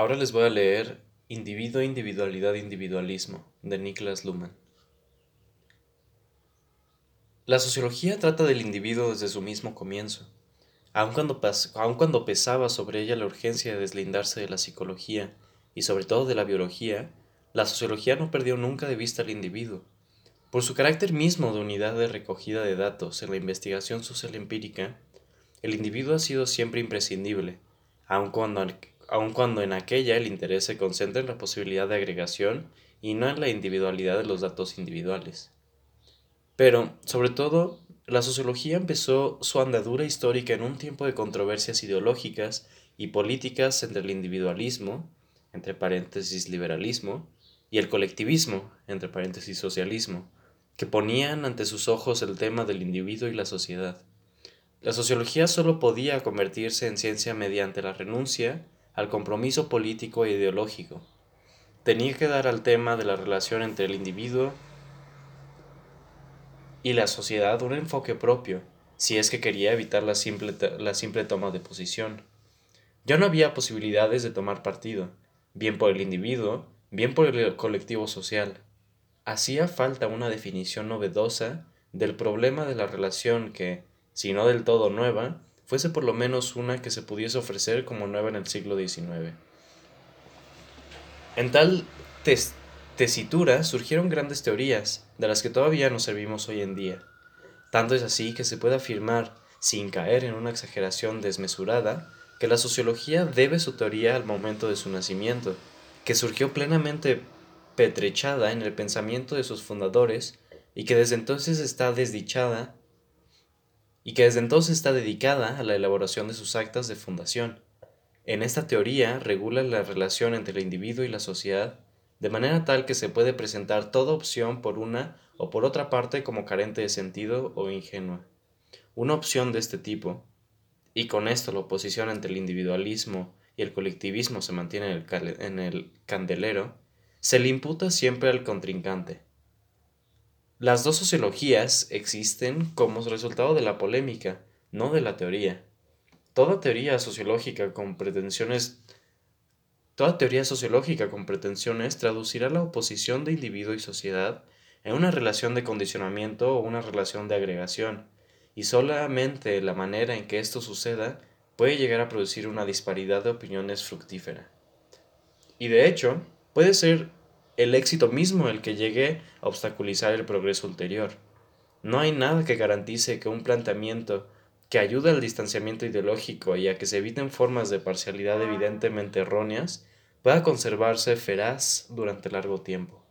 Ahora les voy a leer Individuo, Individualidad, Individualismo de Niklas Luhmann. La sociología trata del individuo desde su mismo comienzo, aun cuando, pesaba sobre ella la urgencia de deslindarse de la psicología y sobre todo de la biología, la sociología no perdió nunca de vista al individuo. Por su carácter mismo de unidad de recogida de datos en la investigación social empírica, el individuo ha sido siempre imprescindible, aun cuando, aun cuando en aquella el interés se concentra en la posibilidad de agregación y no en la individualidad de los datos individuales. Pero, sobre todo, la sociología empezó su andadura histórica en un tiempo de controversias ideológicas y políticas entre el individualismo, entre paréntesis liberalismo, y el colectivismo, entre paréntesis socialismo, que ponían ante sus ojos el tema del individuo y la sociedad. La sociología solo podía convertirse en ciencia mediante la renuncia al compromiso político e ideológico. Tenía que dar al tema de la relación entre el individuo y la sociedad un enfoque propio, si es que quería evitar la simple, la simple toma de posición. Ya no había posibilidades de tomar partido, bien por el individuo, bien por el colectivo social. Hacía falta una definición novedosa del problema de la relación que, si no del todo nueva, fuese por lo menos una que se pudiese ofrecer como nueva en el siglo XIX. En tal tesitura surgieron grandes teorías, de las que todavía nos servimos hoy en día. Tanto es así que se puede afirmar, sin caer en una exageración desmesurada, que la sociología debe su teoría al momento de su nacimiento, que surgió plenamente petrechada en el pensamiento de sus fundadores y que desde entonces está desdichada y que desde entonces está dedicada a la elaboración de sus actas de fundación. En esta teoría regula la relación entre el individuo y la sociedad de manera tal que se puede presentar toda opción por una o por otra parte como carente de sentido o ingenua. Una opción de este tipo, y con esto la oposición entre el individualismo y el colectivismo se mantiene en el, candelero, se le imputa siempre al contrincante. Las dos sociologías existen como resultado de la polémica, no de la teoría. Toda teoría sociológica con pretensiones Toda teoría sociológica con pretensiones traducirá la oposición de individuo y sociedad en una relación de condicionamiento o una relación de agregación, y solamente la manera en que esto suceda puede llegar a producir una disparidad de opiniones fructífera. Y de hecho, puede ser el éxito mismo el que llegue a obstaculizar el progreso ulterior. No hay nada que garantice que un planteamiento que ayude al distanciamiento ideológico y a que se eviten formas de parcialidad evidentemente erróneas pueda conservarse feraz durante largo tiempo.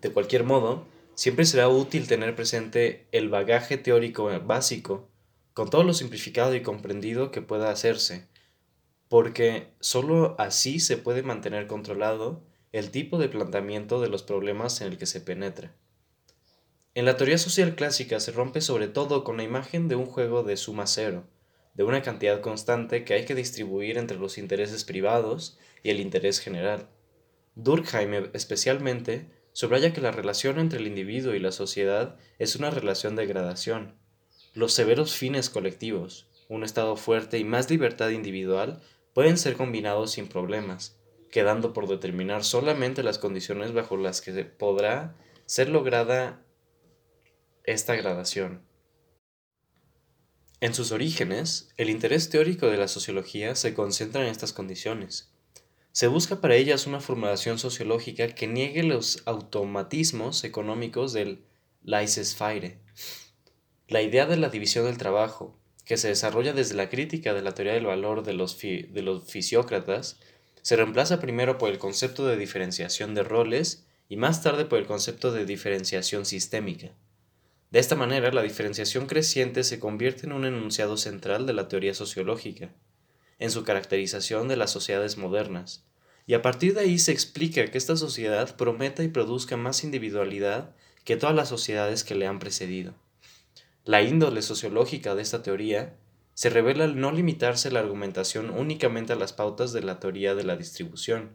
De cualquier modo, siempre será útil tener presente el bagaje teórico básico, con todo lo simplificado y comprendido que pueda hacerse, porque sólo así se puede mantener controlado el tipo de planteamiento de los problemas en el que se penetra. En la teoría social clásica se rompe sobre todo con la imagen de un juego de suma cero, de una cantidad constante que hay que distribuir entre los intereses privados y el interés general. Durkheim especialmente subraya que la relación entre el individuo y la sociedad es una relación de gradación. Los severos fines colectivos, un estado fuerte y más libertad individual pueden ser combinados sin problemas, quedando por determinar solamente las condiciones bajo las que podrá ser lograda esta gradación. En sus orígenes, el interés teórico de la sociología se concentra en estas condiciones, se busca para ellas una formulación sociológica que niegue los automatismos económicos del laissez-faire. La idea de la división del trabajo, que se desarrolla desde la crítica de la teoría del valor de los, de los fisiócratas, se reemplaza primero por el concepto de diferenciación de roles y más tarde por el concepto de diferenciación sistémica. De esta manera, la diferenciación creciente se convierte en un enunciado central de la teoría sociológica en su caracterización de las sociedades modernas, y a partir de ahí se explica que esta sociedad prometa y produzca más individualidad que todas las sociedades que le han precedido. La índole sociológica de esta teoría se revela al no limitarse la argumentación únicamente a las pautas de la teoría de la distribución,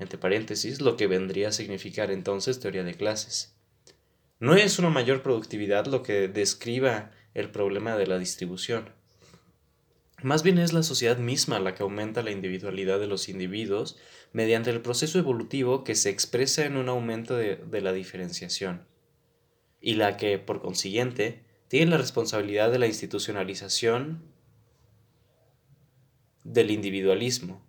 entre paréntesis, lo que vendría a significar entonces teoría de clases. No es una mayor productividad lo que describa el problema de la distribución, Más bien es la sociedad misma la que aumenta la individualidad de los individuos mediante el proceso evolutivo que se expresa en un aumento de, de la diferenciación, y la que, por consiguiente, tiene la responsabilidad de la institucionalización del individualismo.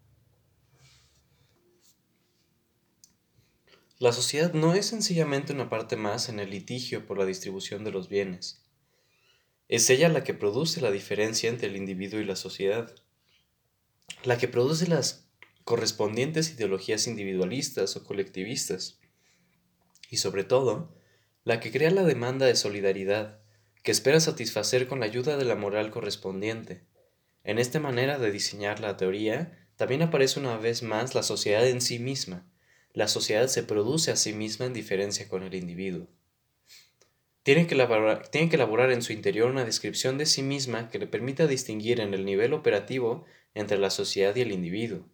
La sociedad no es sencillamente una parte más en el litigio por la distribución de los bienes. Es ella la que produce la diferencia entre el individuo y la sociedad, la que produce las correspondientes ideologías individualistas o colectivistas, y sobre todo, la que crea la demanda de solidaridad, que espera satisfacer con la ayuda de la moral correspondiente. En esta manera de diseñar la teoría, también aparece una vez más la sociedad en sí misma. La sociedad se produce a sí misma en diferencia con el individuo. Tiene que, elaborar, que elaborar en su interior una descripción de sí misma que le permita distinguir en el nivel operativo entre la sociedad y el individuo.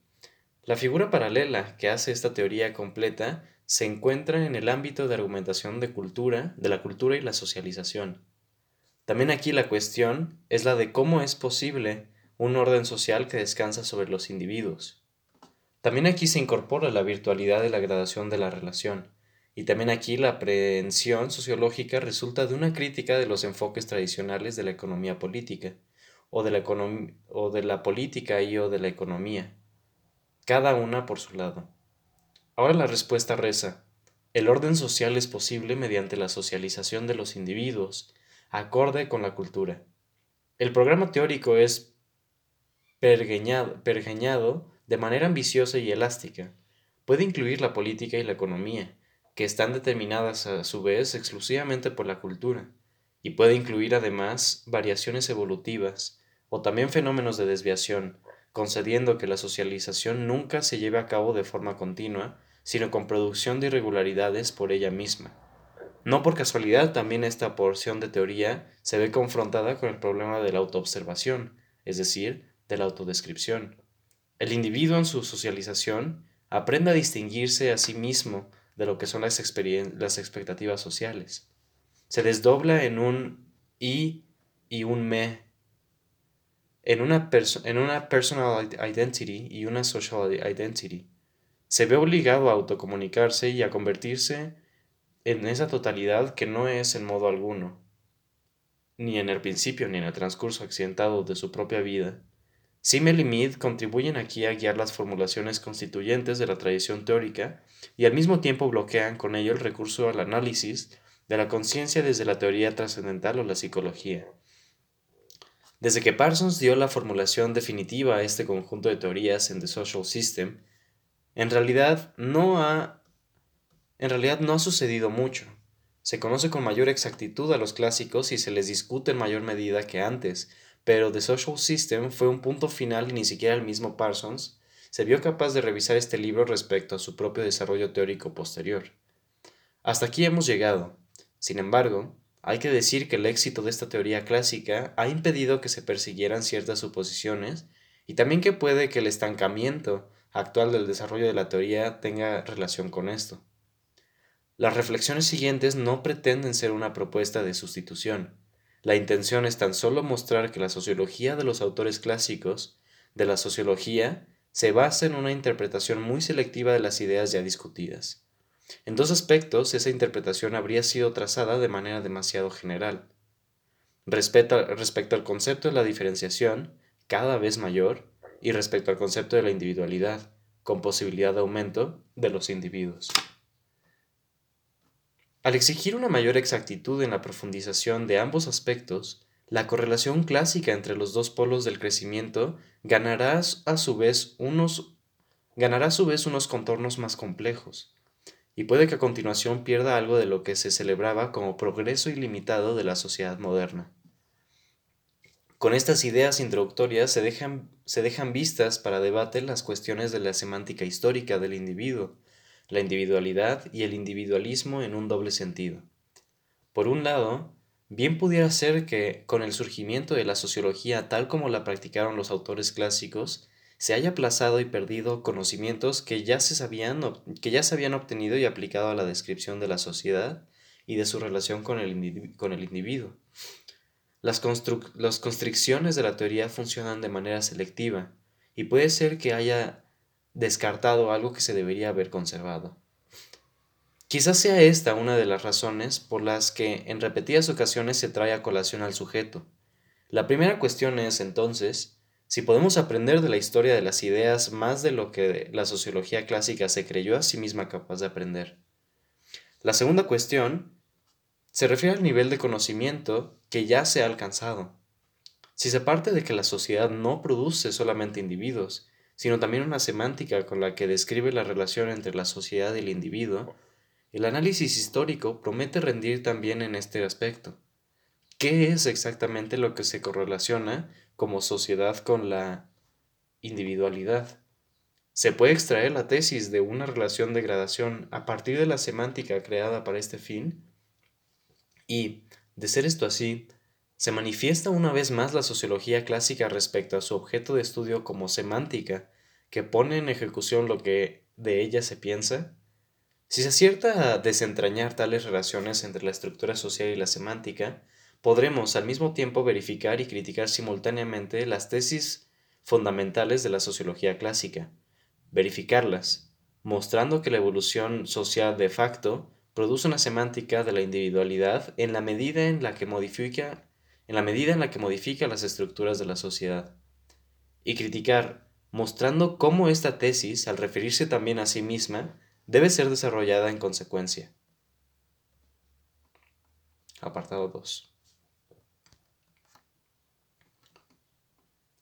La figura paralela que hace esta teoría completa se encuentra en el ámbito de argumentación de cultura, de la cultura y la socialización. También aquí la cuestión es la de cómo es posible un orden social que descansa sobre los individuos. También aquí se incorpora la virtualidad de la gradación de la relación, y también aquí la aprehensión sociológica resulta de una crítica de los enfoques tradicionales de la economía política, o de la, o de la política y o de la economía, cada una por su lado. Ahora la respuesta reza, el orden social es posible mediante la socialización de los individuos, acorde con la cultura. El programa teórico es pergeñado, de manera ambiciosa y elástica. Puede incluir la política y la economía, que están determinadas a su vez exclusivamente por la cultura, y puede incluir además variaciones evolutivas o también fenómenos de desviación, concediendo que la socialización nunca se lleve a cabo de forma continua, sino con producción de irregularidades por ella misma. No por casualidad también esta porción de teoría se ve confrontada con el problema de la autoobservación, es decir, de la autodescripción. El individuo en su socialización aprende a distinguirse a sí mismo de lo que son las, expectativas sociales. Se desdobla en un y y un me, en una, en una personal identity y una social identity. Se ve obligado a autocomunicarse y a convertirse en esa totalidad que no es en modo alguno, ni en el principio ni en el transcurso accidentado de su propia vida, Simmel y Mead contribuyen aquí a guiar las formulaciones constituyentes de la tradición teórica y al mismo tiempo bloquean con ello el recurso al análisis de la conciencia desde la teoría trascendental o la psicología. Desde que Parsons dio la formulación definitiva a este conjunto de teorías en The Social System, en realidad no ha en realidad no ha sucedido mucho. Se conoce con mayor exactitud a los clásicos y se les discute en mayor medida que antes, pero The Social System fue un punto final y ni siquiera el mismo Parsons se vio capaz de revisar este libro respecto a su propio desarrollo teórico posterior. Hasta aquí hemos llegado. Sin embargo, hay que decir que el éxito de esta teoría clásica ha impedido que se persiguieran ciertas suposiciones y también que puede que el estancamiento actual del desarrollo de la teoría tenga relación con esto. Las reflexiones siguientes no pretenden ser una propuesta de sustitución. La intención es tan solo mostrar que la sociología de los autores clásicos de la sociología se basa en una interpretación muy selectiva de las ideas ya discutidas. En dos aspectos, esa interpretación habría sido trazada de manera demasiado general. Respecto, respecto al concepto de la diferenciación, cada vez mayor, y respecto al concepto de la individualidad, con posibilidad de aumento de los individuos. Al exigir una mayor exactitud en la profundización de ambos aspectos, la correlación clásica entre los dos polos del crecimiento ganará a su vez unos, ganará a su vez unos contornos más complejos, y puede que a continuación pierda algo de lo que se celebraba como progreso ilimitado de la sociedad moderna. Con estas ideas introductorias se dejan, se dejan vistas para debate las cuestiones de la semántica histórica del individuo, la individualidad y el individualismo en un doble sentido. Por un lado, bien pudiera ser que, con el surgimiento de la sociología tal como la practicaron los autores clásicos, se haya aplazado y perdido conocimientos que ya, se sabían, que ya se habían obtenido y aplicado a la descripción de la sociedad y de su relación con el, con el individuo. las, las constricciones de la teoría funcionan de manera selectiva y puede ser que haya descartado algo que se debería haber conservado. Quizás sea esta una de las razones por las que en repetidas ocasiones se trae a colación al sujeto. La primera cuestión es, entonces, si podemos aprender de la historia de las ideas más de lo que la sociología clásica se creyó a sí misma capaz de aprender. La segunda cuestión se refiere al nivel de conocimiento que ya se ha alcanzado. Si se parte de que la sociedad no produce solamente individuos, sino también una semántica con la que describe la relación entre la sociedad y el individuo, el análisis histórico promete rendir también en este aspecto. ¿Qué es exactamente lo que se correlaciona como sociedad con la individualidad? Se puede extraer la tesis de una relación de gradación a partir de la semántica creada para este fin y, de ser esto así, se manifiesta una vez más la sociología clásica respecto a su objeto de estudio como semántica, que pone en ejecución lo que de ella se piensa. Si se acierta a desentrañar tales relaciones entre la estructura social y la semántica, podremos al mismo tiempo verificar y criticar simultáneamente las tesis fundamentales de la sociología clásica, verificarlas, mostrando que la evolución social de facto produce una semántica de la individualidad en la medida en la que modifica en la medida en la que modifica las estructuras de la sociedad, y criticar mostrando cómo esta tesis, al referirse también a sí misma, debe ser desarrollada en consecuencia. Apartado 2.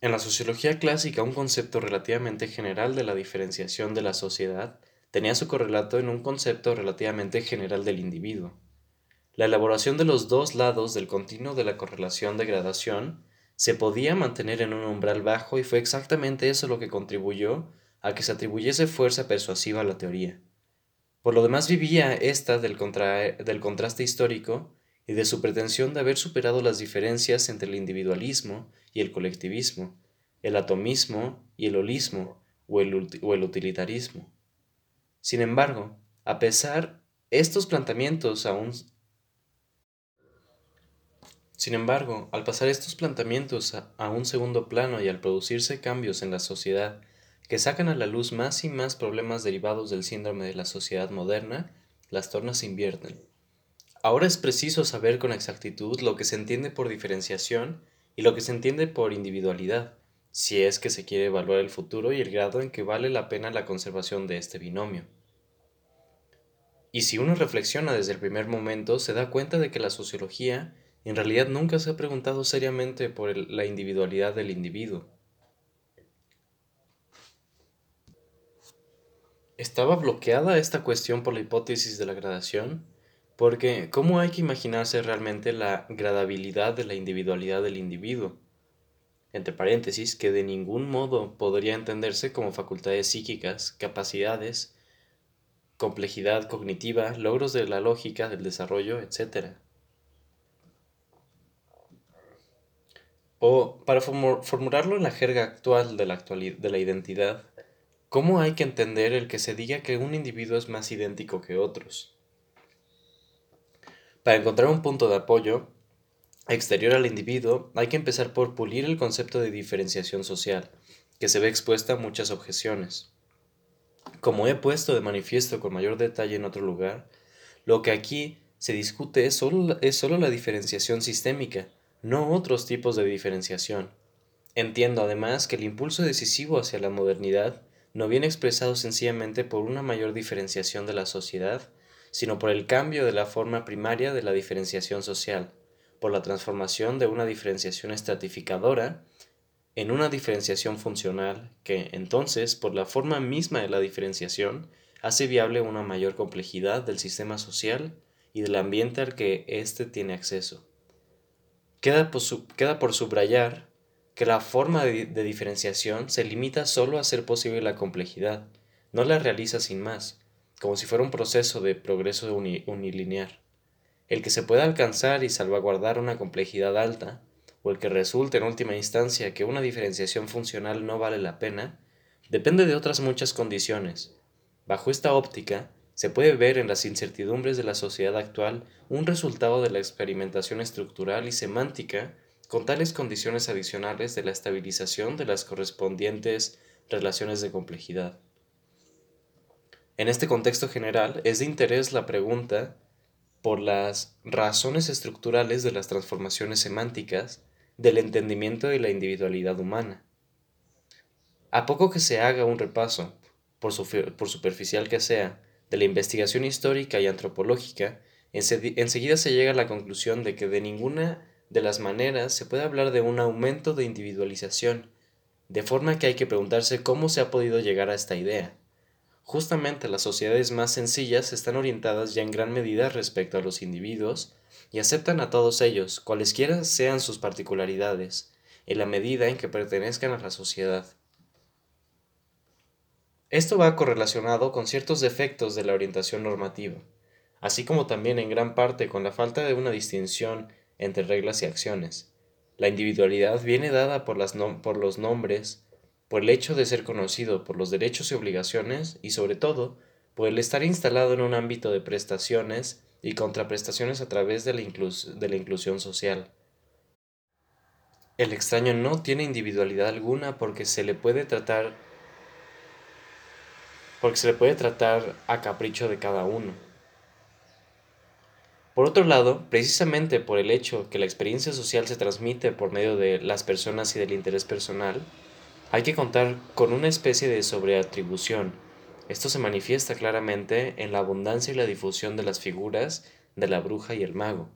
En la sociología clásica, un concepto relativamente general de la diferenciación de la sociedad tenía su correlato en un concepto relativamente general del individuo. La elaboración de los dos lados del continuo de la correlación de gradación se podía mantener en un umbral bajo y fue exactamente eso lo que contribuyó a que se atribuyese fuerza persuasiva a la teoría. Por lo demás vivía ésta del, del contraste histórico y de su pretensión de haber superado las diferencias entre el individualismo y el colectivismo, el atomismo y el holismo o el, o el utilitarismo. Sin embargo, a pesar estos planteamientos aún sin embargo, al pasar estos planteamientos a, un segundo plano y al producirse cambios en la sociedad que sacan a la luz más y más problemas derivados del síndrome de la sociedad moderna, las tornas se invierten. Ahora es preciso saber con exactitud lo que se entiende por diferenciación y lo que se entiende por individualidad, si es que se quiere evaluar el futuro y el grado en que vale la pena la conservación de este binomio. Y si uno reflexiona desde el primer momento, se da cuenta de que la sociología en realidad nunca se ha preguntado seriamente por la individualidad del individuo. Estaba bloqueada esta cuestión por la hipótesis de la gradación, porque ¿cómo hay que imaginarse realmente la gradabilidad de la individualidad del individuo? Entre paréntesis, que de ningún modo podría entenderse como facultades psíquicas, capacidades, complejidad cognitiva, logros de la lógica, del desarrollo, etc. O, para formularlo en la jerga actual de la, de la identidad, ¿Cómo hay que entender el que se diga que un individuo es más idéntico que otros? Para encontrar un punto de apoyo exterior al individuo, hay que empezar por pulir el concepto de diferenciación social, que se ve expuesta a muchas objeciones. Como he puesto de manifiesto con mayor detalle en otro lugar, lo que aquí se discute es solo, es solo la diferenciación sistémica, no otros tipos de diferenciación. Entiendo además que el impulso decisivo hacia la modernidad no viene expresado sencillamente por una mayor diferenciación de la sociedad, sino por el cambio de la forma primaria de la diferenciación social, por la transformación de una diferenciación estratificadora en una diferenciación funcional que, entonces, por la forma misma de la diferenciación, hace viable una mayor complejidad del sistema social y del ambiente al que éste tiene acceso. Queda por, subrayar que la forma de, diferenciación se limita solo a hacer posible la complejidad, no la realiza sin más, como si fuera un proceso de progreso unilinear. El que se pueda alcanzar y salvaguardar una complejidad alta, o el que resulte en última instancia que una diferenciación funcional no vale la pena, depende de otras muchas condiciones. Bajo esta óptica, se puede ver en las incertidumbres de la sociedad actual un resultado de la experimentación estructural y semántica con tales condiciones adicionales de la estabilización de las correspondientes relaciones de complejidad. En este contexto general es de interés la pregunta por las razones estructurales de las transformaciones semánticas del entendimiento y la individualidad humana. A poco que se haga un repaso, por, superficial que sea, de la investigación histórica y antropológica, enseguida se llega a la conclusión de que de ninguna de las maneras se puede hablar de un aumento de individualización, de forma que hay que preguntarse cómo se ha podido llegar a esta idea. Justamente las sociedades más sencillas están orientadas ya en gran medida respecto a los individuos y aceptan a todos ellos, cualesquiera sean sus particularidades, en la medida en que pertenezcan a la sociedad. Esto va correlacionado con ciertos defectos de la orientación normativa, así como también en gran parte con la falta de una distinción entre reglas y acciones. La individualidad viene dada por, las por los nombres, por el hecho de ser conocido por los derechos y obligaciones y sobre todo por el estar instalado en un ámbito de prestaciones y contraprestaciones a través de la inclusión social. El extraño no tiene individualidad alguna porque se le puede tratar porque se le puede tratar a capricho de cada uno. Por otro lado, precisamente por el hecho que la experiencia social se transmite por medio de las personas y del interés personal, hay que contar con una especie de sobreatribución. Esto se manifiesta claramente en la abundancia y la difusión de las figuras de la bruja y el mago.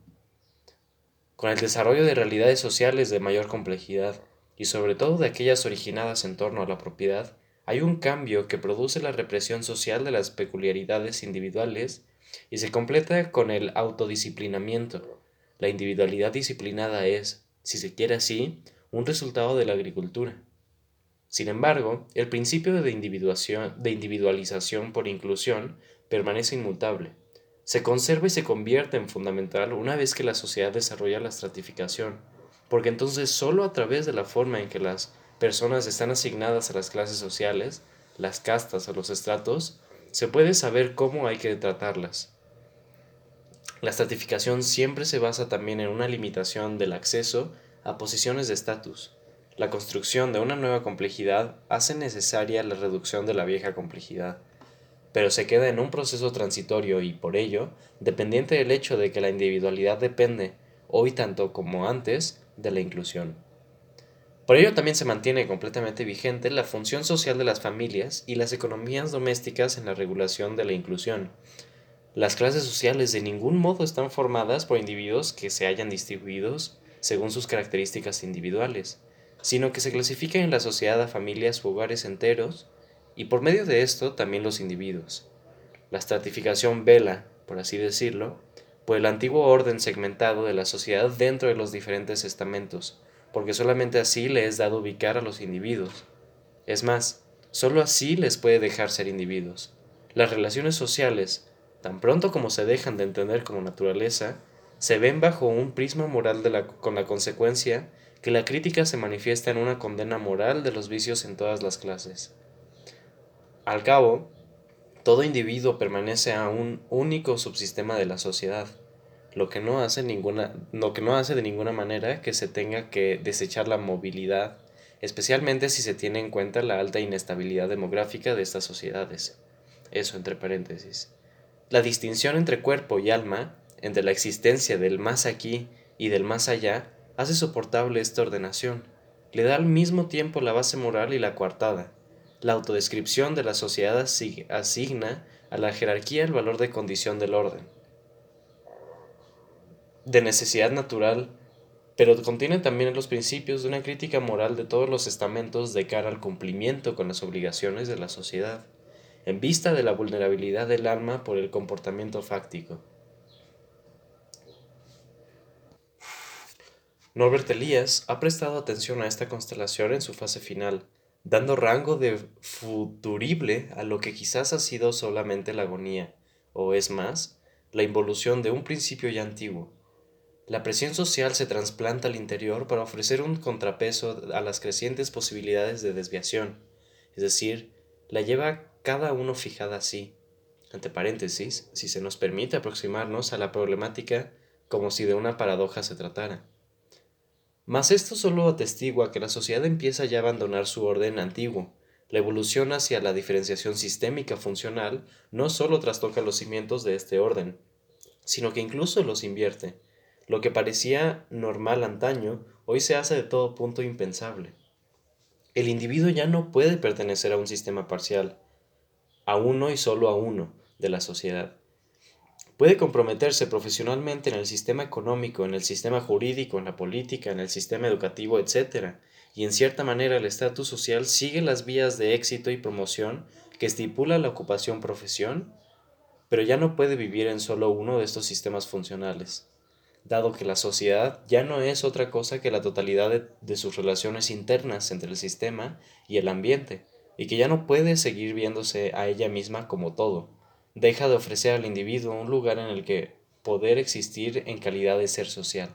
Con el desarrollo de realidades sociales de mayor complejidad, y sobre todo de aquellas originadas en torno a la propiedad, hay un cambio que produce la represión social de las peculiaridades individuales y se completa con el autodisciplinamiento. La individualidad disciplinada es, si se quiere así, un resultado de la agricultura. Sin embargo, el principio de, de individualización por inclusión permanece inmutable. Se conserva y se convierte en fundamental una vez que la sociedad desarrolla la estratificación, porque entonces sólo a través de la forma en que las personas están asignadas a las clases sociales, las castas o los estratos, se puede saber cómo hay que tratarlas. La estratificación siempre se basa también en una limitación del acceso a posiciones de estatus, la construcción de una nueva complejidad hace necesaria la reducción de la vieja complejidad, pero se queda en un proceso transitorio y, por ello, dependiente del hecho de que la individualidad depende, hoy tanto como antes, de la inclusión. Por ello también se mantiene completamente vigente la función social de las familias y las economías domésticas en la regulación de la inclusión. Las clases sociales de ningún modo están formadas por individuos que se hayan distribuidos según sus características individuales, sino que se clasifican en la sociedad a familias u hogares enteros, y por medio de esto también los individuos. La estratificación vela, por así decirlo, por el antiguo orden segmentado de la sociedad dentro de los diferentes estamentos, porque solamente así le es dado ubicar a los individuos. Es más, sólo así les puede dejar ser individuos. Las relaciones sociales, tan pronto como se dejan de entender como naturaleza, se ven bajo un prisma moral con la consecuencia que la crítica se manifiesta en una condena moral de los vicios en todas las clases. Al cabo, todo individuo permanece a un único subsistema de la sociedad, lo que no hace, ninguna, lo que no hace de ninguna manera que se tenga que desechar la movilidad, especialmente si se tiene en cuenta la alta inestabilidad demográfica de estas sociedades. Eso entre paréntesis. La distinción entre cuerpo y alma, entre la existencia del más aquí y del más allá, hace soportable esta ordenación, le da al mismo tiempo la base moral y la coartada. La autodescripción de la sociedad asigna a la jerarquía el valor de condición del orden, de necesidad natural, pero contiene también los principios de una crítica moral de todos los estamentos de cara al cumplimiento con las obligaciones de la sociedad, en vista de la vulnerabilidad del alma por el comportamiento fáctico. Norbert Elias ha prestado atención a esta constelación en su fase final, dando rango de futurible a lo que quizás ha sido solamente la agonía, o es más, la involución de un principio ya antiguo. La presión social se trasplanta al interior para ofrecer un contrapeso a las crecientes posibilidades de desviación, es decir, la lleva cada uno fijada así. Entre paréntesis, si se nos permite aproximarnos a la problemática como si de una paradoja se tratara. Mas esto solo atestigua que la sociedad empieza ya a abandonar su orden antiguo. La evolución hacia la diferenciación sistémica funcional no solo trastoca los cimientos de este orden, sino que incluso los invierte. Lo que parecía normal antaño, hoy se hace de todo punto impensable. El individuo ya no puede pertenecer a un sistema parcial, a uno y solo a uno de la sociedad. Puede comprometerse profesionalmente en el sistema económico, en el sistema jurídico, en la política, en el sistema educativo, etc. Y en cierta manera el estatus social sigue las vías de éxito y promoción que estipula la ocupación profesión, pero ya no puede vivir en solo uno de estos sistemas funcionales, dado que la sociedad ya no es otra cosa que la totalidad de, sus relaciones internas entre el sistema y el ambiente, y que ya no puede seguir viéndose a ella misma como todo deja de ofrecer al individuo un lugar en el que poder existir en calidad de ser social.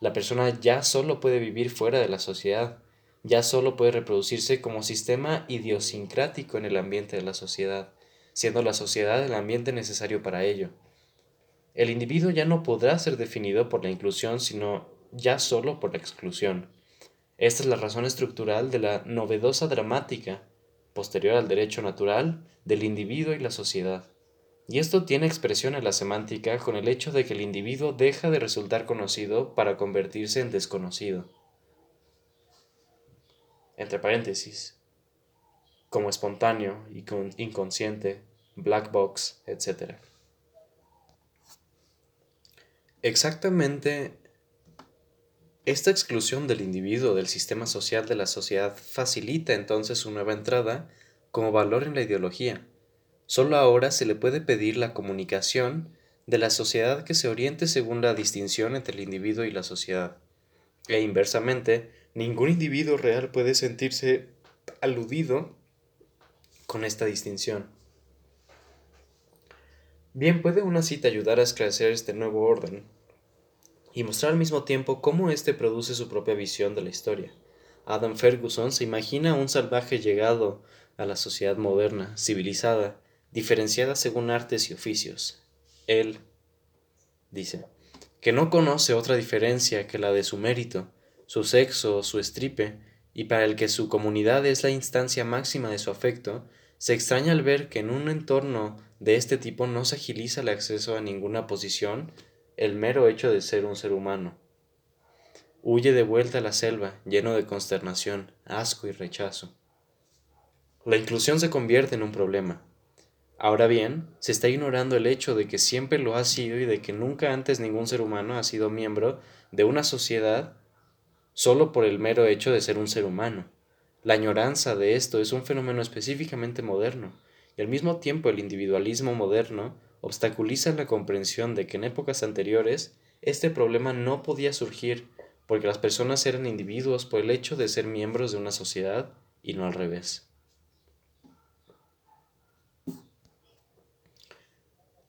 La persona ya solo puede vivir fuera de la sociedad, ya solo puede reproducirse como sistema idiosincrático en el ambiente de la sociedad, siendo la sociedad el ambiente necesario para ello. El individuo ya no podrá ser definido por la inclusión, sino ya solo por la exclusión. Esta es la razón estructural de la novedosa dramática posterior al derecho natural del individuo y la sociedad. Y esto tiene expresión en la semántica con el hecho de que el individuo deja de resultar conocido para convertirse en desconocido. Entre paréntesis, como espontáneo y inconsciente, black box, etc. Exactamente esta exclusión del individuo del sistema social de la sociedad facilita entonces su nueva entrada como valor en la ideología. Solo ahora se le puede pedir la comunicación de la sociedad que se oriente según la distinción entre el individuo y la sociedad. E inversamente, ningún individuo real puede sentirse aludido con esta distinción. Bien, ¿puede una cita ayudar a esclarecer este nuevo orden? y mostrar al mismo tiempo cómo éste produce su propia visión de la historia. Adam Ferguson se imagina un salvaje llegado a la sociedad moderna, civilizada, diferenciada según artes y oficios. Él dice que no conoce otra diferencia que la de su mérito, su sexo o su estripe, y para el que su comunidad es la instancia máxima de su afecto, se extraña al ver que en un entorno de este tipo no se agiliza el acceso a ninguna posición el mero hecho de ser un ser humano. Huye de vuelta a la selva, lleno de consternación, asco y rechazo. La inclusión se convierte en un problema. Ahora bien, se está ignorando el hecho de que siempre lo ha sido y de que nunca antes ningún ser humano ha sido miembro de una sociedad solo por el mero hecho de ser un ser humano. La añoranza de esto es un fenómeno específicamente moderno, y al mismo tiempo el individualismo moderno obstaculiza la comprensión de que en épocas anteriores este problema no podía surgir porque las personas eran individuos por el hecho de ser miembros de una sociedad y no al revés.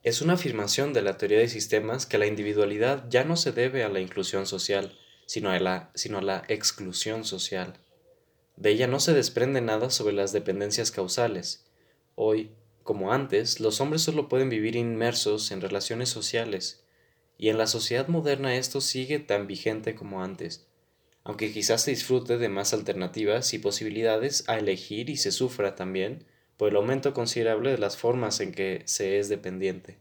Es una afirmación de la teoría de sistemas que la individualidad ya no se debe a la inclusión social, sino a la, sino a la exclusión social. De ella no se desprende nada sobre las dependencias causales. Hoy, como antes, los hombres solo pueden vivir inmersos en relaciones sociales, y en la sociedad moderna esto sigue tan vigente como antes, aunque quizás se disfrute de más alternativas y posibilidades a elegir y se sufra también por el aumento considerable de las formas en que se es dependiente.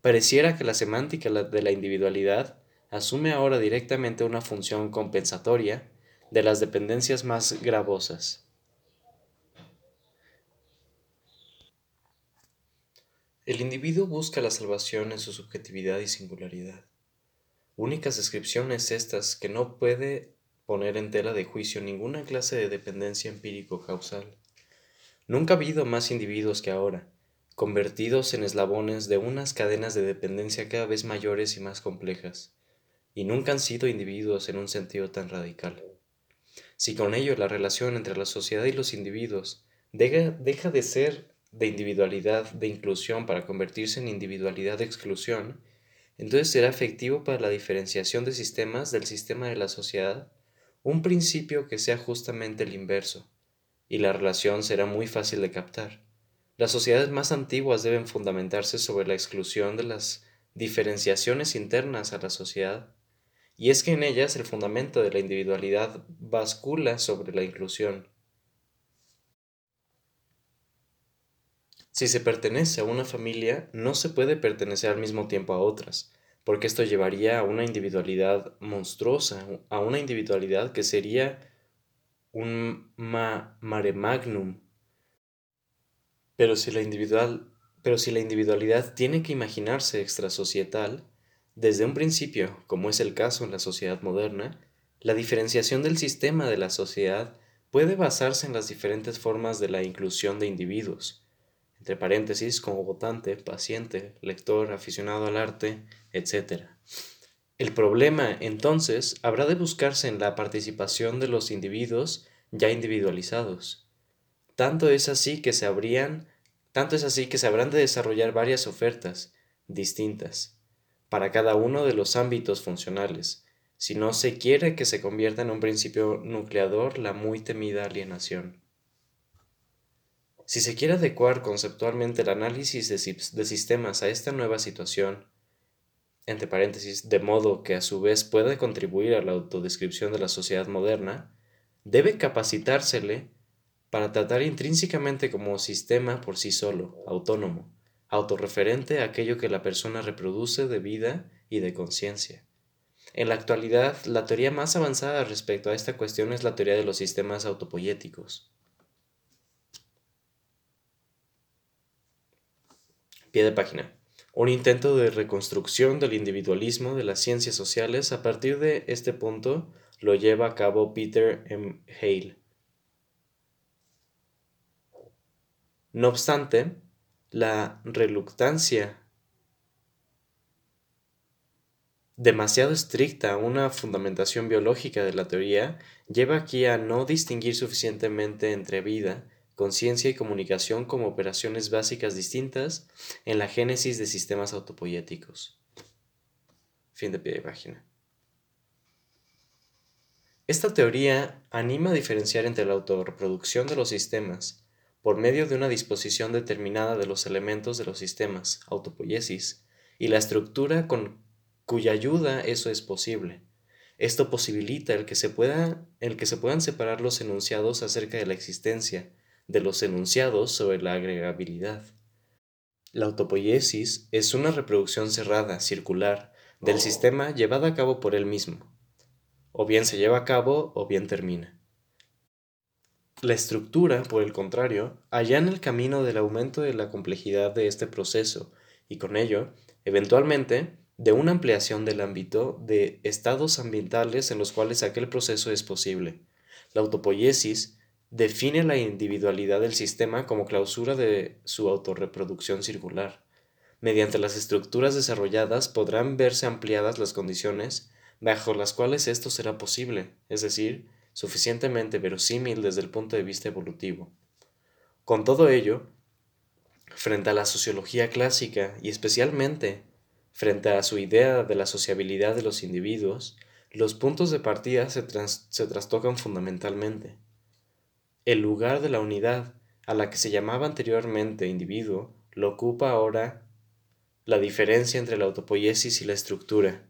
Pareciera que la semántica de la individualidad asume ahora directamente una función compensatoria de las dependencias más gravosas. El individuo busca la salvación en su subjetividad y singularidad. Únicas descripciones estas que no puede poner en tela de juicio ninguna clase de dependencia empírico-causal. Nunca ha habido más individuos que ahora, convertidos en eslabones de unas cadenas de dependencia cada vez mayores y más complejas, y nunca han sido individuos en un sentido tan radical. Si con ello la relación entre la sociedad y los individuos deja, deja de ser de individualidad de inclusión para convertirse en individualidad de exclusión, entonces será efectivo para la diferenciación de sistemas del sistema de la sociedad un principio que sea justamente el inverso, y la relación será muy fácil de captar. Las sociedades más antiguas deben fundamentarse sobre la exclusión de las diferenciaciones internas a la sociedad, y es que en ellas el fundamento de la individualidad bascula sobre la inclusión. Si se pertenece a una familia, no se puede pertenecer al mismo tiempo a otras, porque esto llevaría a una individualidad monstruosa, a una individualidad que sería un mare magnum. Pero si la pero si la individualidad tiene que imaginarse extrasocietal, desde un principio, como es el caso en la sociedad moderna, la diferenciación del sistema de la sociedad puede basarse en las diferentes formas de la inclusión de individuos, entre paréntesis como votante, paciente, lector, aficionado al arte, etc. El problema, entonces, habrá de buscarse en la participación de los individuos ya individualizados. Tanto es así que se habrían, tanto es así que se habrán de desarrollar varias ofertas distintas para cada uno de los ámbitos funcionales, si no se quiere que se convierta en un principio nucleador la muy temida alienación. Si se quiere adecuar conceptualmente el análisis de, sistemas a esta nueva situación, entre paréntesis, de modo que a su vez pueda contribuir a la autodescripción de la sociedad moderna, debe capacitársele para tratar intrínsecamente como sistema por sí solo, autónomo, autorreferente a aquello que la persona reproduce de vida y de conciencia. En la actualidad, la teoría más avanzada respecto a esta cuestión es la teoría de los sistemas autopoyéticos. Pie de página un intento de reconstrucción del individualismo de las ciencias sociales a partir de este punto lo lleva a cabo Peter M. Hale. No obstante, la reluctancia demasiado estricta una fundamentación biológica de la teoría lleva aquí a no distinguir suficientemente entre vida conciencia y comunicación como operaciones básicas distintas en la génesis de sistemas autopoyéticos. Fin de pie de página. Esta teoría anima a diferenciar entre la autorreproducción de los sistemas por medio de una disposición determinada de los elementos de los sistemas, autopoiesis, y la estructura con cuya ayuda eso es posible. Esto posibilita el que, se pueda, el que se puedan separar los enunciados acerca de la existencia de los enunciados sobre la agregabilidad. La autopoiesis es una reproducción cerrada, circular, del oh. sistema llevada a cabo por él mismo. O bien se lleva a cabo o bien termina. La estructura, por el contrario, allana el camino del aumento de la complejidad de este proceso y con ello, eventualmente, de una ampliación del ámbito de estados ambientales en los cuales aquel proceso es posible. La autopoiesis define la individualidad del sistema como clausura de su autorreproducción circular. Mediante las estructuras desarrolladas podrán verse ampliadas las condiciones bajo las cuales esto será posible, es decir, suficientemente verosímil desde el punto de vista evolutivo. Con todo ello, frente a la sociología clásica y especialmente frente a su idea de la sociabilidad de los individuos, los puntos de partida se, se trastocan fundamentalmente. El lugar de la unidad, a la que se llamaba anteriormente individuo, lo ocupa ahora la diferencia entre la autopoiesis y la estructura.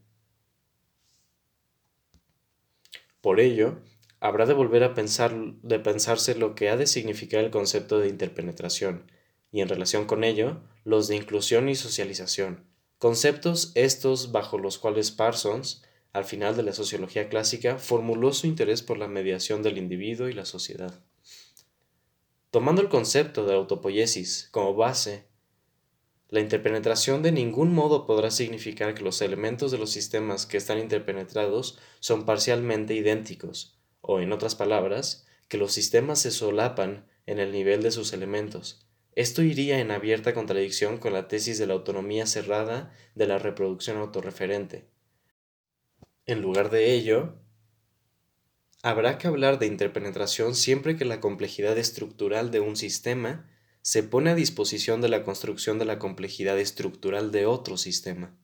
Por ello, habrá de volver a pensar, de pensarse lo que ha de significar el concepto de interpenetración, y en relación con ello, los de inclusión y socialización, conceptos estos bajo los cuales Parsons, al final de la sociología clásica, formuló su interés por la mediación del individuo y la sociedad. Tomando el concepto de autopoiesis como base, la interpenetración de ningún modo podrá significar que los elementos de los sistemas que están interpenetrados son parcialmente idénticos, o en otras palabras, que los sistemas se solapan en el nivel de sus elementos. Esto iría en abierta contradicción con la tesis de la autonomía cerrada de la reproducción autorreferente. En lugar de ello, Habrá que hablar de interpenetración siempre que la complejidad estructural de un sistema se pone a disposición de la construcción de la complejidad estructural de otro sistema.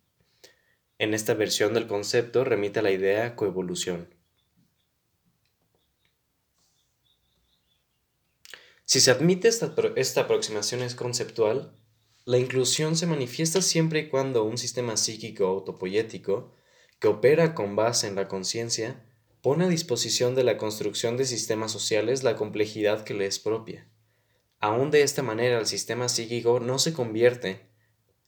En esta versión del concepto remite a la idea coevolución. Si se admite esta, esta aproximación es conceptual, la inclusión se manifiesta siempre y cuando un sistema psíquico autopoyético que opera con base en la conciencia, pone a disposición de la construcción de sistemas sociales la complejidad que le es propia. Aún de esta manera el sistema psíquico no se convierte,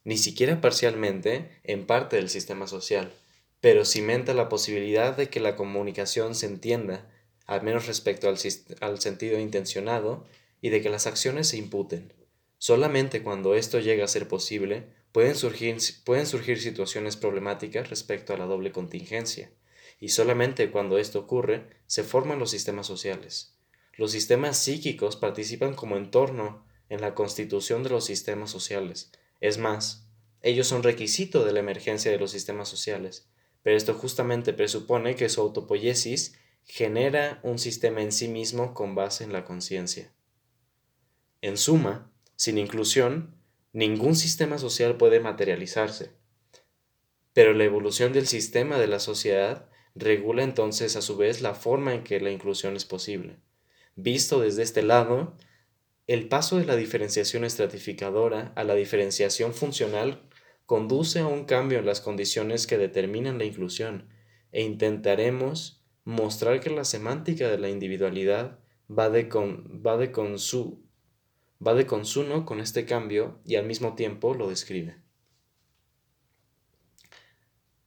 ni siquiera parcialmente, en parte del sistema social, pero cimenta la posibilidad de que la comunicación se entienda, al menos respecto al, al sentido intencionado, y de que las acciones se imputen. Solamente cuando esto llega a ser posible, pueden surgir, pueden surgir situaciones problemáticas respecto a la doble contingencia, y solamente cuando esto ocurre, se forman los sistemas sociales. Los sistemas psíquicos participan como entorno en la constitución de los sistemas sociales. Es más, ellos son requisito de la emergencia de los sistemas sociales, pero esto justamente presupone que su autopoiesis genera un sistema en sí mismo con base en la conciencia. En suma, sin inclusión, ningún sistema social puede materializarse. Pero la evolución del sistema de la sociedad regula entonces a su vez la forma en que la inclusión es posible. Visto desde este lado, el paso de la diferenciación estratificadora a la diferenciación funcional conduce a un cambio en las condiciones que determinan la inclusión e intentaremos mostrar que la semántica de la individualidad va de, con, va de con su va de consuno con este cambio y al mismo tiempo lo describe.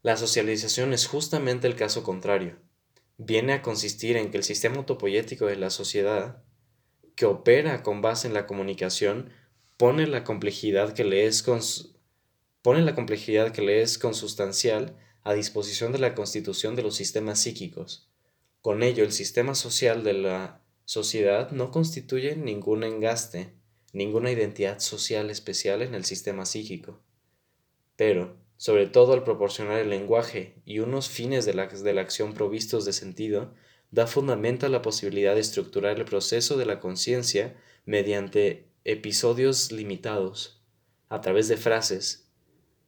La socialización es justamente el caso contrario. Viene a consistir en que el sistema autopoyético de la sociedad, que opera con base en la comunicación, pone la complejidad que le es, pone la complejidad que le es consustancial a disposición de la constitución de los sistemas psíquicos. Con ello, el sistema social de la sociedad no constituye ningún engaste, ninguna identidad social especial en el sistema psíquico. Pero, sobre todo al proporcionar el lenguaje y unos fines de la, de la acción provistos de sentido, da fundamento a la posibilidad de estructurar el proceso de la conciencia mediante episodios limitados, a través de frases,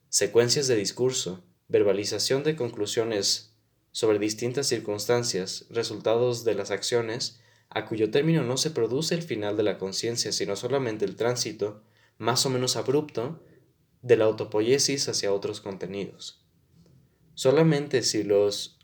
secuencias de discurso, verbalización de conclusiones sobre distintas circunstancias, resultados de las acciones a cuyo término no se produce el final de la conciencia, sino solamente el tránsito, más o menos abrupto, de la autopoiesis hacia otros contenidos. Solamente si los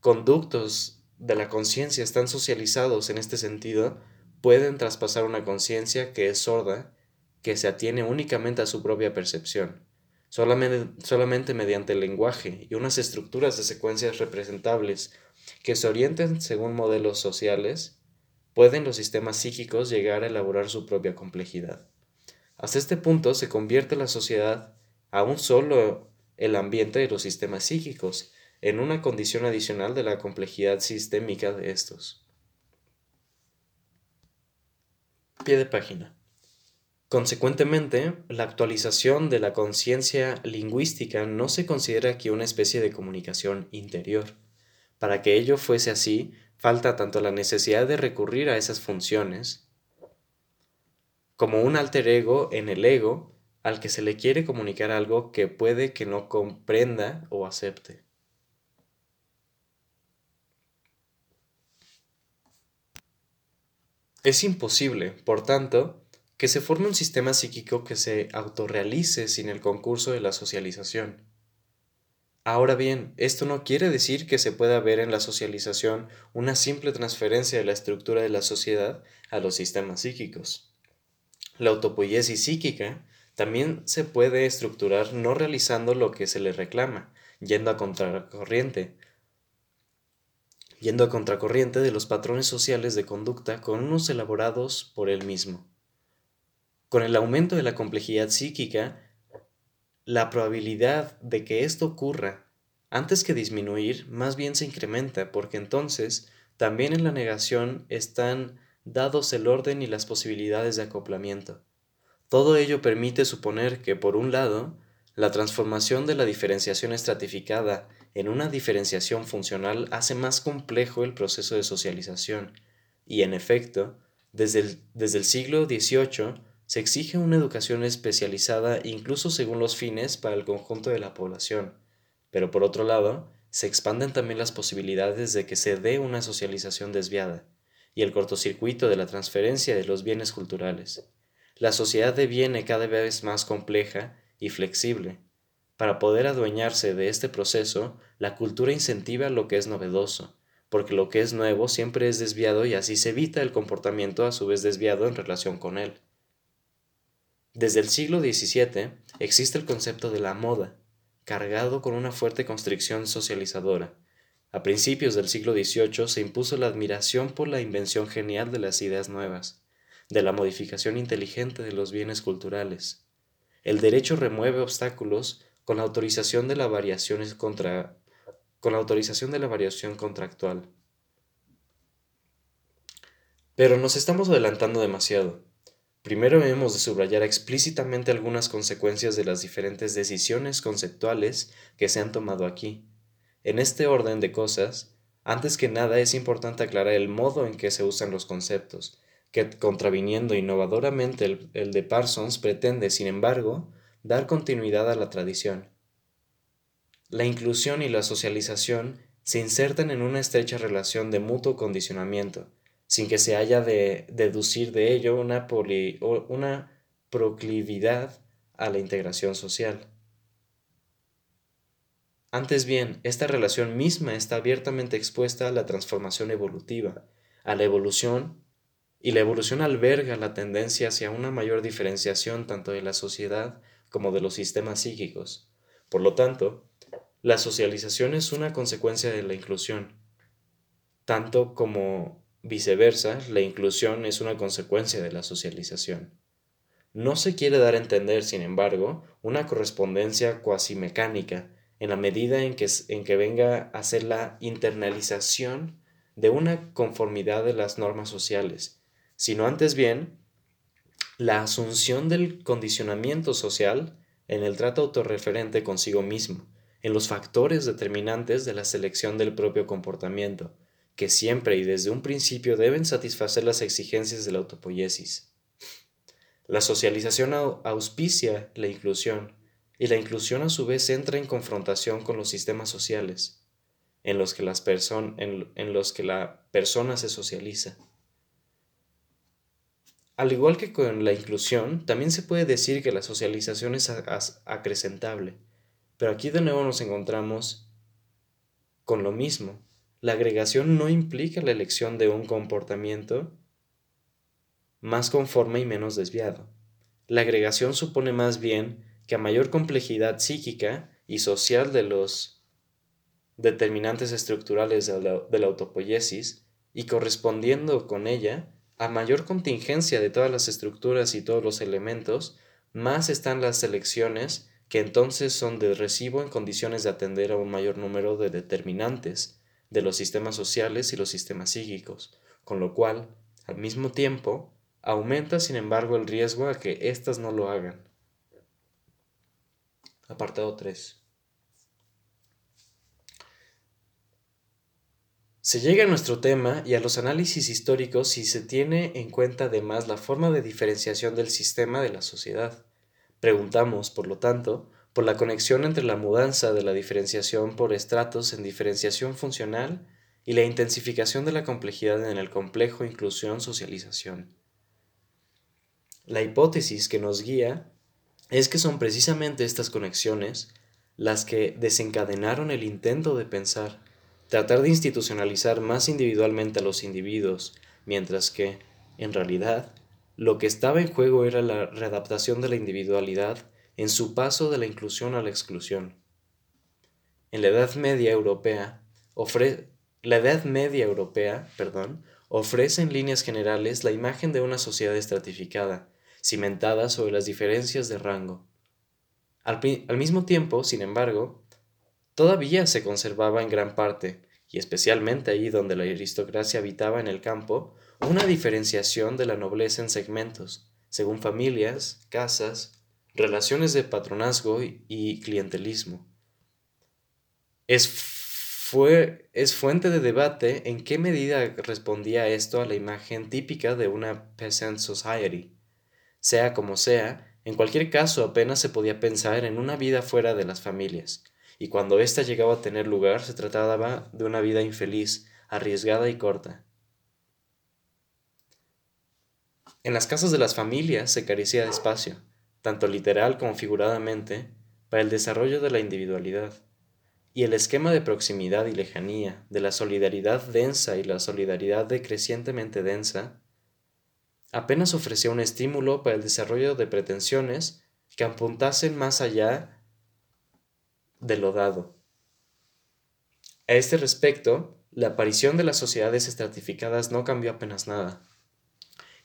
conductos de la conciencia están socializados en este sentido, pueden traspasar una conciencia que es sorda, que se atiene únicamente a su propia percepción. Solamente, solamente mediante el lenguaje y unas estructuras de secuencias representables que se orienten según modelos sociales, pueden los sistemas psíquicos llegar a elaborar su propia complejidad. Hasta este punto se convierte la sociedad, aún solo el ambiente de los sistemas psíquicos, en una condición adicional de la complejidad sistémica de estos. Pie de página. Consecuentemente, la actualización de la conciencia lingüística no se considera aquí una especie de comunicación interior, para que ello fuese así, falta tanto la necesidad de recurrir a esas funciones, como un alter ego en el ego al que se le quiere comunicar algo que puede que no comprenda o acepte. Es imposible, por tanto, que se forme un sistema psíquico que se autorrealice sin el concurso de la socialización. Ahora bien, esto no quiere decir que se pueda ver en la socialización una simple transferencia de la estructura de la sociedad a los sistemas psíquicos. La autopoiesis psíquica también se puede estructurar no realizando lo que se le reclama, yendo a contracorriente, yendo a contracorriente de los patrones sociales de conducta con unos elaborados por él mismo. Con el aumento de la complejidad psíquica, la probabilidad de que esto ocurra antes que disminuir más bien se incrementa porque entonces también en la negación están dados el orden y las posibilidades de acoplamiento. Todo ello permite suponer que, por un lado, la transformación de la diferenciación estratificada en una diferenciación funcional hace más complejo el proceso de socialización, y en efecto, desde el, desde el siglo XVIII se exige una educación especializada incluso según los fines para el conjunto de la población, pero por otro lado, se expanden también las posibilidades de que se dé una socialización desviada y el cortocircuito de la transferencia de los bienes culturales. La sociedad deviene cada vez más compleja y flexible, Para poder adueñarse de este proceso, la cultura incentiva lo que es novedoso, porque lo que es nuevo siempre es desviado y así se evita el comportamiento a su vez desviado en relación con él. Desde el siglo XVII existe el concepto de la moda, cargado con una fuerte constricción socializadora. A principios del siglo XVIII se impuso la admiración por la invención genial de las ideas nuevas, de la modificación inteligente de los bienes culturales. El derecho remueve obstáculos con la autorización de la variación contra con la autorización de la variación contractual. Pero nos estamos adelantando demasiado. Primero hemos de subrayar explícitamente algunas consecuencias de las diferentes decisiones conceptuales que se han tomado aquí. En este orden de cosas, antes que nada es importante aclarar el modo en que se usan los conceptos, que contraviniendo innovadoramente el, el de Parsons pretende, sin embargo, dar continuidad a la tradición. La inclusión y la socialización se insertan en una estrecha relación de mutuo condicionamiento, sin que se haya de deducir de ello una, una proclividad a la integración social. Antes bien, esta relación misma está abiertamente expuesta a la transformación evolutiva, a la evolución, y la evolución alberga la tendencia hacia una mayor diferenciación tanto de la sociedad como de los sistemas psíquicos. Por lo tanto, la socialización es una consecuencia de la inclusión, tanto como Viceversa, la inclusión es una consecuencia de la socialización. No se quiere dar a entender, sin embargo, una correspondencia cuasi mecánica en la medida en que, en que venga a ser la internalización de una conformidad de las normas sociales, sino antes bien la asunción del condicionamiento social en el trato autorreferente consigo mismo, en los factores determinantes de la selección del propio comportamiento, que siempre y desde un principio deben satisfacer las exigencias de la autopoiesis. La socialización auspicia la inclusión, y la inclusión a su vez entra en confrontación con los sistemas sociales, en los que, las en, en los que la persona se socializa. Al igual que con la inclusión, también se puede decir que la socialización es acrecentable, pero aquí de nuevo nos encontramos con lo mismo, la agregación no implica la elección de un comportamiento más conforme y menos desviado. La agregación supone más bien que a mayor complejidad psíquica y social de los determinantes estructurales de la, autopoiesis y correspondiendo con ella a mayor contingencia de todas las estructuras y todos los elementos, más están las selecciones que entonces son de recibo en condiciones de atender a un mayor número de determinantes de los sistemas sociales y los sistemas psíquicos, con lo cual, al mismo tiempo, aumenta sin embargo el riesgo a que éstas no lo hagan. Apartado 3. Se llega a nuestro tema y a los análisis históricos si se tiene en cuenta además la forma de diferenciación del sistema de la sociedad. Preguntamos, por lo tanto, por la conexión entre la mudanza de la diferenciación por estratos en diferenciación funcional y la intensificación de la complejidad en el complejo inclusión-socialización. La hipótesis que nos guía es que son precisamente estas conexiones las que desencadenaron el intento de pensar, tratar de institucionalizar más individualmente a los individuos, mientras que, en realidad, lo que estaba en juego era la readaptación de la individualidad en su paso de la inclusión a la exclusión. En la Edad Media Europea, la Edad Media Europea perdón, ofrece en líneas generales la imagen de una sociedad estratificada, cimentada sobre las diferencias de rango. Al, al mismo tiempo, sin embargo, todavía se conservaba en gran parte, y especialmente allí donde la aristocracia habitaba en el campo, una diferenciación de la nobleza en segmentos, según familias, casas, relaciones de patronazgo y clientelismo. Es, fue, es fuente de debate en qué medida respondía esto a la imagen típica de una peasant society. Sea como sea, en cualquier caso apenas se podía pensar en una vida fuera de las familias, y cuando ésta llegaba a tener lugar se trataba de una vida infeliz, arriesgada y corta. En las casas de las familias se carecía de espacio, tanto literal como figuradamente, para el desarrollo de la individualidad, y el esquema de proximidad y lejanía, de la solidaridad densa y la solidaridad decrecientemente densa, apenas ofrecía un estímulo para el desarrollo de pretensiones que apuntasen más allá de lo dado. A este respecto, la aparición de las sociedades estratificadas no cambió apenas nada.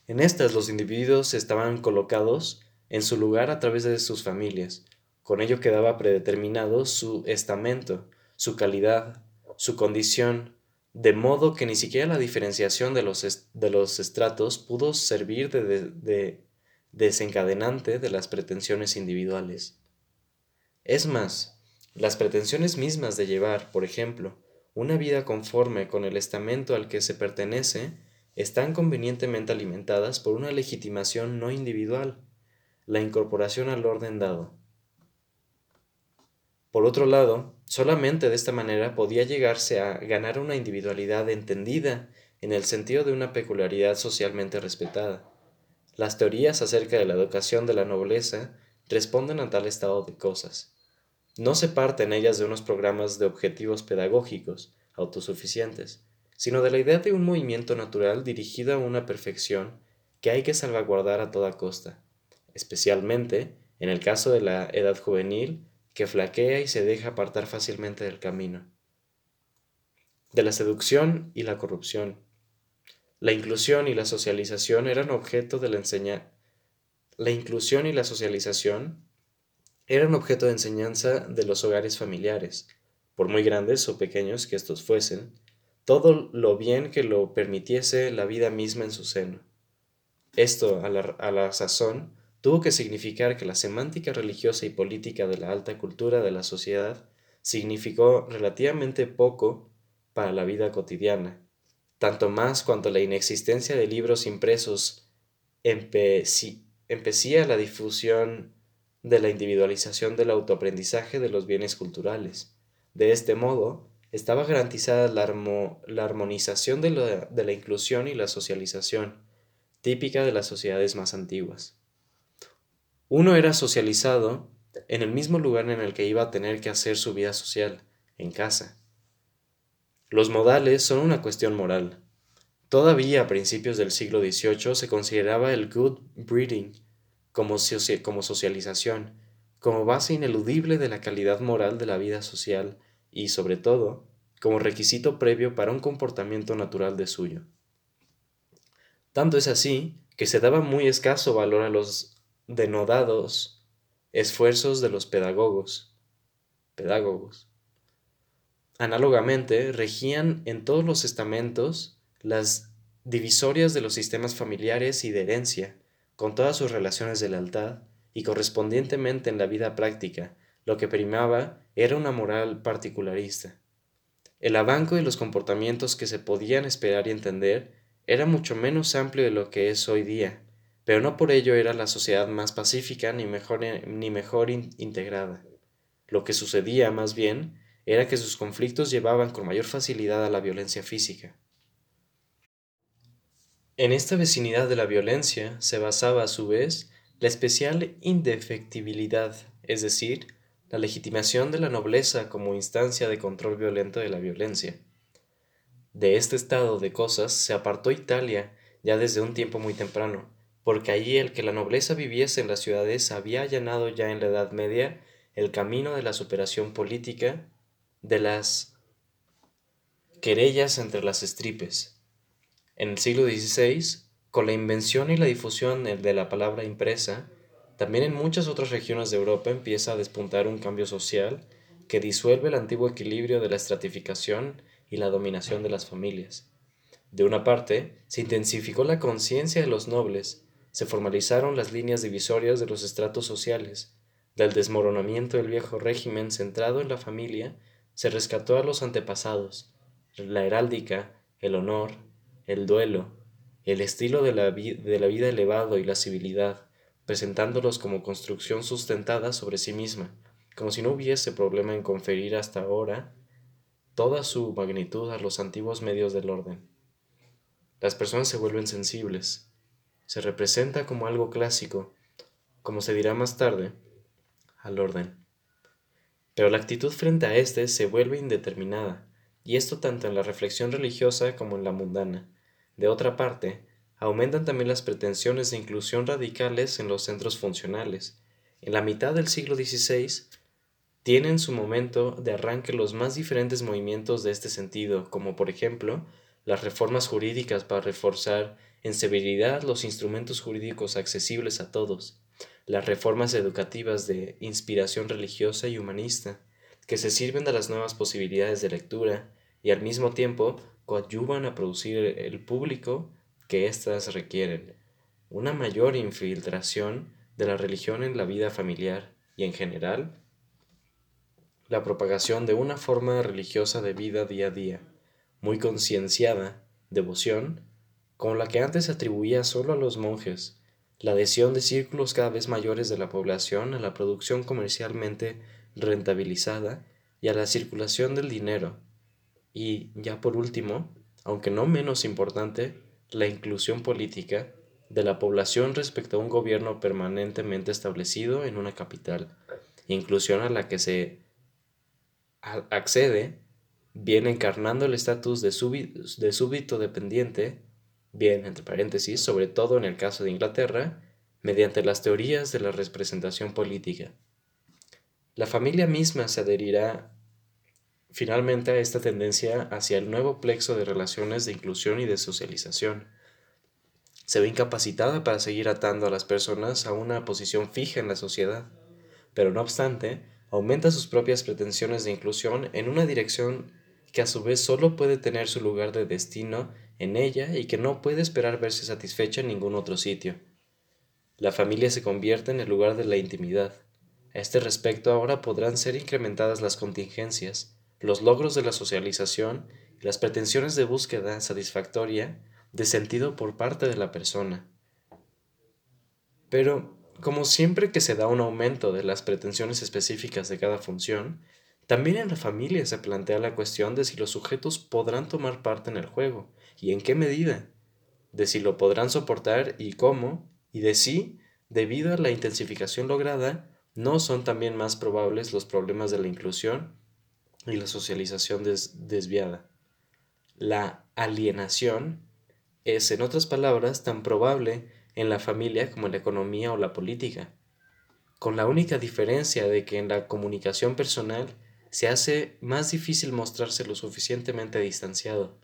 En estas los individuos estaban colocados en su lugar a través de sus familias. Con ello quedaba predeterminado su estamento, su calidad, su condición, de modo que ni siquiera la diferenciación de los, de los estratos pudo servir de desencadenante de las pretensiones individuales. Es más, las pretensiones mismas de llevar, por ejemplo, una vida conforme con el estamento al que se pertenece están convenientemente alimentadas por una legitimación no individual, la incorporación al orden dado. Por otro lado, solamente de esta manera podía llegarse a ganar una individualidad entendida en el sentido de una peculiaridad socialmente respetada. Las teorías acerca de la educación de la nobleza responden a tal estado de cosas. No se parten ellas de unos programas de objetivos pedagógicos autosuficientes, sino de la idea de un movimiento natural dirigido a una perfección que hay que salvaguardar a toda costa, especialmente en el caso de la edad juvenil que flaquea y se deja apartar fácilmente del camino. De la seducción y la corrupción. La inclusión y la socialización eran objeto de la enseñanza. La inclusión y la socialización eran objeto de enseñanza de los hogares familiares, por muy grandes o pequeños que estos fuesen, todo lo bien que lo permitiese la vida misma en su seno. Esto, a la, a la sazón, tuvo que significar que la semántica religiosa y política de la alta cultura de la sociedad significó relativamente poco para la vida cotidiana, tanto más cuanto la inexistencia de libros impresos empecía la difusión de la individualización del autoaprendizaje de los bienes culturales. De este modo, estaba garantizada la, armonización de la, inclusión y la socialización, típica de las sociedades más antiguas. Uno era socializado en el mismo lugar en el que iba a tener que hacer su vida social, en casa. Los modales son una cuestión moral. Todavía a principios del siglo XVIII se consideraba el good breeding como, como socialización, como base ineludible de la calidad moral de la vida social y, sobre todo, como requisito previo para un comportamiento natural de suyo. Tanto es así que se daba muy escaso valor a los denodados esfuerzos de los pedagogos. pedagogos. Análogamente, regían en todos los estamentos las divisorias de los sistemas familiares y de herencia, con todas sus relaciones de lealtad, y correspondientemente en la vida práctica, lo que primaba era una moral particularista. El abanco de los comportamientos que se podían esperar y entender era mucho menos amplio de lo que es hoy día, pero no por ello era la sociedad más pacífica ni mejor, ni mejor integrada. Lo que sucedía, más bien, era que sus conflictos llevaban con mayor facilidad a la violencia física. En esta vecinidad de la violencia se basaba a su vez la especial indefectibilidad, es decir, la legitimación de la nobleza como instancia de control violento de la violencia. De este estado de cosas se apartó Italia ya desde un tiempo muy temprano, porque allí el que la nobleza viviese en las ciudades había allanado ya en la Edad Media el camino de la superación política de las querellas entre las estripes. En el siglo XVI, con la invención y la difusión de la palabra impresa, también en muchas otras regiones de Europa empieza a despuntar un cambio social que disuelve el antiguo equilibrio de la estratificación y la dominación de las familias. De una parte, se intensificó la conciencia de los nobles, se formalizaron las líneas divisorias de los estratos sociales, del desmoronamiento del viejo régimen centrado en la familia, se rescató a los antepasados, la heráldica, el honor, el duelo, el estilo de la, vida elevado y la civilidad, presentándolos como construcción sustentada sobre sí misma, como si no hubiese problema en conferir hasta ahora toda su magnitud a los antiguos medios del orden. Las personas se vuelven sensibles, se representa como algo clásico, como se dirá más tarde, al orden. Pero la actitud frente a éste se vuelve indeterminada, y esto tanto en la reflexión religiosa como en la mundana. De otra parte, aumentan también las pretensiones de inclusión radicales en los centros funcionales. En la mitad del siglo XVI tienen su momento de arranque los más diferentes movimientos de este sentido, como por ejemplo las reformas jurídicas para reforzar en severidad los instrumentos jurídicos accesibles a todos, las reformas educativas de inspiración religiosa y humanista, que se sirven de las nuevas posibilidades de lectura y al mismo tiempo coadyuvan a producir el público que éstas requieren, una mayor infiltración de la religión en la vida familiar y en general, la propagación de una forma religiosa de vida día a día, muy concienciada, devoción, como la que antes se atribuía solo a los monjes, la adhesión de círculos cada vez mayores de la población a la producción comercialmente rentabilizada y a la circulación del dinero, y, ya por último, aunque no menos importante, la inclusión política de la población respecto a un gobierno permanentemente establecido en una capital, inclusión a la que se accede bien encarnando el estatus de, súbdito dependiente, bien, entre paréntesis, sobre todo en el caso de Inglaterra, mediante las teorías de la representación política. La familia misma se adherirá finalmente a esta tendencia hacia el nuevo plexo de relaciones de inclusión y de socialización. Se ve incapacitada para seguir atando a las personas a una posición fija en la sociedad, pero no obstante, aumenta sus propias pretensiones de inclusión en una dirección que a su vez solo puede tener su lugar de destino en ella y que no puede esperar verse satisfecha en ningún otro sitio. La familia se convierte en el lugar de la intimidad. A este respecto ahora podrán ser incrementadas las contingencias, los logros de la socialización y las pretensiones de búsqueda satisfactoria de sentido por parte de la persona. Pero, como siempre que se da un aumento de las pretensiones específicas de cada función, también en la familia se plantea la cuestión de si los sujetos podrán tomar parte en el juego y en qué medida, de si lo podrán soportar y cómo, y de si, debido a la intensificación lograda, no son también más probables los problemas de la inclusión y la socialización desviada. La alienación es, en otras palabras, tan probable en la familia como en la economía o la política, con la única diferencia de que en la comunicación personal se hace más difícil mostrarse lo suficientemente distanciado.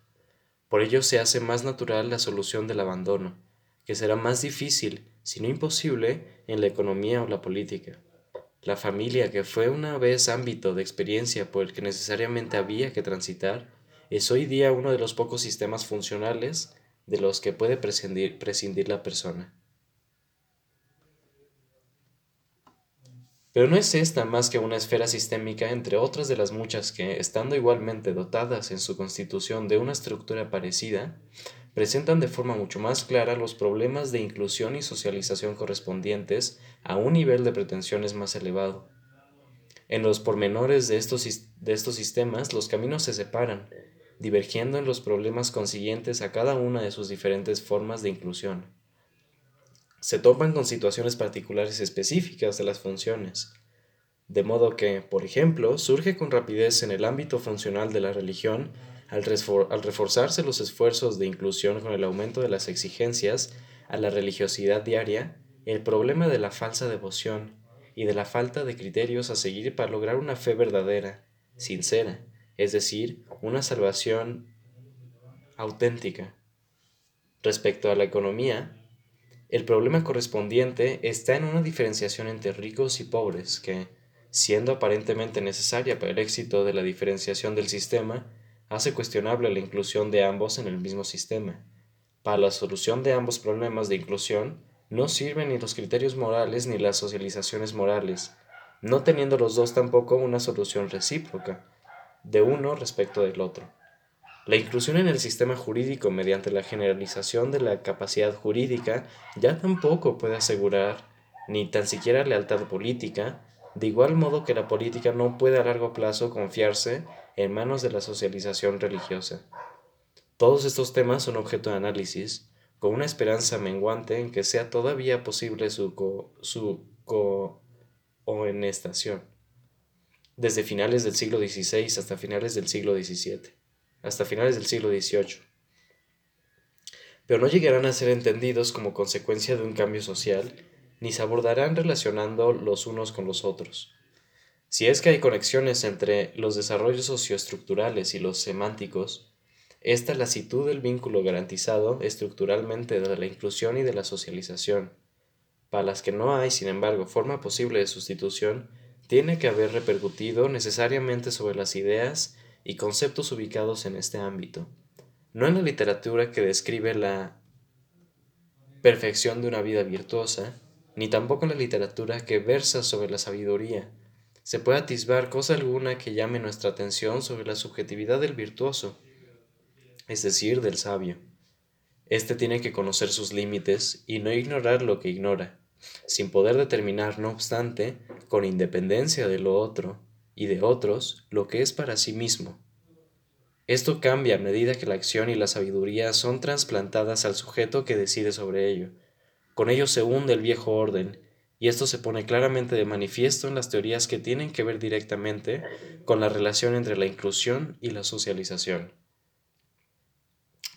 Por ello se hace más natural la solución del abandono, que será más difícil, si no imposible, en la economía o la política. La familia, que fue una vez ámbito de experiencia por el que necesariamente había que transitar, es hoy día uno de los pocos sistemas funcionales de los que puede prescindir, prescindir la persona. Pero no es esta más que una esfera sistémica entre otras de las muchas que, estando igualmente dotadas en su constitución de una estructura parecida, presentan de forma mucho más clara los problemas de inclusión y socialización correspondientes a un nivel de pretensiones más elevado. En los pormenores de estos, de estos sistemas los caminos se separan, divergiendo en los problemas consiguientes a cada una de sus diferentes formas de inclusión. Se topan con situaciones particulares específicas de las funciones, de modo que, por ejemplo, surge con rapidez en el ámbito funcional de la religión al, reforzarse los esfuerzos de inclusión con el aumento de las exigencias a la religiosidad diaria, el problema de la falsa devoción y de la falta de criterios a seguir para lograr una fe verdadera, sincera, es decir, una salvación auténtica. Respecto a la economía, el problema correspondiente está en una diferenciación entre ricos y pobres que, siendo aparentemente necesaria para el éxito de la diferenciación del sistema, hace cuestionable la inclusión de ambos en el mismo sistema. Para la solución de ambos problemas de inclusión no sirven ni los criterios morales ni las socializaciones morales, no teniendo los dos tampoco una solución recíproca, de uno respecto del otro. La inclusión en el sistema jurídico mediante la generalización de la capacidad jurídica ya tampoco puede asegurar ni tan siquiera lealtad política, de igual modo que la política no puede a largo plazo confiarse en manos de la socialización religiosa. Todos estos temas son objeto de análisis, con una esperanza menguante en que sea todavía posible su, co, su desde finales del siglo XVI hasta finales del siglo XVII, hasta finales del siglo XVIII. Pero no llegarán a ser entendidos como consecuencia de un cambio social, ni se abordarán relacionando los unos con los otros. Si es que hay conexiones entre los desarrollos socioestructurales y los semánticos, esta lasitud del vínculo garantizado estructuralmente de la inclusión y de la socialización, para las que no hay, sin embargo, forma posible de sustitución, tiene que haber repercutido necesariamente sobre las ideas y conceptos ubicados en este ámbito, no en la literatura que describe la perfección de una vida virtuosa, ni tampoco en la literatura que versa sobre la sabiduría. Se puede atisbar cosa alguna que llame nuestra atención sobre la subjetividad del virtuoso, es decir, del sabio. Este tiene que conocer sus límites y no ignorar lo que ignora, sin poder determinar, no obstante, con independencia de lo otro y de otros, lo que es para sí mismo. Esto cambia a medida que la acción y la sabiduría son trasplantadas al sujeto que decide sobre ello. Con ello se hunde el viejo orden, y esto se pone claramente de manifiesto en las teorías que tienen que ver directamente con la relación entre la inclusión y la socialización.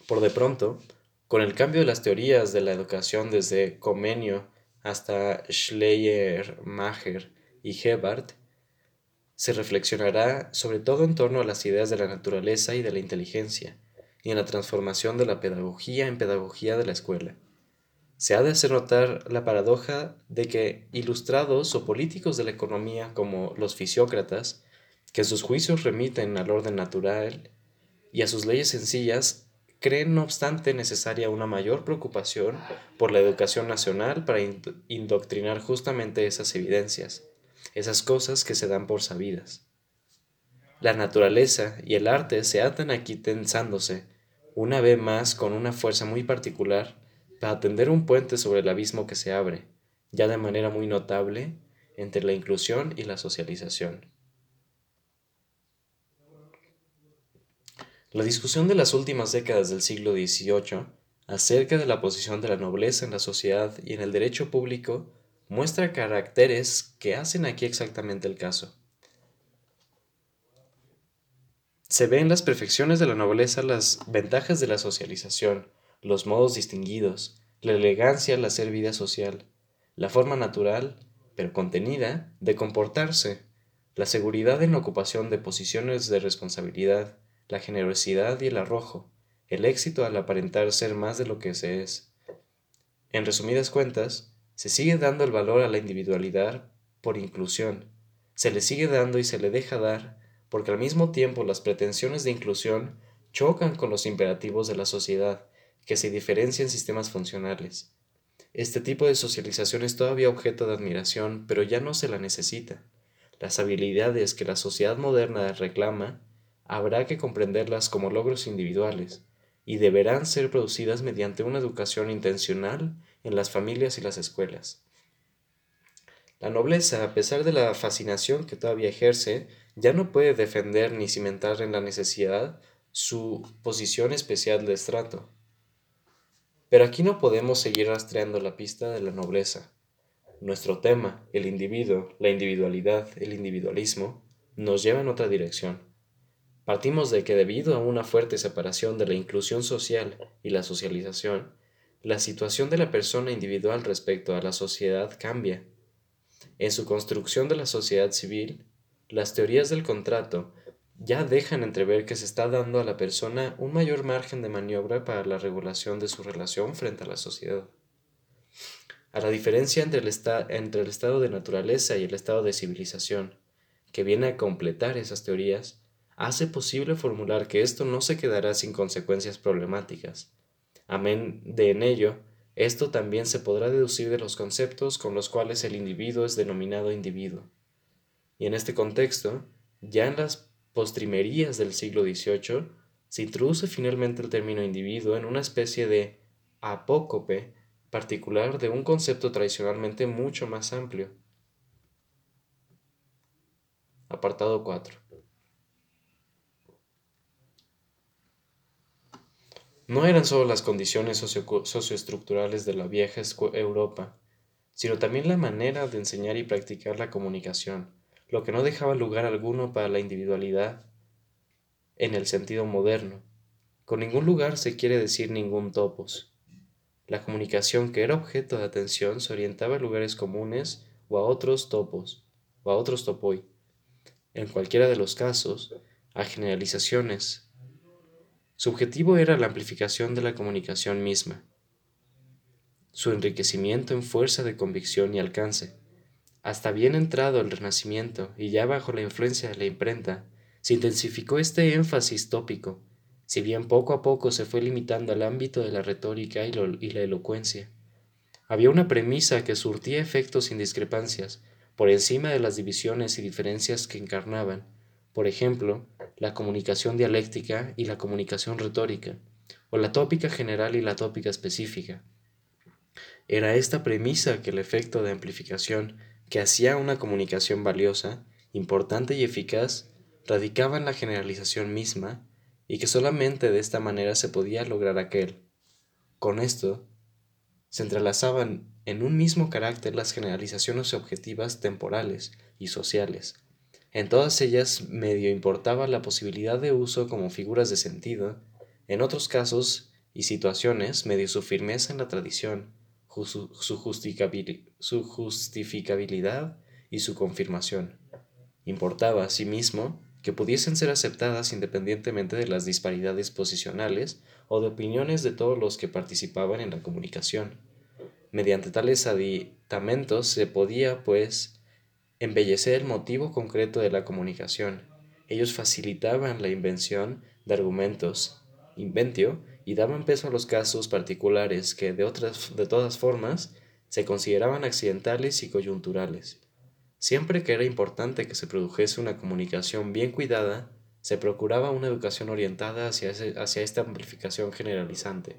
Por de pronto, con el cambio de las teorías de la educación desde Comenio hasta Schleiermacher y Hebert, se reflexionará sobre todo en torno a las ideas de la naturaleza y de la inteligencia, y en la transformación de la pedagogía en pedagogía de la escuela. Se ha de hacer notar la paradoja de que ilustrados o políticos de la economía como los fisiócratas, que sus juicios remiten al orden natural y a sus leyes sencillas, creen no obstante necesaria una mayor preocupación por la educación nacional para indoctrinar justamente esas evidencias, esas cosas que se dan por sabidas. La naturaleza y el arte se atan aquí tensándose, una vez más con una fuerza muy particular, para tender un puente sobre el abismo que se abre, ya de manera muy notable, entre la inclusión y la socialización. La discusión de las últimas décadas del siglo XVIII acerca de la posición de la nobleza en la sociedad y en el derecho público muestra caracteres que hacen aquí exactamente el caso. Se ven las perfecciones de la nobleza las ventajas de la socialización, los modos distinguidos, la elegancia al hacer vida social, la forma natural, pero contenida, de comportarse, la seguridad en la ocupación de posiciones de responsabilidad, la generosidad y el arrojo, el éxito al aparentar ser más de lo que se es. En resumidas cuentas, se sigue dando el valor a la individualidad por inclusión, se le sigue dando y se le deja dar, porque al mismo tiempo las pretensiones de inclusión chocan con los imperativos de la sociedad, que se diferencian sistemas funcionales. Este tipo de socialización es todavía objeto de admiración, pero ya no se la necesita. Las habilidades que la sociedad moderna reclama habrá que comprenderlas como logros individuales y deberán ser producidas mediante una educación intencional en las familias y las escuelas. La nobleza, a pesar de la fascinación que todavía ejerce, ya no puede defender ni cimentar en la necesidad su posición especial de estrato. Pero aquí no podemos seguir rastreando la pista de la nobleza. Nuestro tema, el individuo, la individualidad, el individualismo, nos lleva en otra dirección. Partimos de que debido a una fuerte separación de la inclusión social y la socialización, la situación de la persona individual respecto a la sociedad cambia. En su construcción de la sociedad civil, las teorías del contrato ya dejan entrever que se está dando a la persona un mayor margen de maniobra para la regulación de su relación frente a la sociedad. A la diferencia entre el, entre el estado de naturaleza y el estado de civilización, que viene a completar esas teorías, hace posible formular que esto no se quedará sin consecuencias problemáticas. Amén de en ello, esto también se podrá deducir de los conceptos con los cuales el individuo es denominado individuo. Y en este contexto, ya en las postrimerías del siglo XVIII, se introduce finalmente el término individuo en una especie de apócope particular de un concepto tradicionalmente mucho más amplio. Apartado 4. No eran solo las condiciones socioestructurales de la vieja Europa, sino también la manera de enseñar y practicar la comunicación, lo que no dejaba lugar alguno para la individualidad en el sentido moderno. Con ningún lugar se quiere decir ningún topos. La comunicación que era objeto de atención se orientaba a lugares comunes o a otros topos, o a otros topoi. En cualquiera de los casos, a generalizaciones. Su objetivo era la amplificación de la comunicación misma, su enriquecimiento en fuerza de convicción y alcance. Hasta bien entrado el Renacimiento y ya bajo la influencia de la imprenta, se intensificó este énfasis tópico, si bien poco a poco se fue limitando al ámbito de la retórica y, y la elocuencia. Había una premisa que surtía efectos sin discrepancias, por encima de las divisiones y diferencias que encarnaban, por ejemplo, la comunicación dialéctica y la comunicación retórica, o la tópica general y la tópica específica. Era esta premisa que el efecto de amplificación que hacía una comunicación valiosa, importante y eficaz, radicaba en la generalización misma, y que solamente de esta manera se podía lograr aquel. Con esto, se entrelazaban en un mismo carácter las generalizaciones objetivas temporales y sociales. En todas ellas medio importaba la posibilidad de uso como figuras de sentido, en otros casos y situaciones medio su firmeza en la tradición, su, justificabilidad y su confirmación. Importaba, asimismo, que pudiesen ser aceptadas independientemente de las disparidades posicionales o de opiniones de todos los que participaban en la comunicación. Mediante tales aditamentos se podía, pues, embellecer el motivo concreto de la comunicación. Ellos facilitaban la invención de argumentos, inventio, y daban peso a los casos particulares que, de, otras, de todas formas, se consideraban accidentales y coyunturales. Siempre que era importante que se produjese una comunicación bien cuidada, se procuraba una educación orientada hacia, hacia esta amplificación generalizante.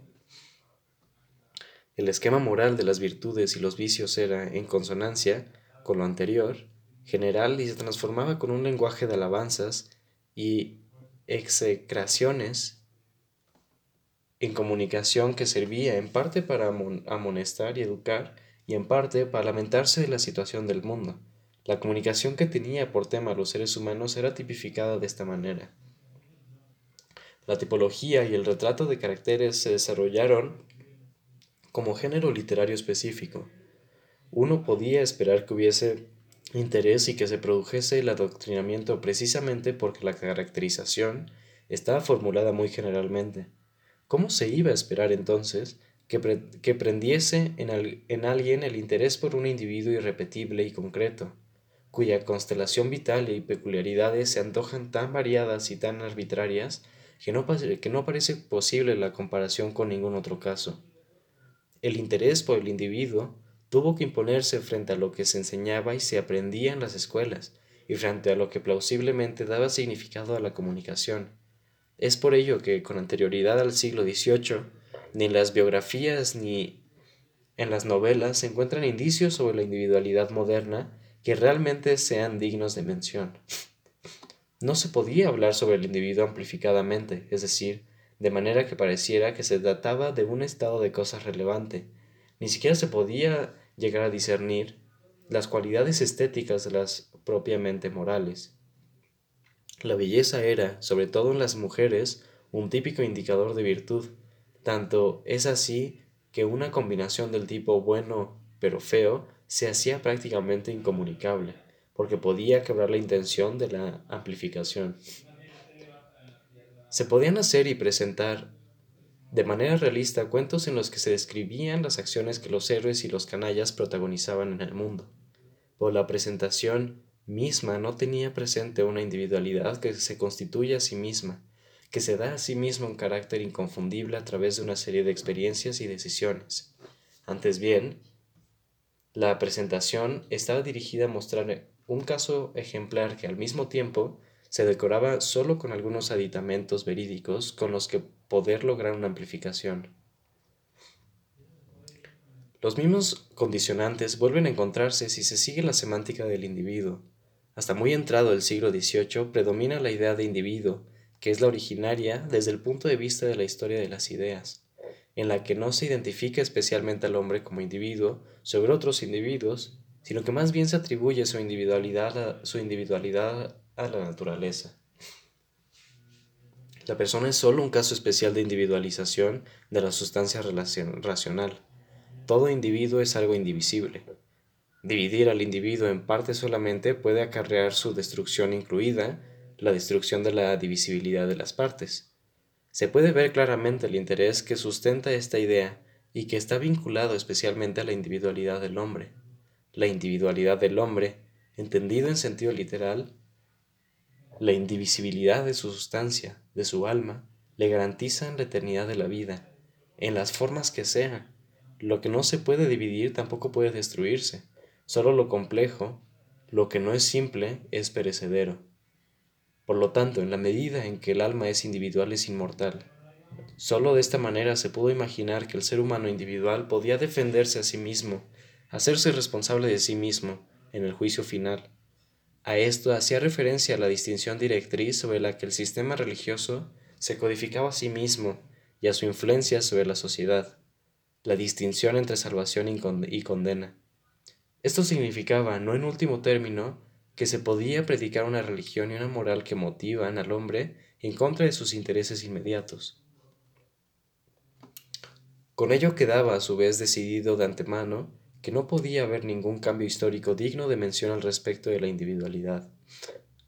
El esquema moral de las virtudes y los vicios era, en consonancia con lo anterior, general y se transformaba con un lenguaje de alabanzas y execraciones en comunicación que servía en parte para amonestar y educar y en parte para lamentarse de la situación del mundo. La comunicación que tenía por tema los seres humanos era tipificada de esta manera. La tipología y el retrato de caracteres se desarrollaron como género literario específico. Uno podía esperar que hubiese interés y que se produjese el adoctrinamiento precisamente porque la caracterización estaba formulada muy generalmente. ¿Cómo se iba a esperar entonces que, prendiese en, en alguien el interés por un individuo irrepetible y concreto, cuya constelación vital y peculiaridades se antojan tan variadas y tan arbitrarias que no, que no parece posible la comparación con ningún otro caso? El interés por el individuo tuvo que imponerse frente a lo que se enseñaba y se aprendía en las escuelas, y frente a lo que plausiblemente daba significado a la comunicación. Es por ello que, con anterioridad al siglo XVIII, ni en las biografías ni en las novelas se encuentran indicios sobre la individualidad moderna que realmente sean dignos de mención. No se podía hablar sobre el individuo amplificadamente, es decir, de manera que pareciera que se trataba de un estado de cosas relevante. Ni siquiera se podía llegar a discernir las cualidades estéticas de las propiamente morales. La belleza era, sobre todo en las mujeres, un típico indicador de virtud. Tanto es así que una combinación del tipo bueno pero feo se hacía prácticamente incomunicable, porque podía quebrar la intención de la amplificación. Se podían hacer y presentar de manera realista cuentos en los que se describían las acciones que los héroes y los canallas protagonizaban en el mundo. Pero la presentación misma no tenía presente una individualidad que se constituye a sí misma, que se da a sí misma un carácter inconfundible a través de una serie de experiencias y decisiones. Antes bien, la presentación estaba dirigida a mostrar un caso ejemplar que al mismo tiempo se decoraba solo con algunos aditamentos verídicos con los que poder lograr una amplificación. Los mismos condicionantes vuelven a encontrarse si se sigue la semántica del individuo. Hasta muy entrado el siglo XVIII predomina la idea de individuo, que es la originaria desde el punto de vista de la historia de las ideas, en la que no se identifica especialmente al hombre como individuo sobre otros individuos, sino que más bien se atribuye su individualidad a, su individualidad a la naturaleza. La persona es solo un caso especial de individualización de la sustancia racional. Todo individuo es algo indivisible. Dividir al individuo en partes solamente puede acarrear su destrucción incluida la destrucción de la divisibilidad de las partes. Se puede ver claramente el interés que sustenta esta idea y que está vinculado especialmente a la individualidad del hombre. La individualidad del hombre, entendido en sentido literal, la indivisibilidad de su sustancia, de su alma, le garantizan la eternidad de la vida, en las formas que sean. Lo que no se puede dividir tampoco puede destruirse. Solo lo complejo, lo que no es simple, es perecedero. Por lo tanto, en la medida en que el alma es individual es inmortal. Solo de esta manera se pudo imaginar que el ser humano individual podía defenderse a sí mismo, hacerse responsable de sí mismo, en el juicio final. A esto hacía referencia la distinción directriz sobre la que el sistema religioso se codificaba a sí mismo y a su influencia sobre la sociedad, la distinción entre salvación y condena. Esto significaba, no en último término, que se podía predicar una religión y una moral que motivan al hombre en contra de sus intereses inmediatos. Con ello quedaba a su vez decidido de antemano que no podía haber ningún cambio histórico digno de mención al respecto de la individualidad.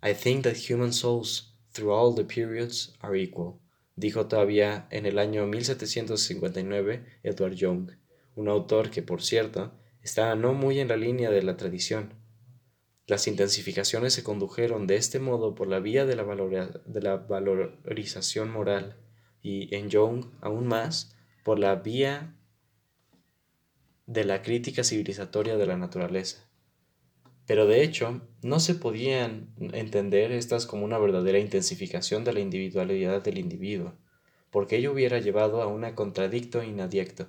I think that human souls, through all the periods, are equal, dijo todavía en el año 1759 Edward Young, un autor que, por cierto, estaba no muy en la línea de la tradición. Las intensificaciones se condujeron de este modo por la vía de la, de la valorización moral y, en Young, aún más, por la vía de la crítica civilizatoria de la naturaleza. Pero de hecho, no se podían entender estas como una verdadera intensificación de la individualidad del individuo, porque ello hubiera llevado a un contradicto inadiecto.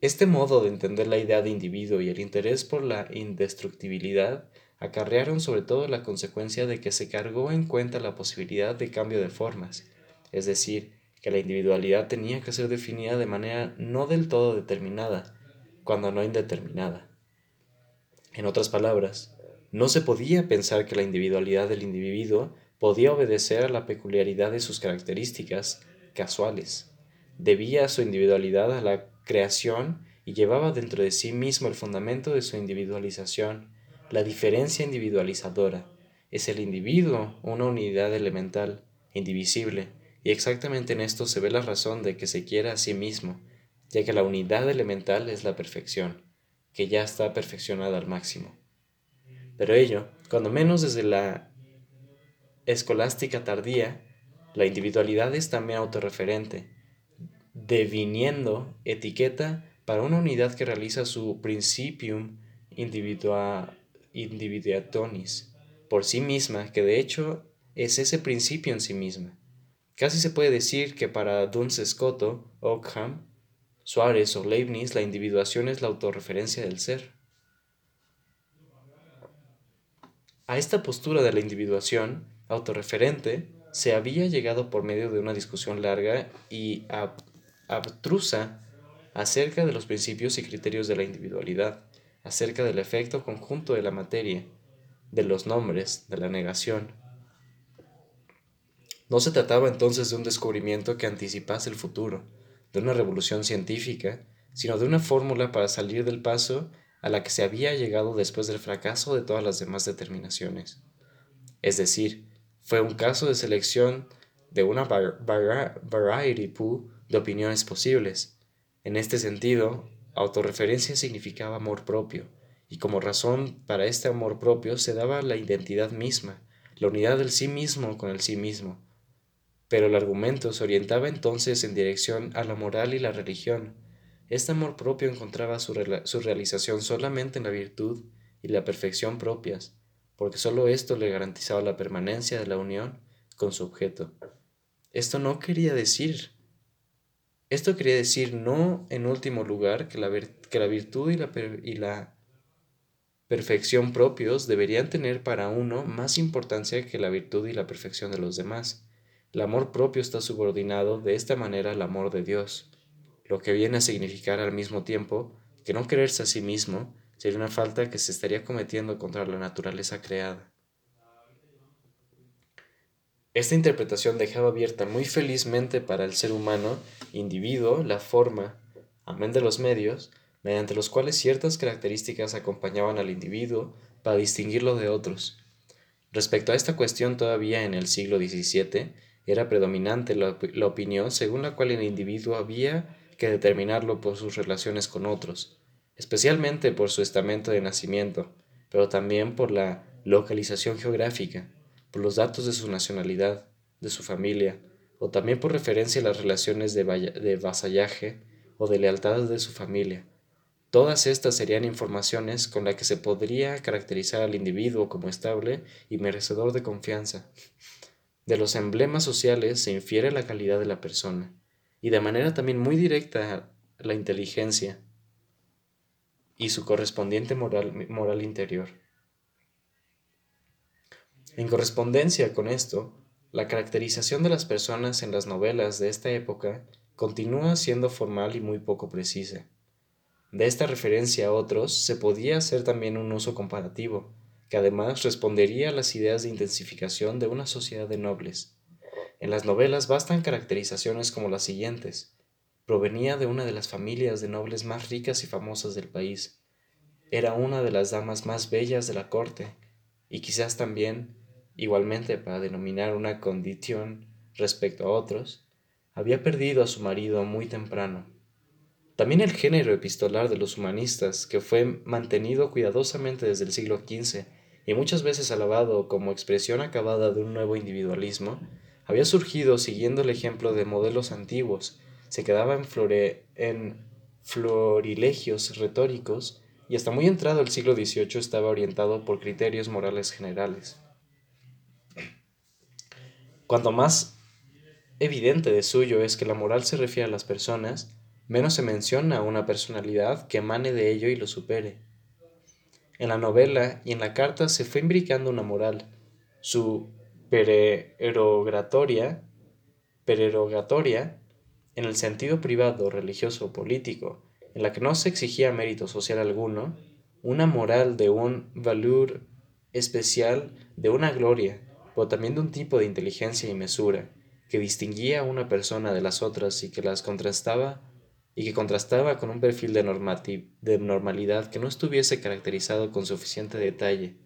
Este modo de entender la idea de individuo y el interés por la indestructibilidad acarrearon sobre todo la consecuencia de que se cargó en cuenta la posibilidad de cambio de formas, es decir, que la individualidad tenía que ser definida de manera no del todo determinada, cuando no indeterminada. En otras palabras, no se podía pensar que la individualidad del individuo podía obedecer a la peculiaridad de sus características casuales. Debía su individualidad a la creación y llevaba dentro de sí mismo el fundamento de su individualización, la diferencia individualizadora. Es el individuo una unidad elemental, indivisible, y exactamente en esto se ve la razón de que se quiera a sí mismo, ya que la unidad elemental es la perfección, que ya está perfeccionada al máximo. Pero ello, cuando menos desde la escolástica tardía, la individualidad es también autorreferente, deviniendo etiqueta para una unidad que realiza su principium individua, individuatonis por sí misma, que de hecho es ese principio en sí misma. Casi se puede decir que para Duns Scoto, Ockham, Suárez o Leibniz la individuación es la autorreferencia del ser. A esta postura de la individuación autorreferente se había llegado por medio de una discusión larga y abstrusa acerca de los principios y criterios de la individualidad, acerca del efecto conjunto de la materia, de los nombres, de la negación. No se trataba entonces de un descubrimiento que anticipase el futuro, de una revolución científica, sino de una fórmula para salir del paso a la que se había llegado después del fracaso de todas las demás determinaciones. Es decir, fue un caso de selección de una variety pool de opiniones posibles. En este sentido, autorreferencia significaba amor propio, y como razón para este amor propio se daba la identidad misma, la unidad del sí mismo con el sí mismo. Pero el argumento se orientaba entonces en dirección a la moral y la religión. Este amor propio encontraba su, su realización solamente en la virtud y la perfección propias, porque sólo esto le garantizaba la permanencia de la unión con su objeto. Esto no quería decir esto quería decir no, en último lugar, que la, que la virtud y la, y la perfección propios deberían tener para uno más importancia que la virtud y la perfección de los demás. El amor propio está subordinado de esta manera al amor de Dios, lo que viene a significar al mismo tiempo que no quererse a sí mismo sería una falta que se estaría cometiendo contra la naturaleza creada. Esta interpretación dejaba abierta muy felizmente para el ser humano, individuo, la forma, amén de los medios, mediante los cuales ciertas características acompañaban al individuo para distinguirlo de otros. Respecto a esta cuestión todavía en el siglo XVII, era predominante la, la, opinión según la cual el individuo había que determinarlo por sus relaciones con otros, especialmente por su estamento de nacimiento, pero también por la localización geográfica, por los datos de su nacionalidad, de su familia, o también por referencia a las relaciones de, de vasallaje o de lealtad de su familia. Todas estas serían informaciones con las que se podría caracterizar al individuo como estable y merecedor de confianza. De los emblemas sociales se infiere la calidad de la persona, y de manera también muy directa la inteligencia y su correspondiente moral, moral interior. En correspondencia con esto, la caracterización de las personas en las novelas de esta época continúa siendo formal y muy poco precisa. De esta referencia a otros se podía hacer también un uso comparativo, que además respondería a las ideas de intensificación de una sociedad de nobles. En las novelas bastan caracterizaciones como las siguientes. Provenía de una de las familias de nobles más ricas y famosas del país. Era una de las damas más bellas de la corte, y quizás también igualmente para denominar una condición respecto a otros, había perdido a su marido muy temprano. También el género epistolar de los humanistas, que fue mantenido cuidadosamente desde el siglo XV y muchas veces alabado como expresión acabada de un nuevo individualismo, había surgido siguiendo el ejemplo de modelos antiguos, se quedaba en, florilegios retóricos y hasta muy entrado el siglo XVIII estaba orientado por criterios morales generales. Cuanto más evidente de suyo es que la moral se refiere a las personas, menos se menciona a una personalidad que emane de ello y lo supere. En la novela y en la carta se fue imbricando una moral, su pererogatoria, pererogatoria en el sentido privado, religioso o político, en la que no se exigía mérito social alguno, una moral de un valor especial, de una gloria, pero también de un tipo de inteligencia y mesura, que distinguía a una persona de las otras y que las contrastaba y que contrastaba con un perfil de, de normalidad que no estuviese caracterizado con suficiente detalle.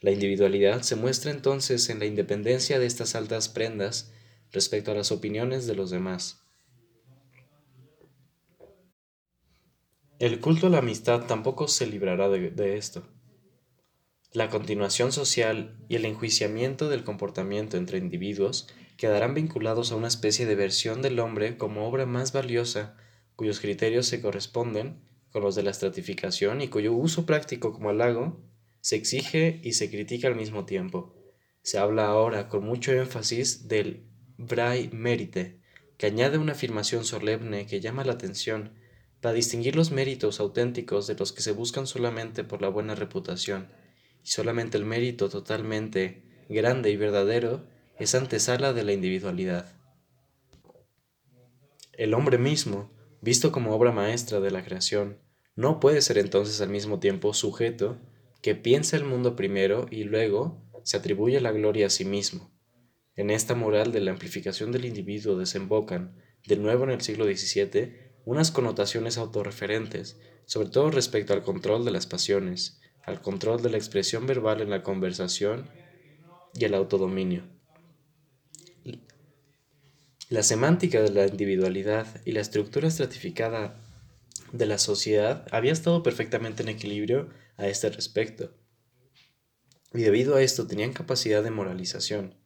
La individualidad se muestra entonces en la independencia de estas altas prendas respecto a las opiniones de los demás. El culto a la amistad tampoco se librará de esto. La continuación social y el enjuiciamiento del comportamiento entre individuos quedarán vinculados a una especie de versión del hombre como obra más valiosa, cuyos criterios se corresponden con los de la estratificación y cuyo uso práctico como halago se exige y se critica al mismo tiempo. Se habla ahora con mucho énfasis del Brai Mérite, que añade una afirmación solemne que llama la atención para distinguir los méritos auténticos de los que se buscan solamente por la buena reputación y solamente el mérito totalmente grande y verdadero es antesala de la individualidad. El hombre mismo, visto como obra maestra de la creación, no puede ser entonces al mismo tiempo sujeto que piensa el mundo primero y luego se atribuye la gloria a sí mismo. En esta moral de la amplificación del individuo desembocan, de nuevo en el siglo XVII, unas connotaciones autorreferentes, sobre todo respecto al control de las pasiones, al control de la expresión verbal en la conversación y el autodominio. La semántica de la individualidad y la estructura estratificada de la sociedad había estado perfectamente en equilibrio a este respecto, y debido a esto tenían capacidad de moralización.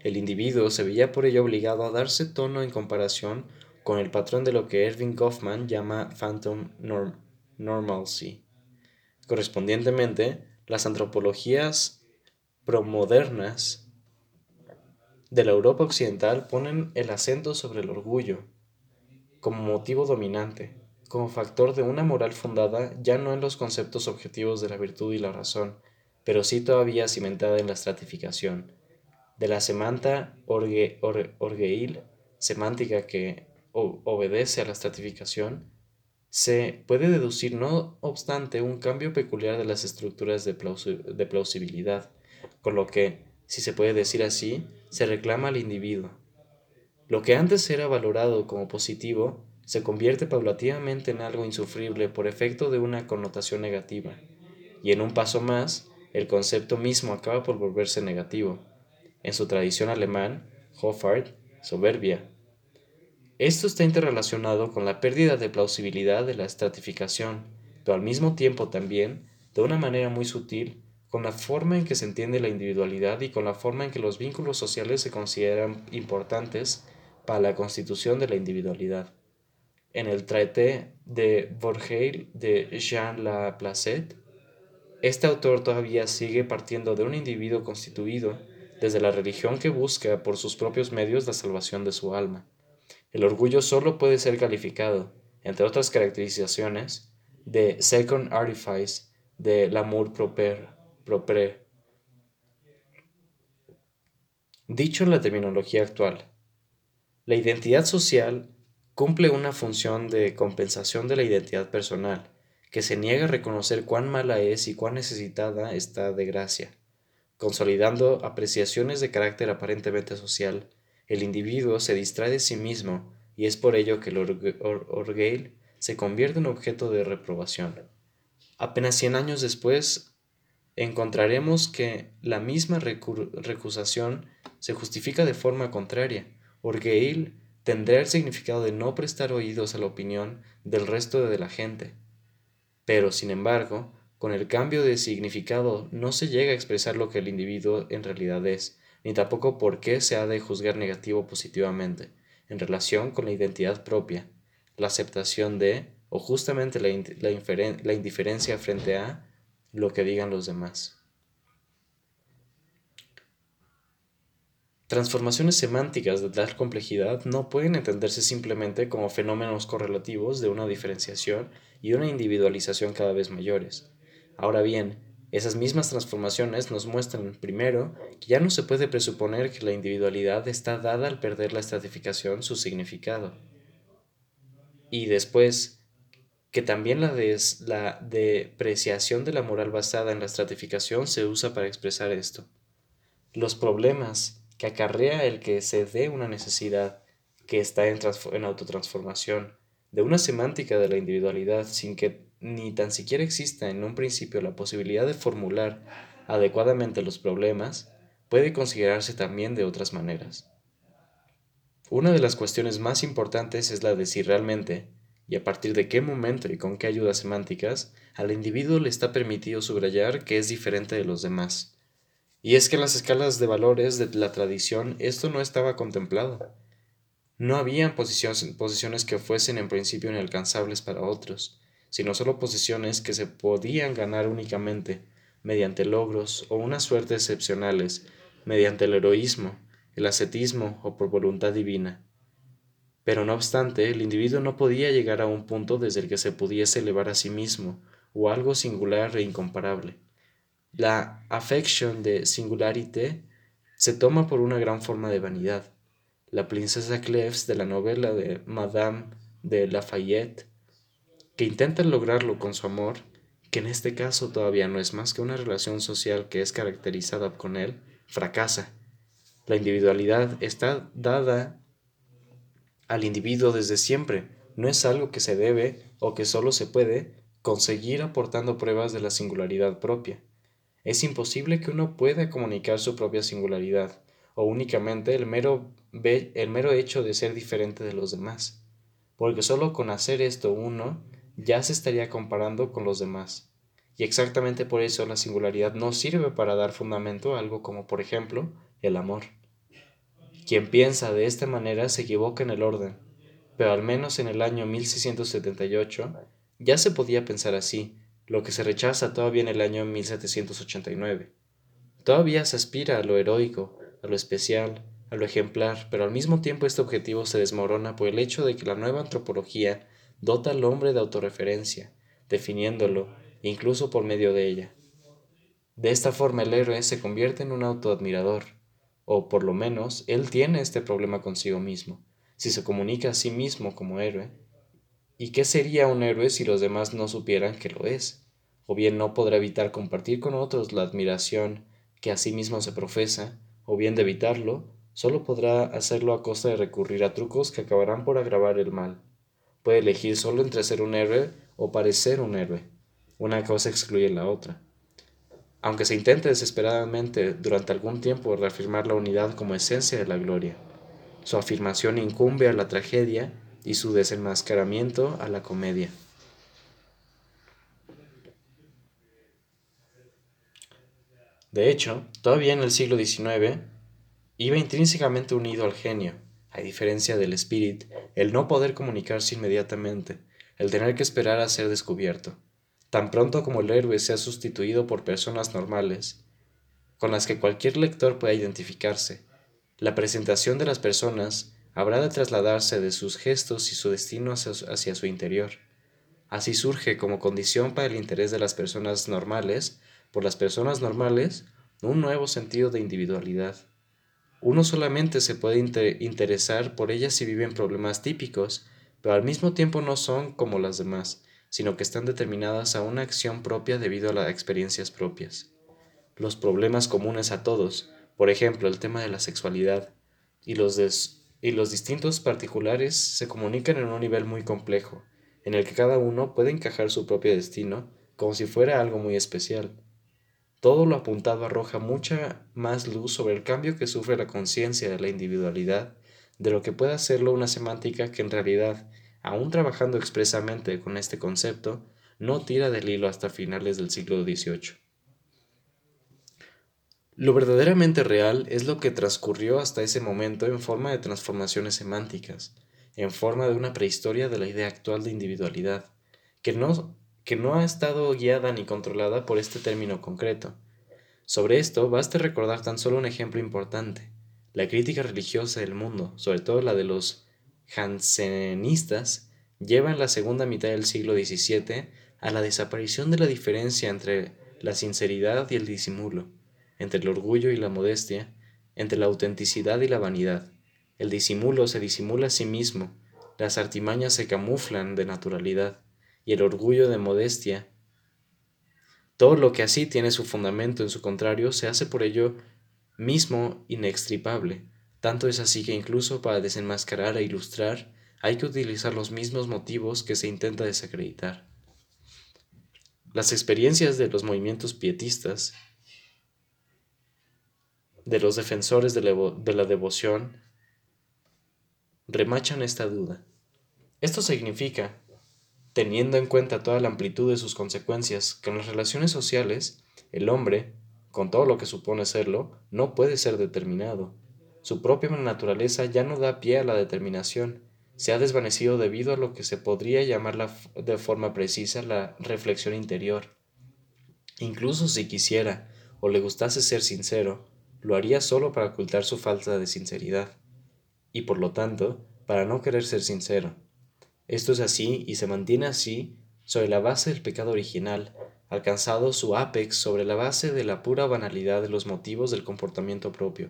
El individuo se veía por ello obligado a darse tono en comparación con el patrón de lo que Erving Goffman llama phantom normalcy. Correspondientemente, las antropologías promodernas de la Europa occidental ponen el acento sobre el orgullo como motivo dominante, como factor de una moral fundada ya no en los conceptos objetivos de la virtud y la razón, pero sí todavía cimentada en la estratificación. de la semanta orgeil, semántica que obedece a la estratificación, se puede deducir, no obstante, un cambio peculiar de las estructuras de plausibilidad, con lo que, si se puede decir así, se reclama al individuo. Lo que antes era valorado como positivo se convierte paulatinamente en algo insufrible por efecto de una connotación negativa, y en un paso más, el concepto mismo acaba por volverse negativo. En su tradición alemán, Hoffart, soberbia, esto está interrelacionado con la pérdida de plausibilidad de la estratificación, pero al mismo tiempo también, de una manera muy sutil, con la forma en que se entiende la individualidad y con la forma en que los vínculos sociales se consideran importantes para la constitución de la individualidad. En el traité de Borgeil de Jean Laplacette, este autor todavía sigue partiendo de un individuo constituido desde la religión que busca por sus propios medios la salvación de su alma. El orgullo solo puede ser calificado, entre otras caracterizaciones, de second artifice de l'amour propre. Dicho en la terminología actual, la identidad social cumple una función de compensación de la identidad personal, que se niega a reconocer cuán mala es y cuán necesitada está de gracia, consolidando apreciaciones de carácter aparentemente social el individuo se distrae de sí mismo y es por ello que el orgueil se convierte en objeto de reprobación. Apenas cien años después, encontraremos que la misma recusación se justifica de forma contraria. Orgueil tendrá el significado de no prestar oídos a la opinión del resto de la gente. Pero, sin embargo, con el cambio de significado no se llega a expresar lo que el individuo en realidad es, ni tampoco por qué se ha de juzgar negativo o positivamente, en relación con la identidad propia, la aceptación de, o justamente la, la indiferencia frente a, lo que digan los demás. Transformaciones semánticas de tal complejidad no pueden entenderse simplemente como fenómenos correlativos de una diferenciación y una individualización cada vez mayores. Ahora bien, esas mismas transformaciones nos muestran, primero, que ya no se puede presuponer que la individualidad está dada al perder la estratificación su significado. Y después, que también la, la depreciación de la moral basada en la estratificación se usa para expresar esto. Los problemas que acarrea el que se dé una necesidad que está en, en autotransformación de una semántica de la individualidad sin que ni tan siquiera exista en un principio la posibilidad de formular adecuadamente los problemas, puede considerarse también de otras maneras. Una de las cuestiones más importantes es la de si realmente, y a partir de qué momento y con qué ayudas semánticas, al individuo le está permitido subrayar que es diferente de los demás. Y es que en las escalas de valores de la tradición esto no estaba contemplado. No habían posiciones, que fuesen en principio inalcanzables para otros, sino solo posiciones que se podían ganar únicamente mediante logros o una suerte excepcionales, mediante el heroísmo, el ascetismo o por voluntad divina. Pero no obstante, el individuo no podía llegar a un punto desde el que se pudiese elevar a sí mismo, o algo singular e incomparable. La affection de singularité se toma por una gran forma de vanidad. La princesa Cleves de la novela de Madame de Lafayette que intentan lograrlo con su amor, que en este caso todavía no es más que una relación social que es caracterizada con él, fracasa. La individualidad está dada al individuo desde siempre, no es algo que se debe o que solo se puede conseguir aportando pruebas de la singularidad propia. Es imposible que uno pueda comunicar su propia singularidad, o únicamente el mero, el mero hecho de ser diferente de los demás, porque solo con hacer esto uno ya se estaría comparando con los demás. Y exactamente por eso la singularidad no sirve para dar fundamento a algo como, por ejemplo, el amor. Quien piensa de esta manera se equivoca en el orden, pero al menos en el año 1678 ya se podía pensar así, lo que se rechaza todavía en el año 1789. Todavía se aspira a lo heroico, a lo especial, a lo ejemplar, pero al mismo tiempo este objetivo se desmorona por el hecho de que la nueva antropología dota al hombre de autorreferencia, definiéndolo, incluso por medio de ella. De esta forma el héroe se convierte en un autoadmirador, o por lo menos él tiene este problema consigo mismo, si se comunica a sí mismo como héroe. ¿Y qué sería un héroe si los demás no supieran que lo es? O bien no podrá evitar compartir con otros la admiración que a sí mismo se profesa, o bien de evitarlo, solo podrá hacerlo a costa de recurrir a trucos que acabarán por agravar el mal. Puede elegir solo entre ser un héroe o parecer un héroe. Una cosa excluye la otra. Aunque se intente desesperadamente durante algún tiempo reafirmar la unidad como esencia de la gloria, su afirmación incumbe a la tragedia y su desenmascaramiento a la comedia. De hecho, todavía en el siglo XIX, iba intrínsecamente unido al genio, a diferencia del espíritu, el no poder comunicarse inmediatamente, el tener que esperar a ser descubierto, tan pronto como el héroe sea sustituido por personas normales, con las que cualquier lector pueda identificarse. La presentación de las personas habrá de trasladarse de sus gestos y su destino hacia, su interior. Así surge como condición para el interés de las personas normales, por las personas normales, un nuevo sentido de individualidad. Uno solamente se puede interesar por ellas si viven problemas típicos, pero al mismo tiempo no son como las demás, sino que están determinadas a una acción propia debido a las experiencias propias. Los problemas comunes a todos, por ejemplo el tema de la sexualidad, y los, y los distintos particulares se comunican en un nivel muy complejo, en el que cada uno puede encajar su propio destino como si fuera algo muy especial. Todo lo apuntado arroja mucha más luz sobre el cambio que sufre la conciencia de la individualidad de lo que puede hacerlo una semántica que en realidad, aún trabajando expresamente con este concepto, no tira del hilo hasta finales del siglo XVIII. Lo verdaderamente real es lo que transcurrió hasta ese momento en forma de transformaciones semánticas, en forma de una prehistoria de la idea actual de individualidad, que no que no ha estado guiada ni controlada por este término concreto. Sobre esto basta recordar tan solo un ejemplo importante, la crítica religiosa del mundo, sobre todo la de los jansenistas, lleva en la segunda mitad del siglo XVII a la desaparición de la diferencia entre la sinceridad y el disimulo, entre el orgullo y la modestia, entre la autenticidad y la vanidad. El disimulo se disimula a sí mismo, las artimañas se camuflan de naturalidad y el orgullo de modestia. Todo lo que así tiene su fundamento en su contrario se hace por ello mismo inextripable. Tanto es así que incluso para desenmascarar e ilustrar hay que utilizar los mismos motivos que se intenta desacreditar. Las experiencias de los movimientos pietistas, de los defensores de la, de la devoción, remachan esta duda. Esto significa teniendo en cuenta toda la amplitud de sus consecuencias, que en las relaciones sociales, el hombre, con todo lo que supone serlo, no puede ser determinado. Su propia naturaleza ya no da pie a la determinación, se ha desvanecido debido a lo que se podría llamar de forma precisa la reflexión interior. Incluso si quisiera o le gustase ser sincero, lo haría solo para ocultar su falta de sinceridad, y por lo tanto, para no querer ser sincero. Esto es así y se mantiene así sobre la base del pecado original, alcanzado su apex sobre la base de la pura banalidad de los motivos del comportamiento propio.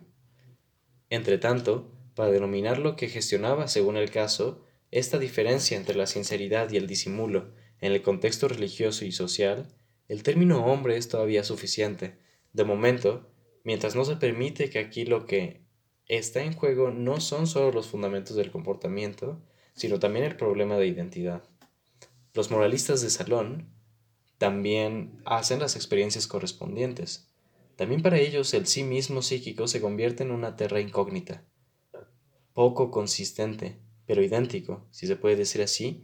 Entretanto, para denominar lo que gestionaba según el caso, esta diferencia entre la sinceridad y el disimulo en el contexto religioso y social, el término hombre es todavía suficiente. De momento, mientras no se permite que aquí lo que está en juego no son solo los fundamentos del comportamiento, sino también el problema de identidad. Los moralistas de salón también hacen las experiencias correspondientes. También para ellos el sí mismo psíquico se convierte en una terra incógnita, poco consistente, pero idéntico, si se puede decir así,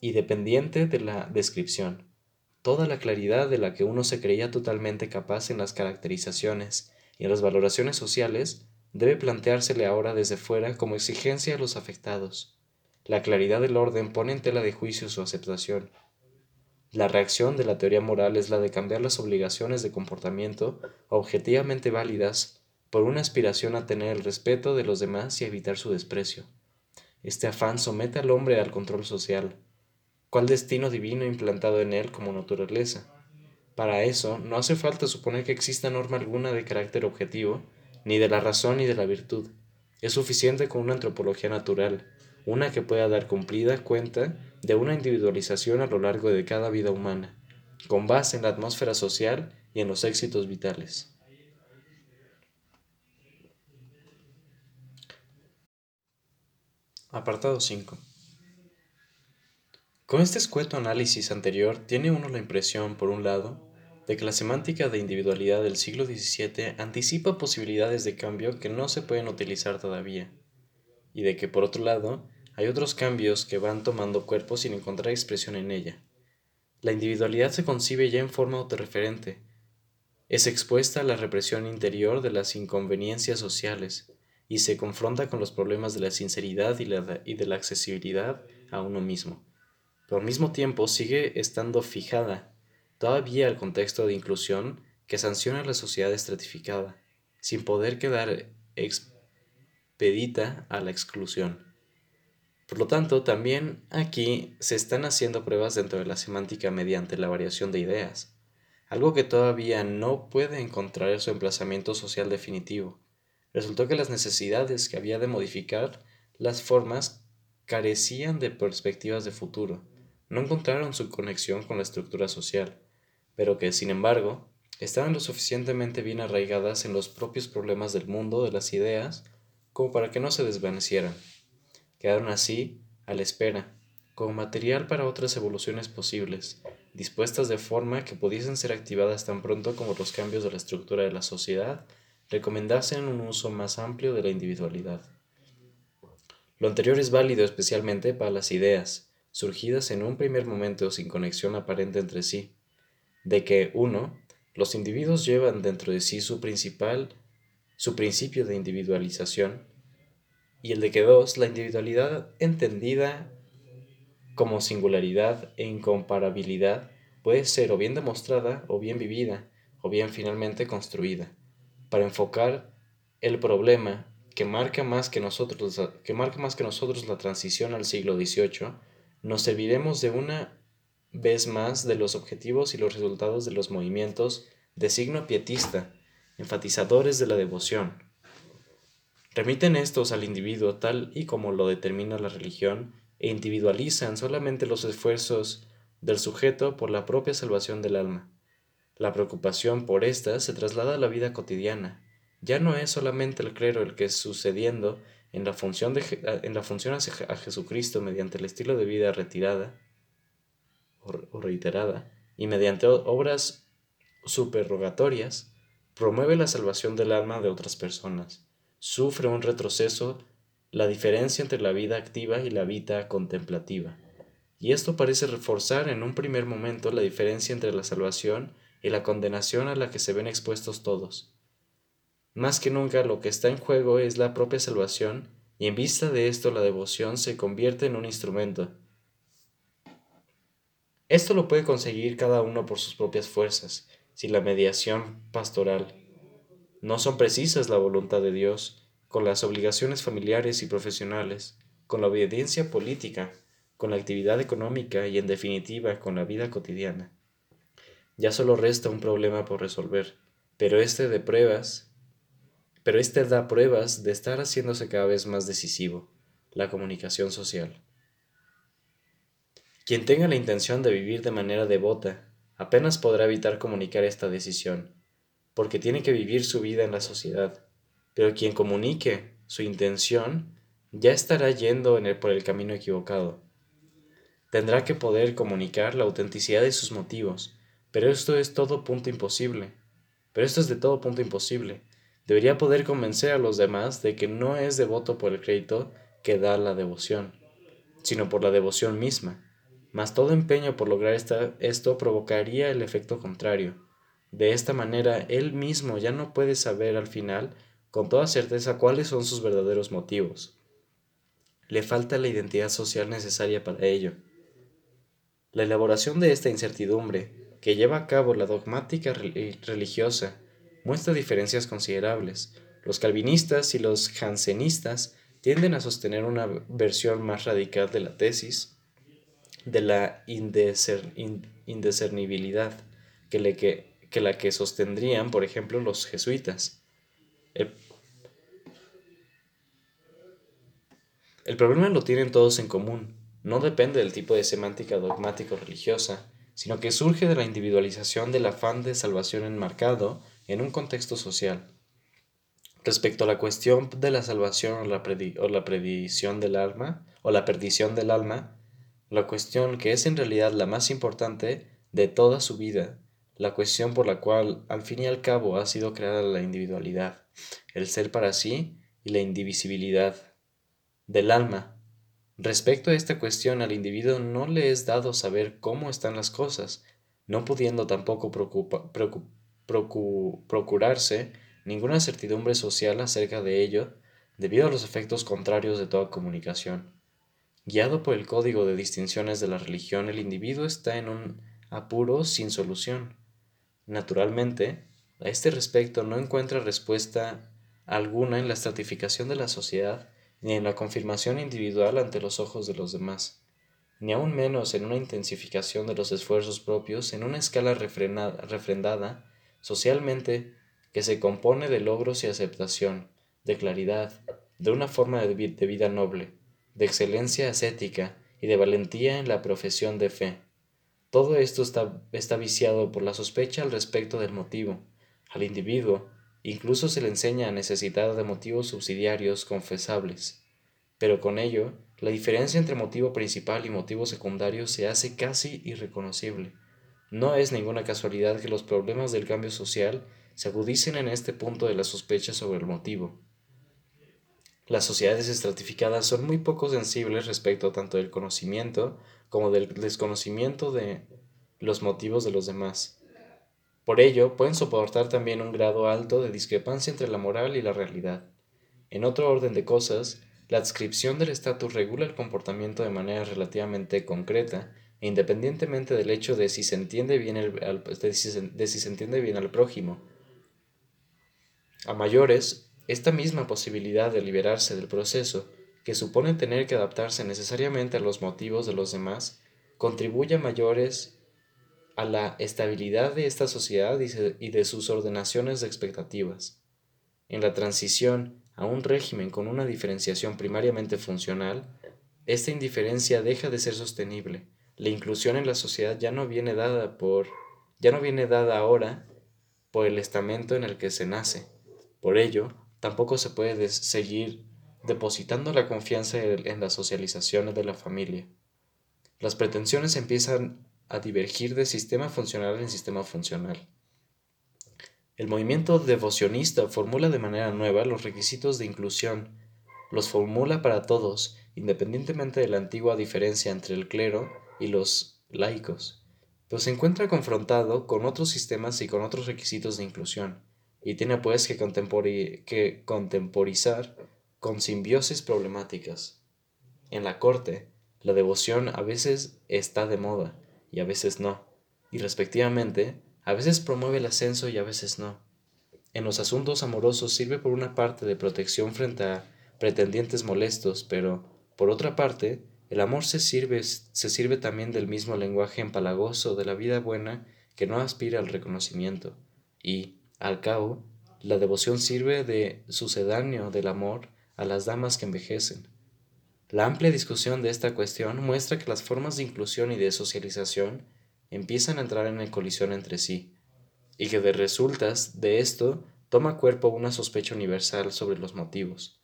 y dependiente de la descripción. Toda la claridad de la que uno se creía totalmente capaz en las caracterizaciones y en las valoraciones sociales debe planteársele ahora desde fuera como exigencia a los afectados. La claridad del orden pone en tela de juicio su aceptación. La reacción de la teoría moral es la de cambiar las obligaciones de comportamiento objetivamente válidas por una aspiración a tener el respeto de los demás y evitar su desprecio. Este afán somete al hombre al control social. ¿Cuál destino divino implantado en él como naturaleza? Para eso no hace falta suponer que exista norma alguna de carácter objetivo ni de la razón ni de la virtud. Es suficiente con una antropología natural, una que pueda dar cumplida cuenta de una individualización a lo largo de cada vida humana, con base en la atmósfera social y en los éxitos vitales. Apartado 5. Con este escueto análisis anterior tiene uno la impresión, por un lado, de que la semántica de individualidad del siglo XVII anticipa posibilidades de cambio que no se pueden utilizar todavía, y de que, por otro lado, hay otros cambios que van tomando cuerpo sin encontrar expresión en ella. La individualidad se concibe ya en forma autorreferente, es expuesta a la represión interior de las inconveniencias sociales, y se confronta con los problemas de la sinceridad y, y de la accesibilidad a uno mismo pero al mismo tiempo sigue estando fijada todavía al contexto de inclusión que sanciona la sociedad estratificada, sin poder quedar expedita a la exclusión. Por lo tanto, también aquí se están haciendo pruebas dentro de la semántica mediante la variación de ideas, algo que todavía no puede encontrar su emplazamiento social definitivo. Resultó que las necesidades que había de modificar las formas carecían de perspectivas de futuro no encontraron su conexión con la estructura social, pero que, sin embargo, estaban lo suficientemente bien arraigadas en los propios problemas del mundo de las ideas como para que no se desvanecieran. Quedaron así, a la espera, como material para otras evoluciones posibles, dispuestas de forma que pudiesen ser activadas tan pronto como los cambios de la estructura de la sociedad recomendasen un uso más amplio de la individualidad. Lo anterior es válido especialmente para las ideas, surgidas en un primer momento sin conexión aparente entre sí, de que, uno, los individuos llevan dentro de sí su principal, su principio de individualización, y el de que dos, la individualidad entendida como singularidad e incomparabilidad puede ser o bien demostrada o bien vivida o bien finalmente construida, para enfocar el problema que marca más que nosotros, que marca más que nosotros la transición al siglo XVIII nos serviremos de una vez más de los objetivos y los resultados de los movimientos de signo pietista, enfatizadores de la devoción. Remiten estos al individuo tal y como lo determina la religión e individualizan solamente los esfuerzos del sujeto por la propia salvación del alma. La preocupación por ésta se traslada a la vida cotidiana. Ya no es solamente el clero el que sucediendo en la función, de, en la función a Jesucristo mediante el estilo de vida retirada o reiterada y mediante obras superrogatorias, promueve la salvación del alma de otras personas. Sufre un retroceso la diferencia entre la vida activa y la vida contemplativa. Y esto parece reforzar en un primer momento la diferencia entre la salvación y la condenación a la que se ven expuestos todos. Más que nunca lo que está en juego es la propia salvación y en vista de esto la devoción se convierte en un instrumento. Esto lo puede conseguir cada uno por sus propias fuerzas, si la mediación pastoral no son precisas la voluntad de Dios, con las obligaciones familiares y profesionales, con la obediencia política, con la actividad económica y en definitiva con la vida cotidiana. Ya solo resta un problema por resolver, pero este de pruebas pero este da pruebas de estar haciéndose cada vez más decisivo, la comunicación social. Quien tenga la intención de vivir de manera devota, apenas podrá evitar comunicar esta decisión, porque tiene que vivir su vida en la sociedad, pero quien comunique su intención ya estará yendo en el, por el camino equivocado. Tendrá que poder comunicar la autenticidad de sus motivos, pero esto es todo punto imposible. Pero esto es de todo punto imposible, debería poder convencer a los demás de que no es devoto por el crédito que da la devoción, sino por la devoción misma. Mas todo empeño por lograr esto provocaría el efecto contrario. De esta manera, él mismo ya no puede saber al final con toda certeza cuáles son sus verdaderos motivos. Le falta la identidad social necesaria para ello. La elaboración de esta incertidumbre, que lleva a cabo la dogmática religiosa, muestra diferencias considerables. Los calvinistas y los jansenistas tienden a sostener una versión más radical de la tesis de la indiscernibilidad que, que la que sostendrían, por ejemplo, los jesuitas. El, problema lo tienen todos en común. No depende del tipo de semántica dogmática o religiosa, sino que surge de la individualización del afán de salvación enmarcado en un contexto social. Respecto a la cuestión de la salvación o la, o la predicción del alma, o la perdición del alma, la cuestión que es en realidad la más importante de toda su vida la cuestión por la cual al fin y al cabo ha sido creada la individualidad, el ser para sí y la indivisibilidad del alma. Respecto a esta cuestión al individuo no le es dado saber cómo están las cosas, no pudiendo tampoco procurarse ninguna certidumbre social acerca de ello debido a los efectos contrarios de toda comunicación. Guiado por el código de distinciones de la religión, el individuo está en un apuro sin solución. Naturalmente, a este respecto no encuentra respuesta alguna en la estratificación de la sociedad ni en la confirmación individual ante los ojos de los demás, ni aún menos en una intensificación de los esfuerzos propios en una escala refrendada socialmente que se compone de logros y aceptación, de claridad, de una forma de vida noble, de excelencia ascética y de valentía en la profesión de fe. Todo esto está, viciado por la sospecha al respecto del motivo. Al individuo incluso se le enseña a necesitar de motivos subsidiarios confesables. Pero con ello, la diferencia entre motivo principal y motivo secundario se hace casi irreconocible. No es ninguna casualidad que los problemas del cambio social se agudicen en este punto de la sospecha sobre el motivo. Las sociedades estratificadas son muy poco sensibles respecto tanto del conocimiento como del desconocimiento de los motivos de los demás. Por ello, pueden soportar también un grado alto de discrepancia entre la moral y la realidad. En otro orden de cosas, la adscripción del estatus regula el comportamiento de manera relativamente concreta e independientemente del hecho de si se entiende bien, el, de si se entiende bien al prójimo. A mayores, esta misma posibilidad de liberarse del proceso que supone tener que adaptarse necesariamente a los motivos de los demás, contribuye mayores a la estabilidad de esta sociedad y de sus ordenaciones de expectativas. En la transición a un régimen con una diferenciación primariamente funcional, esta indiferencia deja de ser sostenible. La inclusión en la sociedad ya no viene dada por ya no viene dada ahora por el estamento en el que se nace. Por ello, tampoco se puede seguir depositando la confianza en las socializaciones de la familia. Las pretensiones empiezan a divergir de sistema funcional en sistema funcional. El movimiento devocionista formula de manera nueva los requisitos de inclusión, los formula para todos, independientemente de la antigua diferencia entre el clero y los laicos, pero se encuentra confrontado con otros sistemas y con otros requisitos de inclusión, y tiene pues que, que contemporizar con simbiosis problemáticas. En la corte, la devoción a veces está de moda y a veces no, y respectivamente, a veces promueve el ascenso y a veces no. En los asuntos amorosos sirve por una parte de protección frente a pretendientes molestos, pero, por otra parte, el amor se sirve, se sirve también del mismo lenguaje empalagoso de la vida buena que no aspira al reconocimiento, y, al cabo, la devoción sirve de sucedáneo del amor a las damas que envejecen. La amplia discusión de esta cuestión muestra que las formas de inclusión y de socialización empiezan a entrar en colisión entre sí, y que de resultas de esto toma cuerpo una sospecha universal sobre los motivos.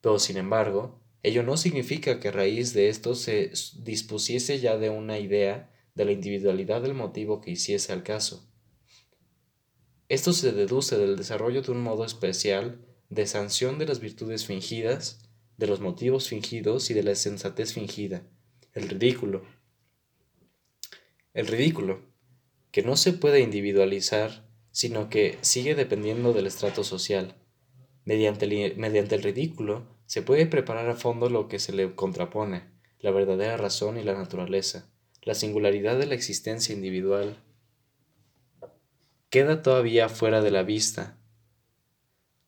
Pero, sin embargo, ello no significa que a raíz de esto se dispusiese ya de una idea de la individualidad del motivo que hiciese al caso. Esto se deduce del desarrollo de un modo especial de sanción de las virtudes fingidas, de los motivos fingidos y de la sensatez fingida, el ridículo. El ridículo, que no se puede individualizar, sino que sigue dependiendo del estrato social. Mediante el, mediante el ridículo se puede preparar a fondo lo que se le contrapone, la verdadera razón y la naturaleza, la singularidad de la existencia individual. Queda todavía fuera de la vista,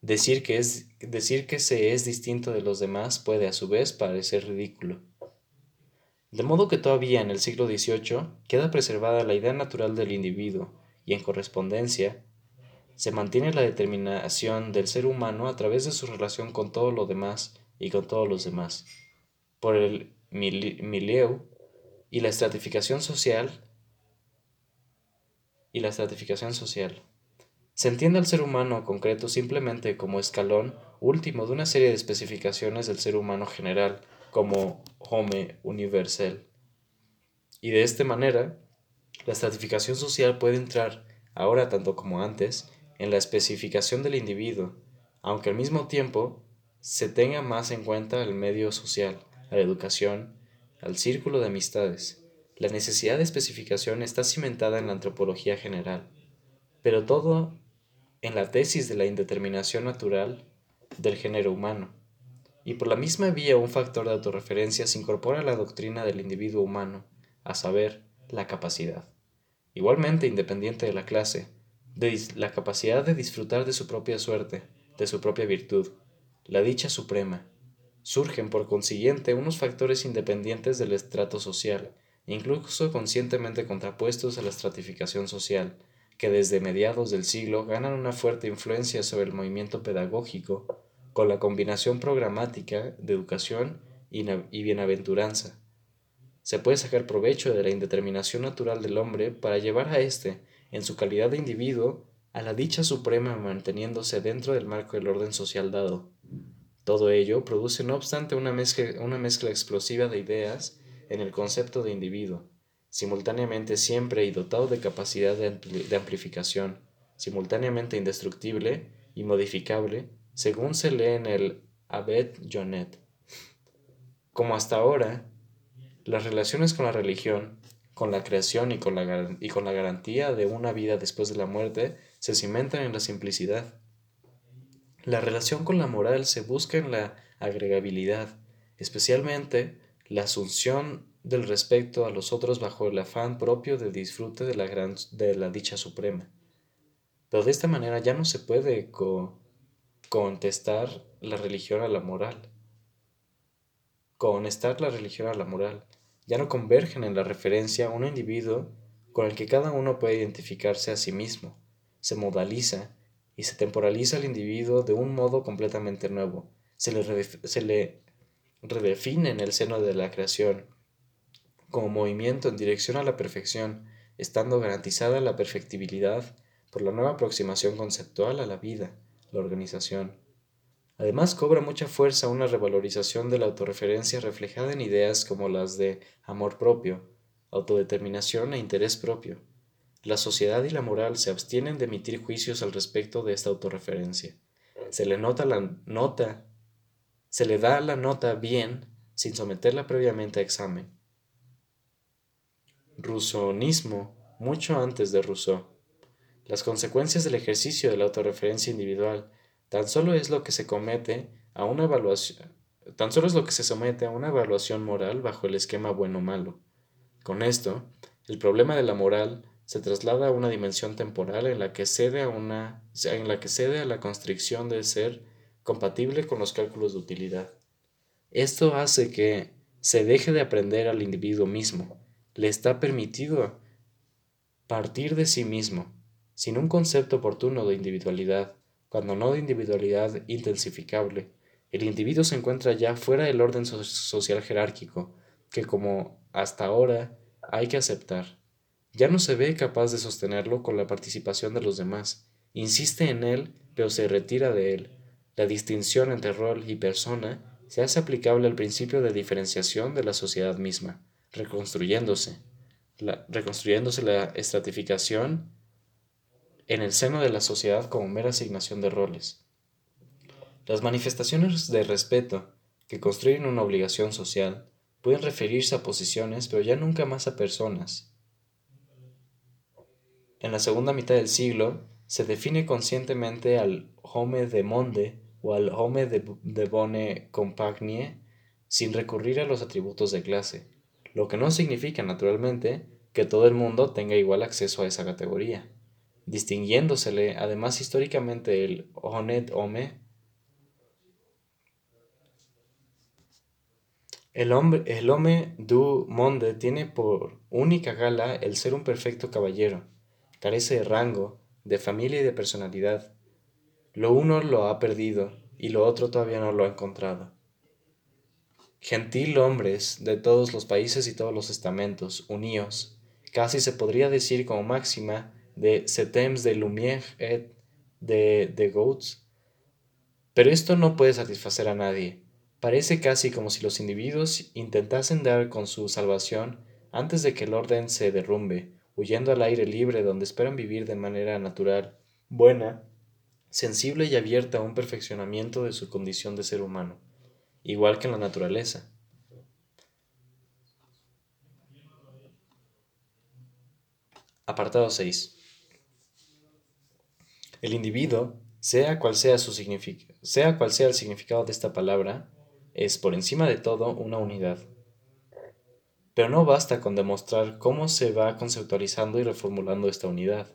Decir que, es, decir que se es distinto de los demás puede a su vez parecer ridículo. De modo que todavía en el siglo XVIII queda preservada la idea natural del individuo y en correspondencia se mantiene la determinación del ser humano a través de su relación con todo lo demás y con todos los demás. por el milieu y la estratificación social y la estratificación social. Se entiende al ser humano concreto simplemente como escalón último de una serie de especificaciones del ser humano general, como Home universal. Y de esta manera, la estratificación social puede entrar, ahora tanto como antes, en la especificación del individuo, aunque al mismo tiempo se tenga más en cuenta el medio social, la educación, al círculo de amistades. La necesidad de especificación está cimentada en la antropología general, pero todo en la tesis de la indeterminación natural del género humano. Y por la misma vía un factor de autorreferencia se incorpora a la doctrina del individuo humano, a saber, la capacidad. Igualmente independiente de la clase, de la capacidad de disfrutar de su propia suerte, de su propia virtud, la dicha suprema. Surgen por consiguiente unos factores independientes del estrato social, incluso conscientemente contrapuestos a la estratificación social, que desde mediados del siglo ganan una fuerte influencia sobre el movimiento pedagógico, con la combinación programática de educación y bienaventuranza. Se puede sacar provecho de la indeterminación natural del hombre para llevar a éste, en su calidad de individuo, a la dicha suprema manteniéndose dentro del marco del orden social dado. Todo ello produce no obstante una mezcla, una mezcla explosiva de ideas en el concepto de individuo, simultáneamente siempre y dotado de capacidad de, amplificación, simultáneamente indestructible y modificable, según se lee en el Abed Jonet. Como hasta ahora, las relaciones con la religión, con la creación y con la, y con la garantía de una vida después de la muerte se cimentan en la simplicidad. La relación con la moral se busca en la agregabilidad, especialmente la asunción del respeto a los otros bajo el afán propio de disfrute de la, gran, de la dicha suprema. Pero de esta manera ya no se puede contestar la religión a la moral. Contestar la religión a la moral. Ya no convergen en la referencia a un individuo con el que cada uno puede identificarse a sí mismo. Se modaliza y se temporaliza al individuo de un modo completamente nuevo. Se le, se le redefine en el seno de la creación como movimiento en dirección a la perfección, estando garantizada la perfectibilidad por la nueva aproximación conceptual a la vida, la organización. Además cobra mucha fuerza una revalorización de la autorreferencia reflejada en ideas como las de amor propio, autodeterminación e interés propio. La sociedad y la moral se abstienen de emitir juicios al respecto de esta autorreferencia. Se le nota la nota se le da la nota bien sin someterla previamente a examen. Rousseauismo mucho antes de Rousseau. Las consecuencias del ejercicio de la autorreferencia individual tan solo es lo que se comete a una evaluación tan solo es lo que se somete a una evaluación moral bajo el esquema bueno-malo. Con esto, el problema de la moral se traslada a una dimensión temporal en la que cede a una en la que cede a la constricción de ser compatible con los cálculos de utilidad. Esto hace que se deje de aprender al individuo mismo. Le está permitido partir de sí mismo, sin un concepto oportuno de individualidad, cuando no de individualidad intensificable. El individuo se encuentra ya fuera del orden social jerárquico, que como hasta ahora hay que aceptar. Ya no se ve capaz de sostenerlo con la participación de los demás. Insiste en él, pero se retira de él la distinción entre rol y persona se hace aplicable al principio de diferenciación de la sociedad misma, reconstruyéndose, la, la estratificación en el seno de la sociedad como mera asignación de roles. Las manifestaciones de respeto que construyen una obligación social pueden referirse a posiciones, pero ya nunca más a personas. En la segunda mitad del siglo se define conscientemente al home de monde o al home de, de bonne compagnie sin recurrir a los atributos de clase, lo que no significa naturalmente que todo el mundo tenga igual acceso a esa categoría, distinguiéndosele además históricamente el honnête homme El hombre, el homme du monde tiene por única gala el ser un perfecto caballero. Carece de rango, de familia y de personalidad. Lo uno lo ha perdido y lo otro todavía no lo ha encontrado. Gentil hombres de todos los países y todos los estamentos, uníos, casi se podría decir como máxima de Setems de Lumière et de, de Goats. Pero esto no puede satisfacer a nadie. Parece casi como si los individuos intentasen dar con su salvación antes de que el orden se derrumbe, huyendo al aire libre donde esperan vivir de manera natural, buena, sensible y abierta a un perfeccionamiento de su condición de ser humano igual que en la naturaleza. Apartado 6. El individuo, sea cual sea, su sea cual sea el significado de esta palabra, es por encima de todo una unidad. Pero no basta con demostrar cómo se va conceptualizando y reformulando esta unidad.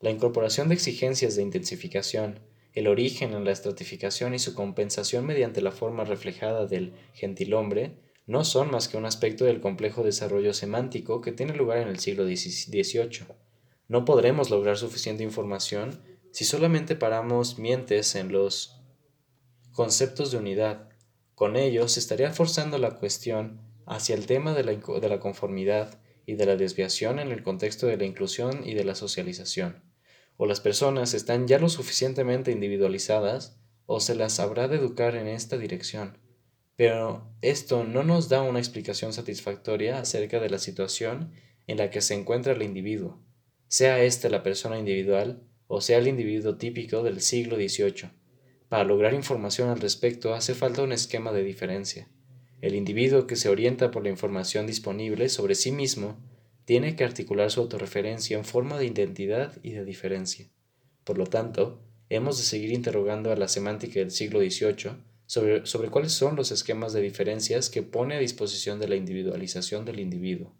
La incorporación de exigencias de intensificación, el origen en la estratificación y su compensación mediante la forma reflejada del gentilhombre no son más que un aspecto del complejo desarrollo semántico que tiene lugar en el siglo XVIII. No podremos lograr suficiente información si solamente paramos mientes en los conceptos de unidad. Con ello se estaría forzando la cuestión hacia el tema de la, de la conformidad y de la desviación en el contexto de la inclusión y de la socialización o las personas están ya lo suficientemente individualizadas o se las habrá de educar en esta dirección. Pero esto no nos da una explicación satisfactoria acerca de la situación en la que se encuentra el individuo, sea éste la persona individual o sea el individuo típico del siglo XVIII. Para lograr información al respecto hace falta un esquema de diferencia. El individuo que se orienta por la información disponible sobre sí mismo tiene que articular su autorreferencia en forma de identidad y de diferencia. Por lo tanto, hemos de seguir interrogando a la semántica del siglo XVIII sobre, sobre cuáles son los esquemas de diferencias que pone a disposición de la individualización del individuo.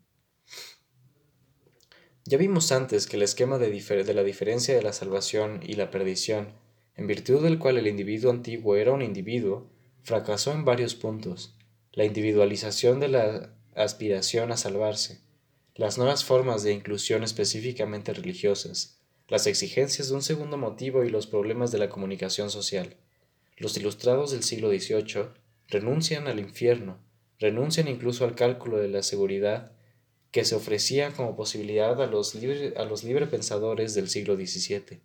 Ya vimos antes que el esquema de, de, la diferencia de la salvación y la perdición, en virtud del cual el individuo antiguo era un individuo, fracasó en varios puntos. La individualización de la aspiración a salvarse, las nuevas formas de inclusión específicamente religiosas, las exigencias de un segundo motivo y los problemas de la comunicación social. Los ilustrados del siglo XVIII renuncian al infierno, renuncian incluso al cálculo de la seguridad que se ofrecía como posibilidad a los, libre, a los librepensadores del siglo XVII.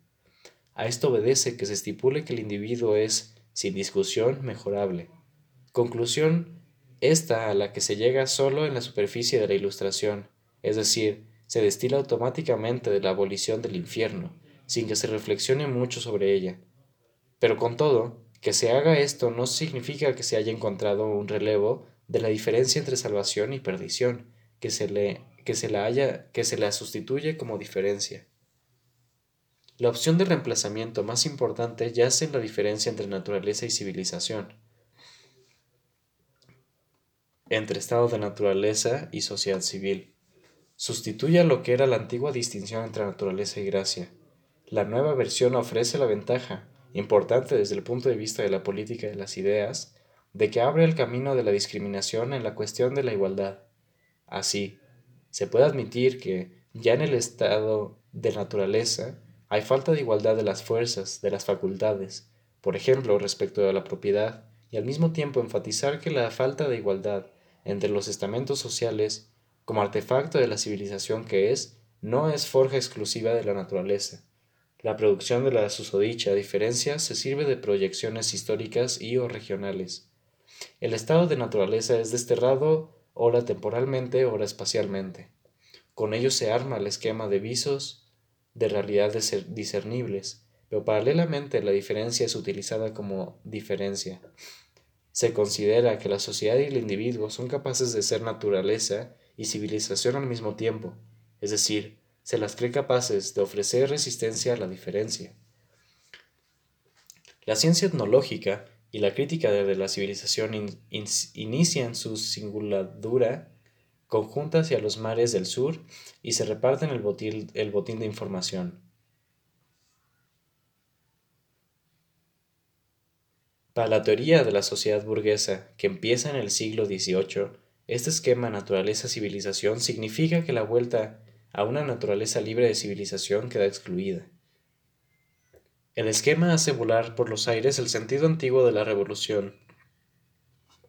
A esto obedece que se estipule que el individuo es, sin discusión, mejorable. Conclusión esta a la que se llega solo en la superficie de la ilustración, es decir, se destila automáticamente de la abolición del infierno, sin que se reflexione mucho sobre ella. Pero con todo, que se haga esto no significa que se haya encontrado un relevo de la diferencia entre salvación y perdición, que se le, que se la haya, que se la sustituye como diferencia. La opción de reemplazamiento más importante yace en la diferencia entre naturaleza y civilización, entre estado de naturaleza y sociedad civil sustituye a lo que era la antigua distinción entre naturaleza y gracia. La nueva versión ofrece la ventaja, importante desde el punto de vista de la política de las ideas, de que abre el camino de la discriminación en la cuestión de la igualdad. Así, se puede admitir que, ya en el estado de naturaleza, hay falta de igualdad de las fuerzas, de las facultades, por ejemplo, respecto a la propiedad, y al mismo tiempo enfatizar que la falta de igualdad entre los estamentos sociales como artefacto de la civilización que es, no es forja exclusiva de la naturaleza. La producción de la susodicha diferencia se sirve de proyecciones históricas y o regionales. El estado de naturaleza es desterrado ora temporalmente, ora espacialmente. Con ello se arma el esquema de visos de realidades discernibles, pero paralelamente la diferencia es utilizada como diferencia. Se considera que la sociedad y el individuo son capaces de ser naturaleza y civilización al mismo tiempo, es decir, se las cree capaces de ofrecer resistencia a la diferencia. La ciencia etnológica y la crítica de la civilización inician su singuladura conjunta hacia los mares del sur y se reparten el botín, el botín de información. Para la teoría de la sociedad burguesa, que empieza en el siglo XVIII, este esquema naturaleza-civilización significa que la vuelta a una naturaleza libre de civilización queda excluida. El esquema hace volar por los aires el sentido antiguo de la revolución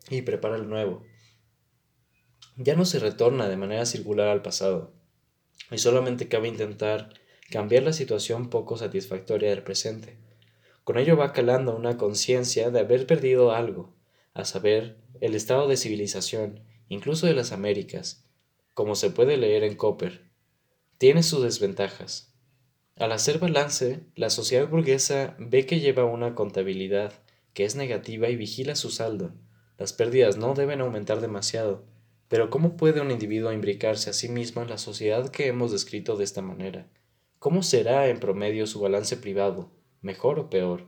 y prepara el nuevo. Ya no se retorna de manera circular al pasado, y solamente cabe intentar cambiar la situación poco satisfactoria del presente. Con ello va calando una conciencia de haber perdido algo, a saber, el estado de civilización, incluso de las Américas, como se puede leer en Copper. Tiene sus desventajas. Al hacer balance, la sociedad burguesa ve que lleva una contabilidad que es negativa y vigila su saldo. Las pérdidas no deben aumentar demasiado. Pero ¿cómo puede un individuo imbricarse a sí mismo en la sociedad que hemos descrito de esta manera? ¿Cómo será en promedio su balance privado, mejor o peor?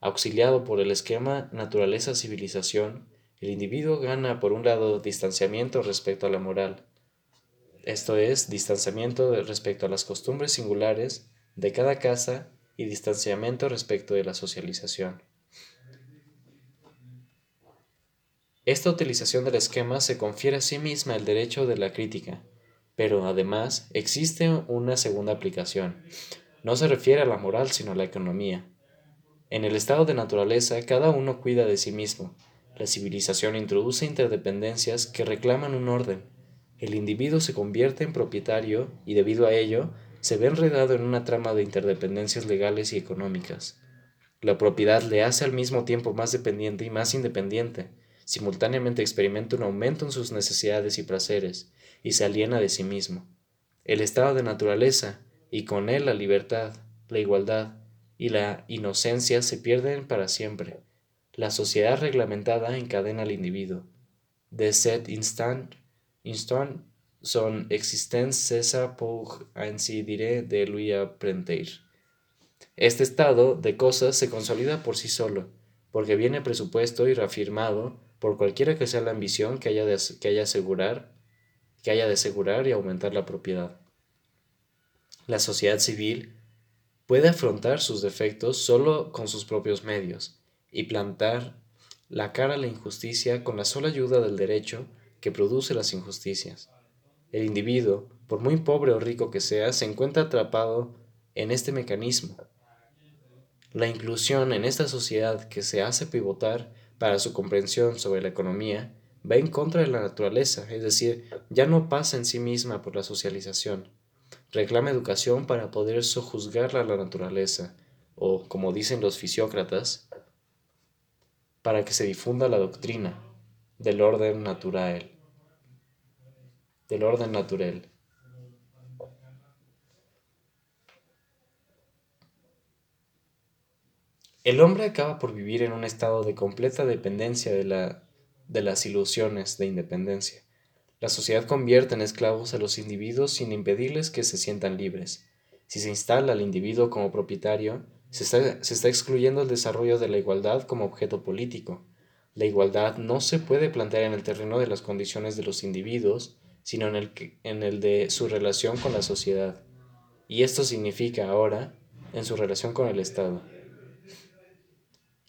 Auxiliado por el esquema naturaleza-civilización, el individuo gana por un lado distanciamiento respecto a la moral, esto es, distanciamiento respecto a las costumbres singulares de cada casa y distanciamiento respecto de la socialización. Esta utilización del esquema se confiere a sí misma el derecho de la crítica, pero además existe una segunda aplicación. No se refiere a la moral sino a la economía. En el estado de naturaleza cada uno cuida de sí mismo. La civilización introduce interdependencias que reclaman un orden. El individuo se convierte en propietario y debido a ello se ve enredado en una trama de interdependencias legales y económicas. La propiedad le hace al mismo tiempo más dependiente y más independiente. Simultáneamente experimenta un aumento en sus necesidades y placeres, y se aliena de sí mismo. El estado de naturaleza, y con él la libertad, la igualdad y la inocencia se pierden para siempre. La sociedad reglamentada encadena al individuo. De cet instant, instant son existence cesa pour ainsi dire de lui apprendre. Este estado de cosas se consolida por sí solo, porque viene presupuesto y reafirmado por cualquiera que sea la ambición que haya de, que haya asegurar que haya de asegurar y aumentar la propiedad. La sociedad civil puede afrontar sus defectos solo con sus propios medios y plantar la cara a la injusticia con la sola ayuda del derecho que produce las injusticias. El individuo, por muy pobre o rico que sea, se encuentra atrapado en este mecanismo. La inclusión en esta sociedad que se hace pivotar para su comprensión sobre la economía va en contra de la naturaleza, es decir, ya no pasa en sí misma por la socialización. Reclama educación para poder sojuzgarla a la naturaleza, o, como dicen los fisiócratas, para que se difunda la doctrina del orden natural. Del orden natural. El hombre acaba por vivir en un estado de completa dependencia de la de las ilusiones de independencia. La sociedad convierte en esclavos a los individuos sin impedirles que se sientan libres. Si se instala al individuo como propietario, se está, excluyendo el desarrollo de la igualdad como objeto político. La igualdad no se puede plantear en el terreno de las condiciones de los individuos, sino en el, en el de su relación con la sociedad. Y esto significa ahora en su relación con el Estado.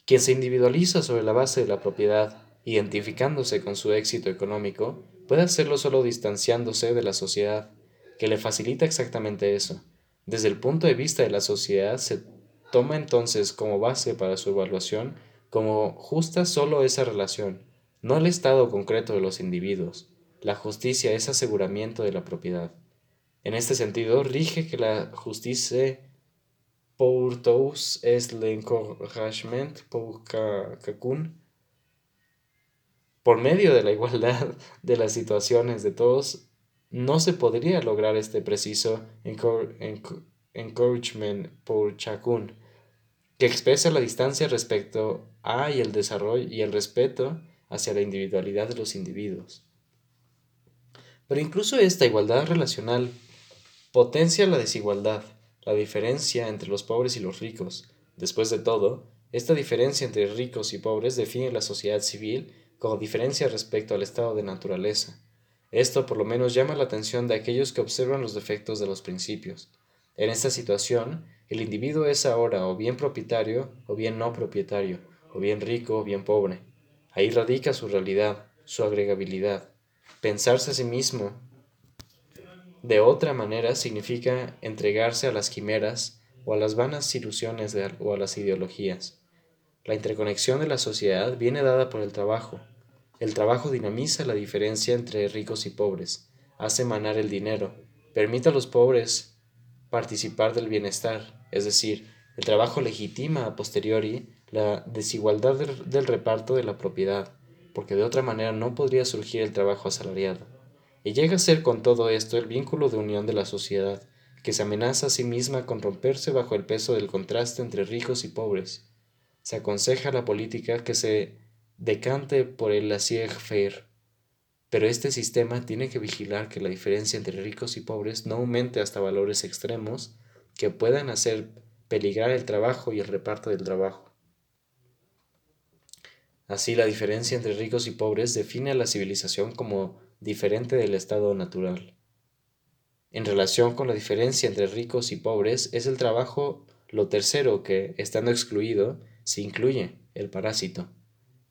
Quien se individualiza sobre la base de la propiedad identificándose con su éxito económico, puede hacerlo solo distanciándose de la sociedad, que le facilita exactamente eso. Desde el punto de vista de la sociedad se toma entonces como base para su evaluación como justa solo esa relación, no el estado concreto de los individuos. La justicia es aseguramiento de la propiedad. En este sentido, rige que la justicia pour tous es l'encouragement pour chacun por medio de la igualdad de las situaciones de todos, no se podría lograr este preciso encouragement por Chakun, que expresa la distancia respecto a y el desarrollo y el respeto hacia la individualidad de los individuos. Pero incluso esta igualdad relacional potencia la desigualdad, la diferencia entre los pobres y los ricos. Después de todo, esta diferencia entre ricos y pobres define la sociedad civil como diferencia respecto al estado de naturaleza. Esto por lo menos llama la atención de aquellos que observan los defectos de los principios. En esta situación, el individuo es ahora o bien propietario o bien no propietario, o bien rico o bien pobre. Ahí radica su realidad, su agregabilidad. Pensarse a sí mismo de otra manera significa entregarse a las quimeras o a las vanas ilusiones o a las ideologías. La interconexión de la sociedad viene dada por el trabajo, El trabajo dinamiza la diferencia entre ricos y pobres, hace emanar el dinero, permite a los pobres participar del bienestar, es decir, el trabajo legitima a posteriori la desigualdad del, reparto de la propiedad, porque de otra manera no podría surgir el trabajo asalariado. Y llega a ser con todo esto el vínculo de unión de la sociedad, que se amenaza a sí misma con romperse bajo el peso del contraste entre ricos y pobres. Se aconseja a la política que se decante por el laissez-faire, pero este sistema tiene que vigilar que la diferencia entre ricos y pobres no aumente hasta valores extremos que puedan hacer peligrar el trabajo y el reparto del trabajo. Así, la diferencia entre ricos y pobres define a la civilización como diferente del estado natural. En relación con la diferencia entre ricos y pobres, es el trabajo lo tercero que, estando excluido, se incluye, el parásito,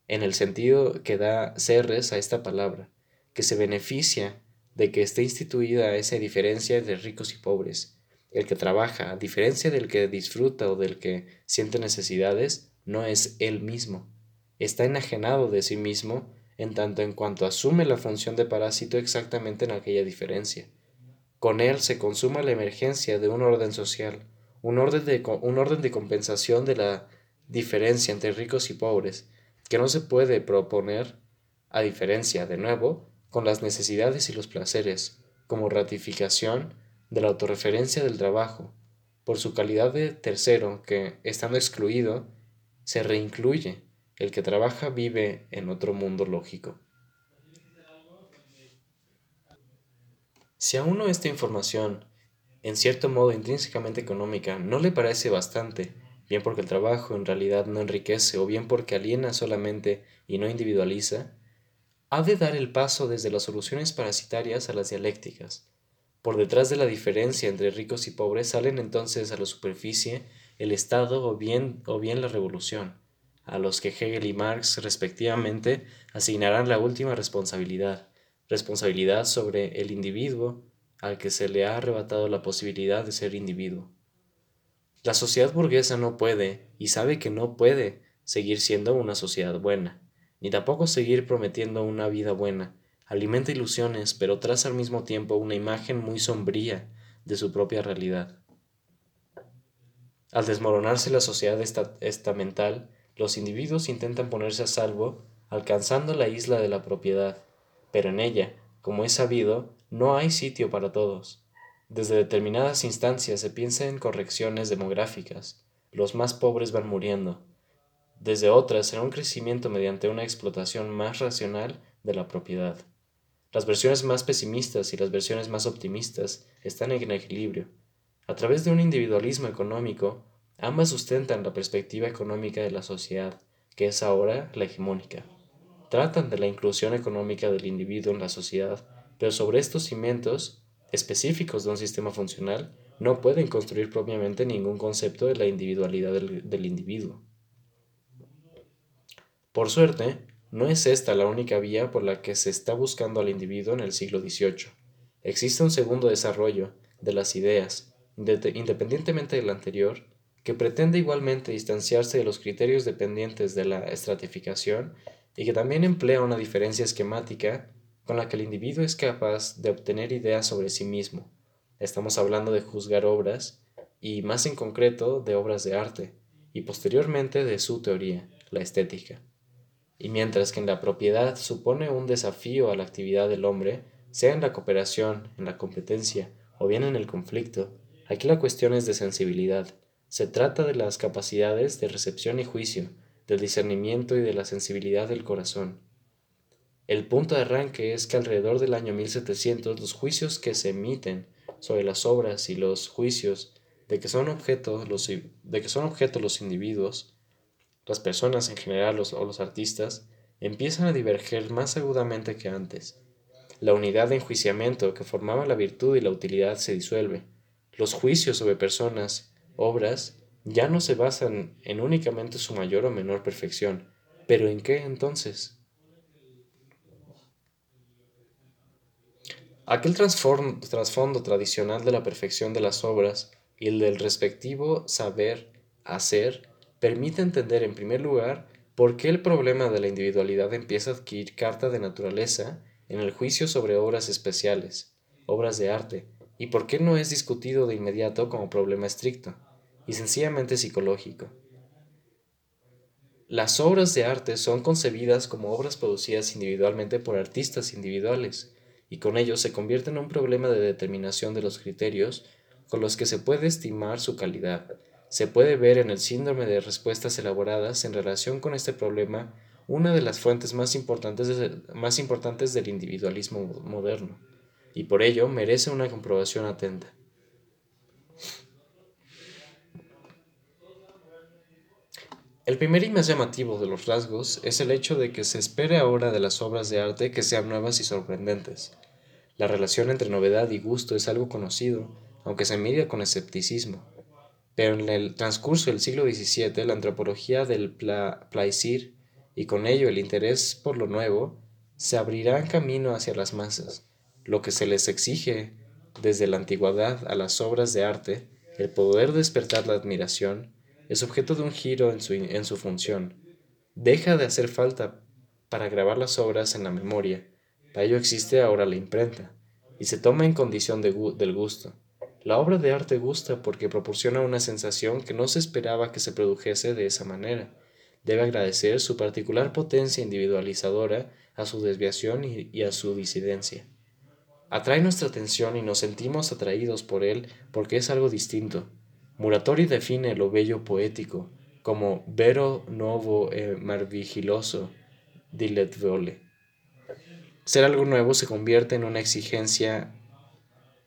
en el sentido que da Cerres a esta palabra, que se beneficia de que esté instituida esa diferencia entre ricos y pobres. El que trabaja, a diferencia del que disfruta o del que siente necesidades, no es él mismo, está enajenado de sí mismo en tanto en cuanto asume la función de parásito exactamente en aquella diferencia. Con él se consuma la emergencia de un orden social, un orden de, un orden de compensación de la diferencia entre ricos y pobres, que no se puede proponer, a diferencia, de nuevo, con las necesidades y los placeres, como ratificación de la autorreferencia del trabajo, por su calidad de tercero que, estando excluido, se reincluye el que trabaja vive en otro mundo lógico. Si a uno esta información, en cierto modo intrínsecamente económica, no le parece bastante, bien porque el trabajo en realidad no enriquece o bien porque aliena solamente y no individualiza, ha de dar el paso desde las soluciones parasitarias a las dialécticas. Por detrás de la diferencia entre ricos y pobres salen entonces a la superficie el Estado o bien, o bien la revolución a los que Hegel y Marx respectivamente asignarán la última responsabilidad, responsabilidad sobre el individuo al que se le ha arrebatado la posibilidad de ser individuo. La sociedad burguesa no puede, y sabe que no puede, seguir siendo una sociedad buena, ni tampoco seguir prometiendo una vida buena. Alimenta ilusiones, pero traza al mismo tiempo una imagen muy sombría de su propia realidad. Al desmoronarse la sociedad estamental, los individuos intentan ponerse a salvo alcanzando la isla de la propiedad, pero en ella, como es sabido, no hay sitio para todos. Desde determinadas instancias se piensa en correcciones demográficas, los más pobres van muriendo. Desde otras será un crecimiento mediante una explotación más racional de la propiedad. Las versiones más pesimistas y las versiones más optimistas están en equilibrio. A través de un individualismo económico, Ambas sustentan la perspectiva económica de la sociedad, que es ahora la hegemónica. Tratan de la inclusión económica del individuo en la sociedad, pero sobre estos cimientos específicos de un sistema funcional no pueden construir propiamente ningún concepto de la individualidad del, del individuo. Por suerte, no es esta la única vía por la que se está buscando al individuo en el siglo XVIII. Existe un segundo desarrollo de las ideas, independientemente del anterior, que pretende igualmente distanciarse de los criterios dependientes de la estratificación y que también emplea una diferencia esquemática con la que el individuo es capaz de obtener ideas sobre sí mismo. Estamos hablando de juzgar obras y más en concreto de obras de arte y posteriormente de su teoría, la estética. Y mientras que en la propiedad supone un desafío a la actividad del hombre, sea en la cooperación, en la competencia o bien en el conflicto, aquí la cuestión es de sensibilidad se trata de las capacidades de recepción y juicio, del discernimiento y de la sensibilidad del corazón. El punto de arranque es que alrededor del año 1700 los juicios que se emiten sobre las obras y los juicios de que son objeto los, de que son objeto los individuos, las personas en general o los artistas, empiezan a diverger más agudamente que antes. La unidad de enjuiciamiento que formaba la virtud y la utilidad se disuelve. Los juicios sobre personas obras ya no se basan en únicamente su mayor o menor perfección. ¿Pero en qué entonces? Aquel trasfondo tradicional de la perfección de las obras y el del respectivo saber hacer permite entender en primer lugar ¿por qué el problema de la individualidad empieza a adquirir carta de naturaleza en el juicio sobre obras especiales, obras de arte, y por qué no es discutido de inmediato como problema estricto y sencillamente psicológico? Las obras de arte son concebidas como obras producidas individualmente por artistas individuales, y con ello se convierte en un problema de determinación de los criterios con los que se puede estimar su calidad. Se puede ver en el síndrome de respuestas elaboradas en relación con este problema una de las fuentes más importantes, más importantes del individualismo moderno, y por ello merece una comprobación atenta. El primer y más llamativo de los rasgos es el hecho de que se espere ahora de las obras de arte que sean nuevas y sorprendentes. La relación entre novedad y gusto es algo conocido, aunque se mide con escepticismo. Pero en el transcurso del siglo XVII, la antropología del plaisir y con ello el interés por lo nuevo se abrirán camino hacia las masas. Lo que se les exige desde la antigüedad a las obras de arte, el poder despertar la admiración, es objeto de un giro en su, en su función. Deja de hacer falta para grabar las obras en la memoria. Para ello existe ahora la imprenta, y se toma en condición de del gusto. La obra de arte gusta porque proporciona una sensación que no se esperaba que se produjese de esa manera. Debe agradecer su particular potencia individualizadora a su desviación y, a su disidencia. Atrae nuestra atención y nos sentimos atraídos por él porque es algo distinto, Muratori define lo bello poético como vero nuovo e marvigiloso di vole. Ser algo nuevo se convierte en una exigencia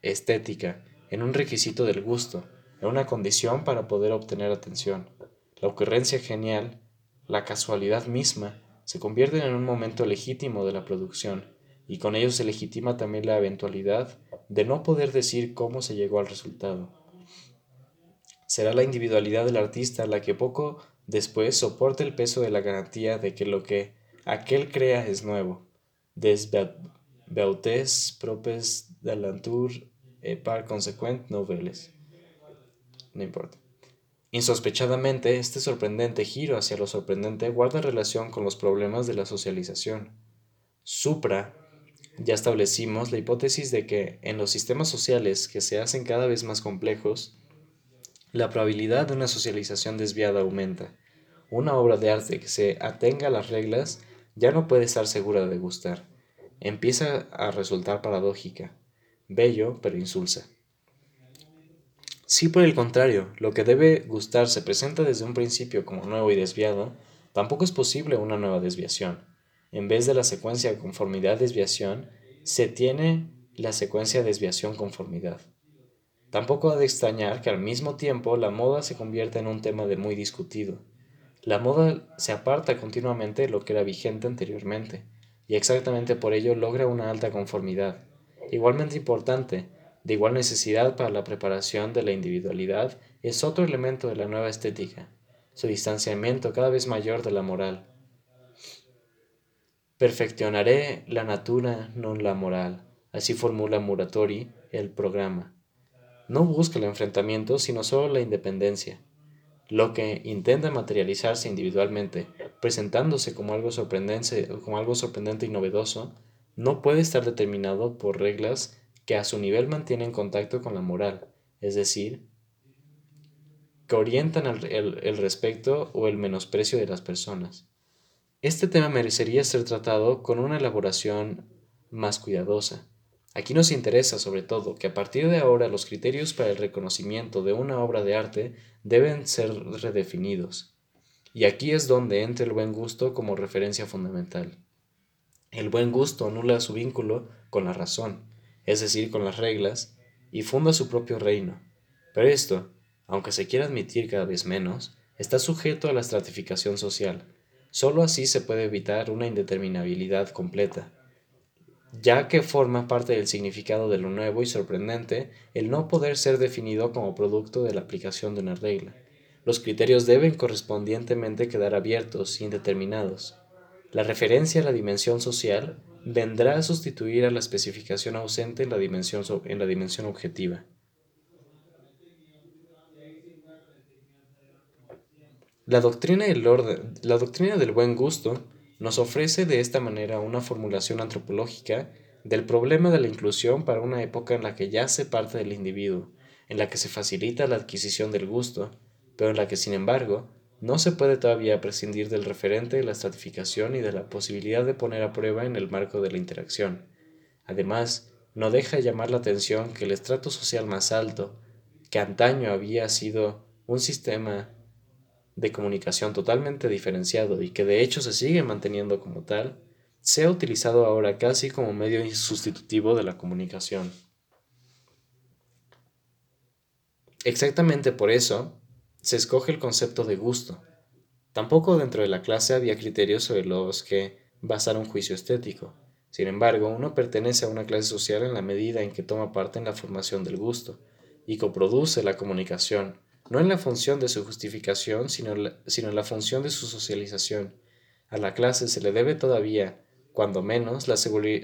estética, en un requisito del gusto, en una condición para poder obtener atención. La ocurrencia genial, la casualidad misma, se convierten en un momento legítimo de la producción, y con ello se legitima también la eventualidad de no poder decir cómo se llegó al resultado será la individualidad del artista la que poco después soporte el peso de la garantía de que lo que aquel crea es nuevo. Des beautés propes de l'entour et par consequent noveles. No importa. Insospechadamente, este sorprendente giro hacia lo sorprendente guarda relación con los problemas de la socialización. Supra, ya establecimos la hipótesis de que en los sistemas sociales que se hacen cada vez más complejos, la probabilidad de una socialización desviada aumenta. Una obra de arte que se atenga a las reglas ya no puede estar segura de gustar. Empieza a resultar paradójica, bello pero insulsa. Si por el contrario, lo que debe gustar se presenta desde un principio como nuevo y desviado, tampoco es posible una nueva desviación. En vez de la secuencia conformidad-desviación, se tiene la secuencia desviación-conformidad. Tampoco ha de extrañar que al mismo tiempo la moda se convierta en un tema de muy discutido. La moda se aparta continuamente de lo que era vigente anteriormente, y exactamente por ello logra una alta conformidad, igualmente importante, de igual necesidad para la preparación de la individualidad, es otro elemento de la nueva estética, su distanciamiento cada vez mayor de la moral. Perfeccionaré la natura, no la moral, así formula Muratori el programa no busca el enfrentamiento, sino solo la independencia. Lo que intenta materializarse individualmente, presentándose como algo sorprendente, como algo sorprendente y novedoso, no puede estar determinado por reglas que a su nivel mantienen contacto con la moral, es decir, que orientan el, el respeto o el menosprecio de las personas. Este tema merecería ser tratado con una elaboración más cuidadosa Aquí nos interesa sobre todo que a partir de ahora los criterios para el reconocimiento de una obra de arte deben ser redefinidos. Y aquí es donde entra el buen gusto como referencia fundamental. El buen gusto anula su vínculo con la razón, es decir, con las reglas, y funda su propio reino. Pero esto, aunque se quiera admitir cada vez menos, está sujeto a la estratificación social. Solo así se puede evitar una indeterminabilidad completa ya que forma parte del significado de lo nuevo y sorprendente el no poder ser definido como producto de la aplicación de una regla. Los criterios deben correspondientemente quedar abiertos y indeterminados. La referencia a la dimensión social vendrá a sustituir a la especificación ausente en la dimensión, en la dimensión objetiva. La doctrina, del orden, la doctrina del buen gusto nos ofrece de esta manera una formulación antropológica del problema de la inclusión para una época en la que ya se parte del individuo, en la que se facilita la adquisición del gusto, pero en la que, sin embargo, no se puede todavía prescindir del referente de la estratificación y de la posibilidad de poner a prueba en el marco de la interacción. Además, no deja de llamar la atención que el estrato social más alto, que antaño había sido un sistema de comunicación totalmente diferenciado y que de hecho se sigue manteniendo como tal, sea utilizado ahora casi como medio sustitutivo de la comunicación. Exactamente por eso se escoge el concepto de gusto. Tampoco dentro de la clase había criterios sobre los que basar un juicio estético. Sin embargo, uno pertenece a una clase social en la medida en que toma parte en la formación del gusto y coproduce la comunicación, no en la función de su justificación, sino, en la función de su socialización. A la clase se le debe todavía, cuando menos, la,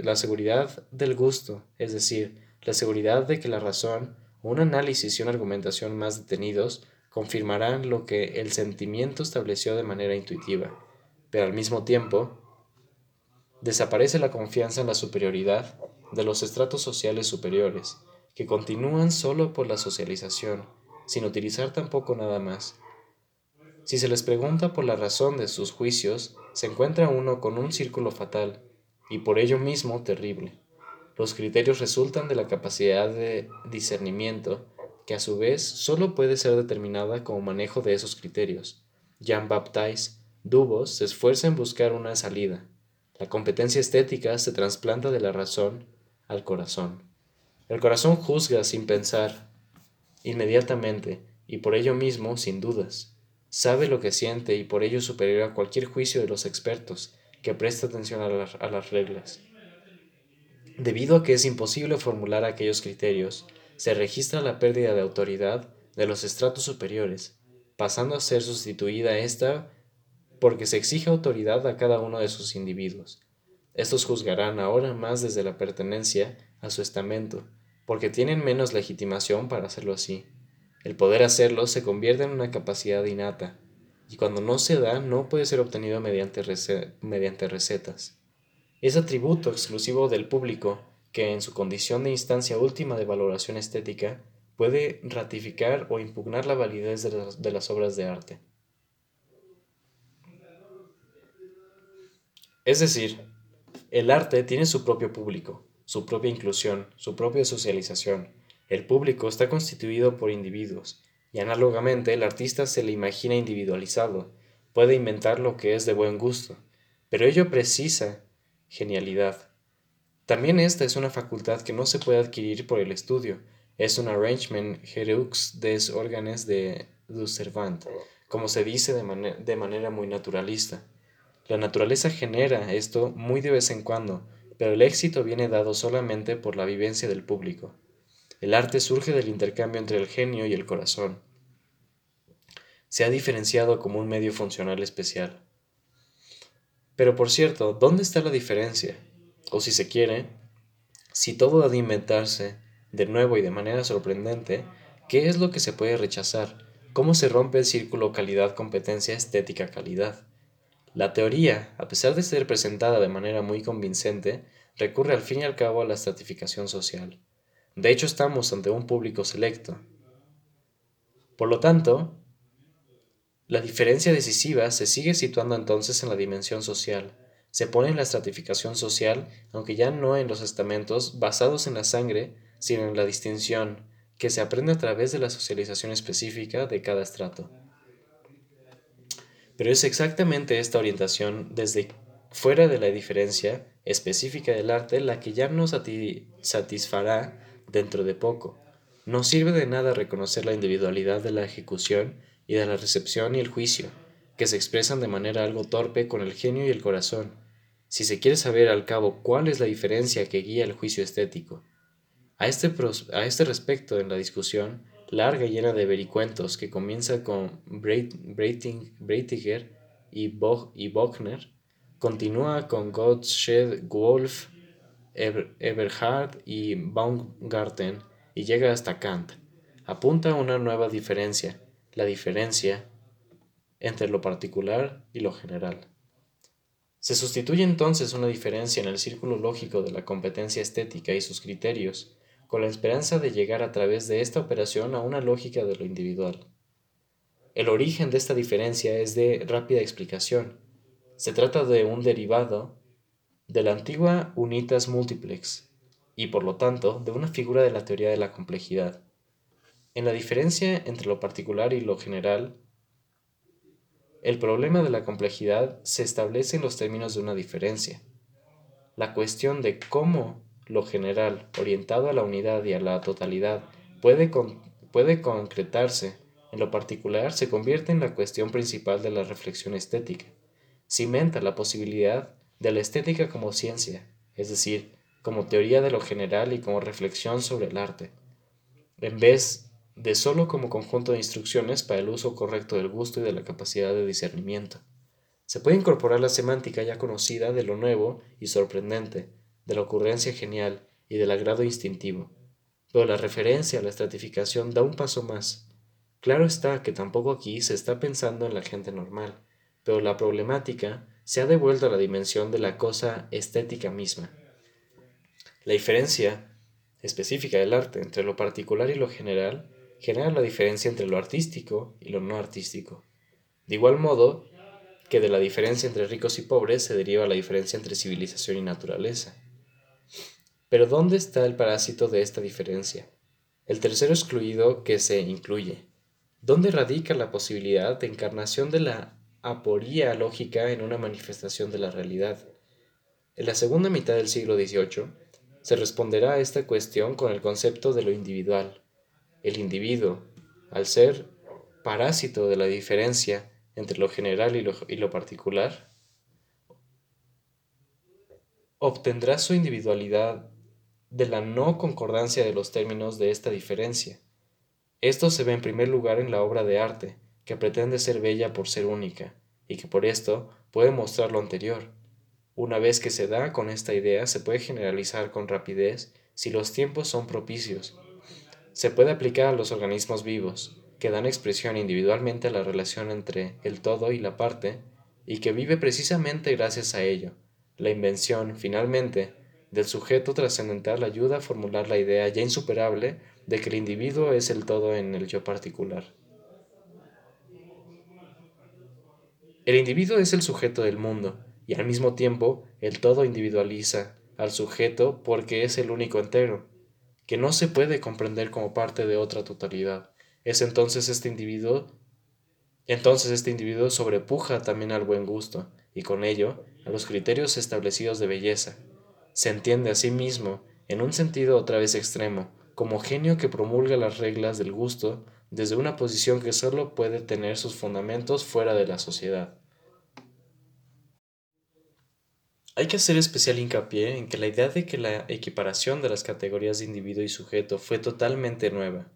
la seguridad del gusto, es decir, la seguridad de que la razón, un análisis y una argumentación más detenidos confirmarán lo que el sentimiento estableció de manera intuitiva, pero al mismo tiempo desaparece la confianza en la superioridad de los estratos sociales superiores, que continúan solo por la socialización, sin utilizar tampoco nada más. Si se les pregunta por la razón de sus juicios, se encuentra uno con un círculo fatal, y por ello mismo terrible. Los criterios resultan de la capacidad de discernimiento, que a su vez solo puede ser determinada como manejo de esos criterios. Jean-Baptiste Dubos se esfuerza en buscar una salida. La competencia estética se trasplanta de la razón al corazón. El corazón juzga sin pensar, inmediatamente, y por ello mismo sin dudas. Sabe lo que siente y por ello superior a cualquier juicio de los expertos que presta atención a las reglas. Debido a que es imposible formular aquellos criterios, se registra la pérdida de autoridad de los estratos superiores, pasando a ser sustituida esta porque se exige autoridad a cada uno de sus individuos. Estos juzgarán ahora más desde la pertenencia a su estamento, porque tienen menos legitimación para hacerlo así. El poder hacerlo se convierte en una capacidad innata, y cuando no se da no puede ser obtenido mediante, mediante recetas. Es atributo exclusivo del público que en su condición de instancia última de valoración estética puede ratificar o impugnar la validez de las obras de arte. Es decir, el arte tiene su propio público, su propia inclusión, su propia socialización. El público está constituido por individuos, y análogamente el artista se le imagina individualizado, puede inventar lo que es de buen gusto, pero ello precisa genialidad. También esta es una facultad que no se puede adquirir por el estudio, es un arrangement hereux des órganes de du servant, como se dice de, de manera muy naturalista. La naturaleza genera esto muy de vez en cuando, pero el éxito viene dado solamente por la vivencia del público. El arte surge del intercambio entre el genio y el corazón. Se ha diferenciado como un medio funcional especial. Pero por cierto, ¿dónde está la diferencia? O si se quiere, si todo ha de inventarse de nuevo y de manera sorprendente, ¿qué es lo que se puede rechazar? ¿Cómo se rompe el círculo calidad-competencia estética-calidad? La teoría, a pesar de ser presentada de manera muy convincente, recurre al fin y al cabo a la estratificación social. De hecho, estamos ante un público selecto. Por lo tanto, la diferencia decisiva se sigue situando entonces en la dimensión social. Se pone en la estratificación social, aunque ya no en los estamentos basados en la sangre, sino en la distinción, que se aprende a través de la socialización específica de cada estrato. Pero es exactamente esta orientación desde fuera de la diferencia específica del arte la que ya nos satisfará dentro de poco. No sirve de nada reconocer la individualidad de la ejecución y de la recepción y el juicio, que se expresan de manera algo torpe con el genio y el corazón, si se quiere saber al cabo cuál es la diferencia que guía el juicio estético. A este, a este respecto, en la discusión, larga y llena de vericuentos que comienza con Breitinger y, Bo continúa con Gottsched, Wolf, Eberhard y Baumgarten y llega hasta Kant. Apunta a una nueva diferencia, la diferencia entre lo particular y lo general. Se sustituye entonces una diferencia en el círculo lógico de la competencia estética y sus criterios, con la esperanza de llegar a través de esta operación a una lógica de lo individual. El origen de esta diferencia es de rápida explicación. Se trata de un derivado de la antigua unitas multiplex y por lo tanto de una figura de la teoría de la complejidad. En la diferencia entre lo particular y lo general, el problema de la complejidad se establece en los términos de una diferencia. La cuestión de cómo lo general, orientado a la unidad y a la totalidad, puede, puede concretarse en lo particular, se convierte en la cuestión principal de la reflexión estética. Cimenta la posibilidad de la estética como ciencia, es decir, como teoría de lo general y como reflexión sobre el arte, en vez de sólo como conjunto de instrucciones para el uso correcto del gusto y de la capacidad de discernimiento. Se puede incorporar la semántica ya conocida de lo nuevo y sorprendente, de la ocurrencia genial y del agrado instintivo, pero la referencia a la estratificación da un paso más. Claro está que tampoco aquí se está pensando en la gente normal, pero la problemática se ha devuelto a la dimensión de la cosa estética misma. La diferencia específica del arte entre lo particular y lo general genera la diferencia entre lo artístico y lo no artístico. De igual modo que de la diferencia entre ricos y pobres se deriva la diferencia entre civilización y naturaleza. Pero ¿dónde está el parásito de esta diferencia? El tercero excluido que se incluye. ¿Dónde radica la posibilidad de encarnación de la aporía lógica en una manifestación de la realidad. En la segunda mitad del siglo XVIII se responderá a esta cuestión con el concepto de lo individual. El individuo, al ser parásito de la diferencia entre lo general y lo, y lo particular, obtendrá su individualidad de la no concordancia de los términos de esta diferencia. Esto se ve en primer lugar en la obra de arte, que pretende ser bella por ser única, y que por esto puede mostrar lo anterior. Una vez que se da con esta idea, se puede generalizar con rapidez si los tiempos son propicios. Se puede aplicar a los organismos vivos, que dan expresión individualmente a la relación entre el todo y la parte, y que vive precisamente gracias a ello. La invención, finalmente, del sujeto trascendental ayuda a formular la idea ya insuperable de que el individuo es el todo en el yo particular. El individuo es el sujeto del mundo y al mismo tiempo el todo individualiza al sujeto porque es el único entero, que no se puede comprender como parte de otra totalidad. Es entonces este individuo, entonces este individuo sobrepuja también al buen gusto y con ello a los criterios establecidos de belleza. Se entiende a sí mismo, en un sentido otra vez extremo, como genio que promulga las reglas del gusto desde una posición que solo puede tener sus fundamentos fuera de la sociedad. Hay que hacer especial hincapié en que la idea de que la equiparación de las categorías de individuo y sujeto fue totalmente nueva.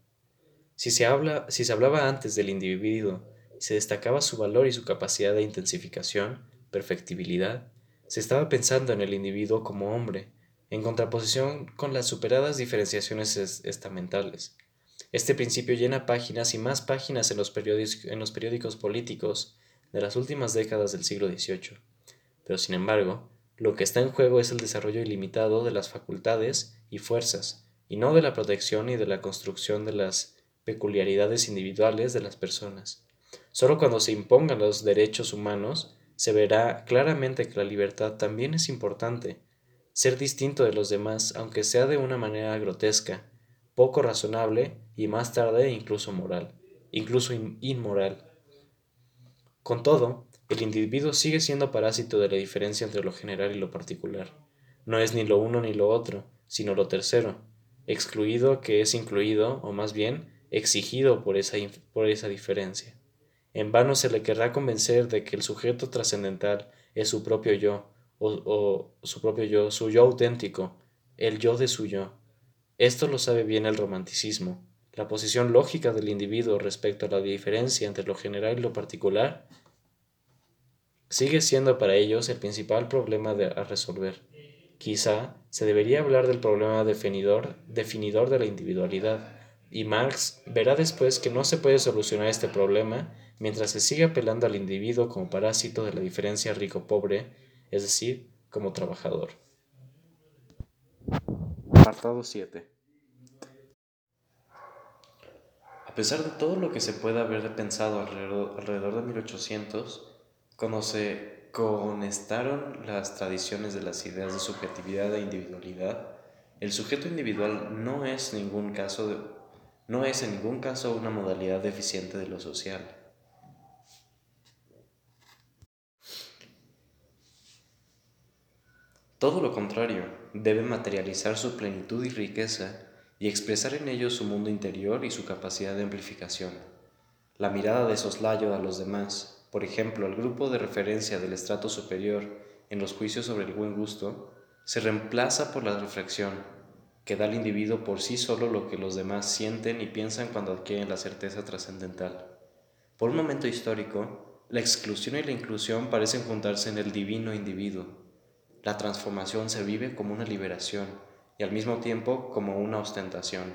Si se, habla, si se hablaba antes del individuo y se destacaba su valor y su capacidad de intensificación, perfectibilidad, se estaba pensando en el individuo como hombre, en contraposición con las superadas diferenciaciones estamentales. Este principio llena páginas y más páginas en los, periódicos, en los periódicos políticos de las últimas décadas del siglo XVIII. Pero sin embargo, lo que está en juego es el desarrollo ilimitado de las facultades y fuerzas, y no de la protección y de la construcción de las peculiaridades individuales de las personas. Solo cuando se impongan los derechos humanos se verá claramente que la libertad también es importante, ser distinto de los demás, aunque sea de una manera grotesca, poco razonable y más tarde incluso moral, incluso inmoral. Con todo, el individuo sigue siendo parásito de la diferencia entre lo general y lo particular. No es ni lo uno ni lo otro, sino lo tercero, excluido que es incluido, o más bien, exigido por esa, por esa diferencia. En vano se le querrá convencer de que el sujeto trascendental es su propio yo, o, o, su propio yo, su yo auténtico, el yo de su yo. Esto lo sabe bien el romanticismo, la posición lógica del individuo respecto a la diferencia entre lo general y lo particular sigue siendo para ellos el principal problema a resolver. Quizá se debería hablar del problema definidor, definidor de la individualidad, y Marx verá después que no se puede solucionar este problema mientras se siga apelando al individuo como parásito de la diferencia rico-pobre, es decir, como trabajador. Apartado 7. A pesar de todo lo que se pueda haber pensado alrededor, alrededor de 1800, cuando se conestaron las tradiciones de las ideas de subjetividad e individualidad, el sujeto individual no es, ningún caso no es en ningún caso una modalidad deficiente de lo social. Todo lo contrario, debe materializar su plenitud y riqueza y expresar en ello su mundo interior y su capacidad de amplificación. La mirada de soslayo a los demás, por ejemplo, al grupo de referencia del estrato superior en los juicios sobre el buen gusto, se reemplaza por la reflexión, que da al individuo por sí solo lo que los demás sienten y piensan cuando adquieren la certeza trascendental. Por un momento histórico, la exclusión y la inclusión parecen juntarse en el divino individuo. La transformación se vive como una liberación y al mismo tiempo como una ostentación.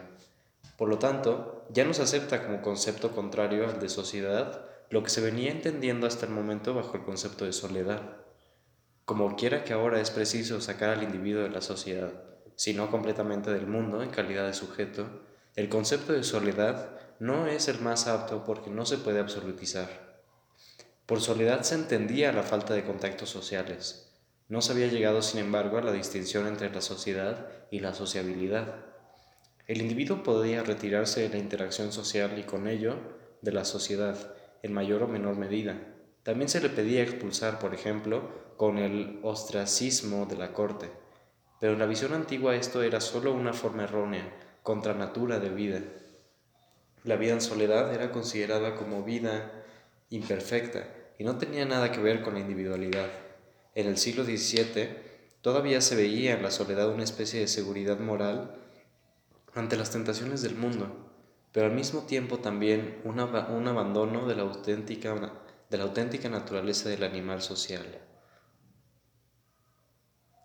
Por lo tanto, ya no se acepta como concepto contrario al de sociedad lo que se venía entendiendo hasta el momento bajo el concepto de soledad. Como quiera que ahora es preciso sacar al individuo de la sociedad, sino completamente del mundo en calidad de sujeto, el concepto de soledad no es el más apto porque no se puede absolutizar. Por soledad se entendía la falta de contactos sociales. No se había llegado, sin embargo, a la distinción entre la sociedad y la sociabilidad. El individuo podía retirarse de la interacción social y con ello de la sociedad, en mayor o menor medida, también se le pedía expulsar, por ejemplo, con el ostracismo de la corte. Pero en la visión antigua esto era sólo una forma errónea, contra natura de vida. La vida en soledad era considerada como vida imperfecta y no tenía nada que ver con la individualidad. En el siglo XVII todavía se veía en la soledad una especie de seguridad moral ante las tentaciones del mundo, pero al mismo tiempo también un abandono de la auténtica de la auténtica naturaleza del animal social.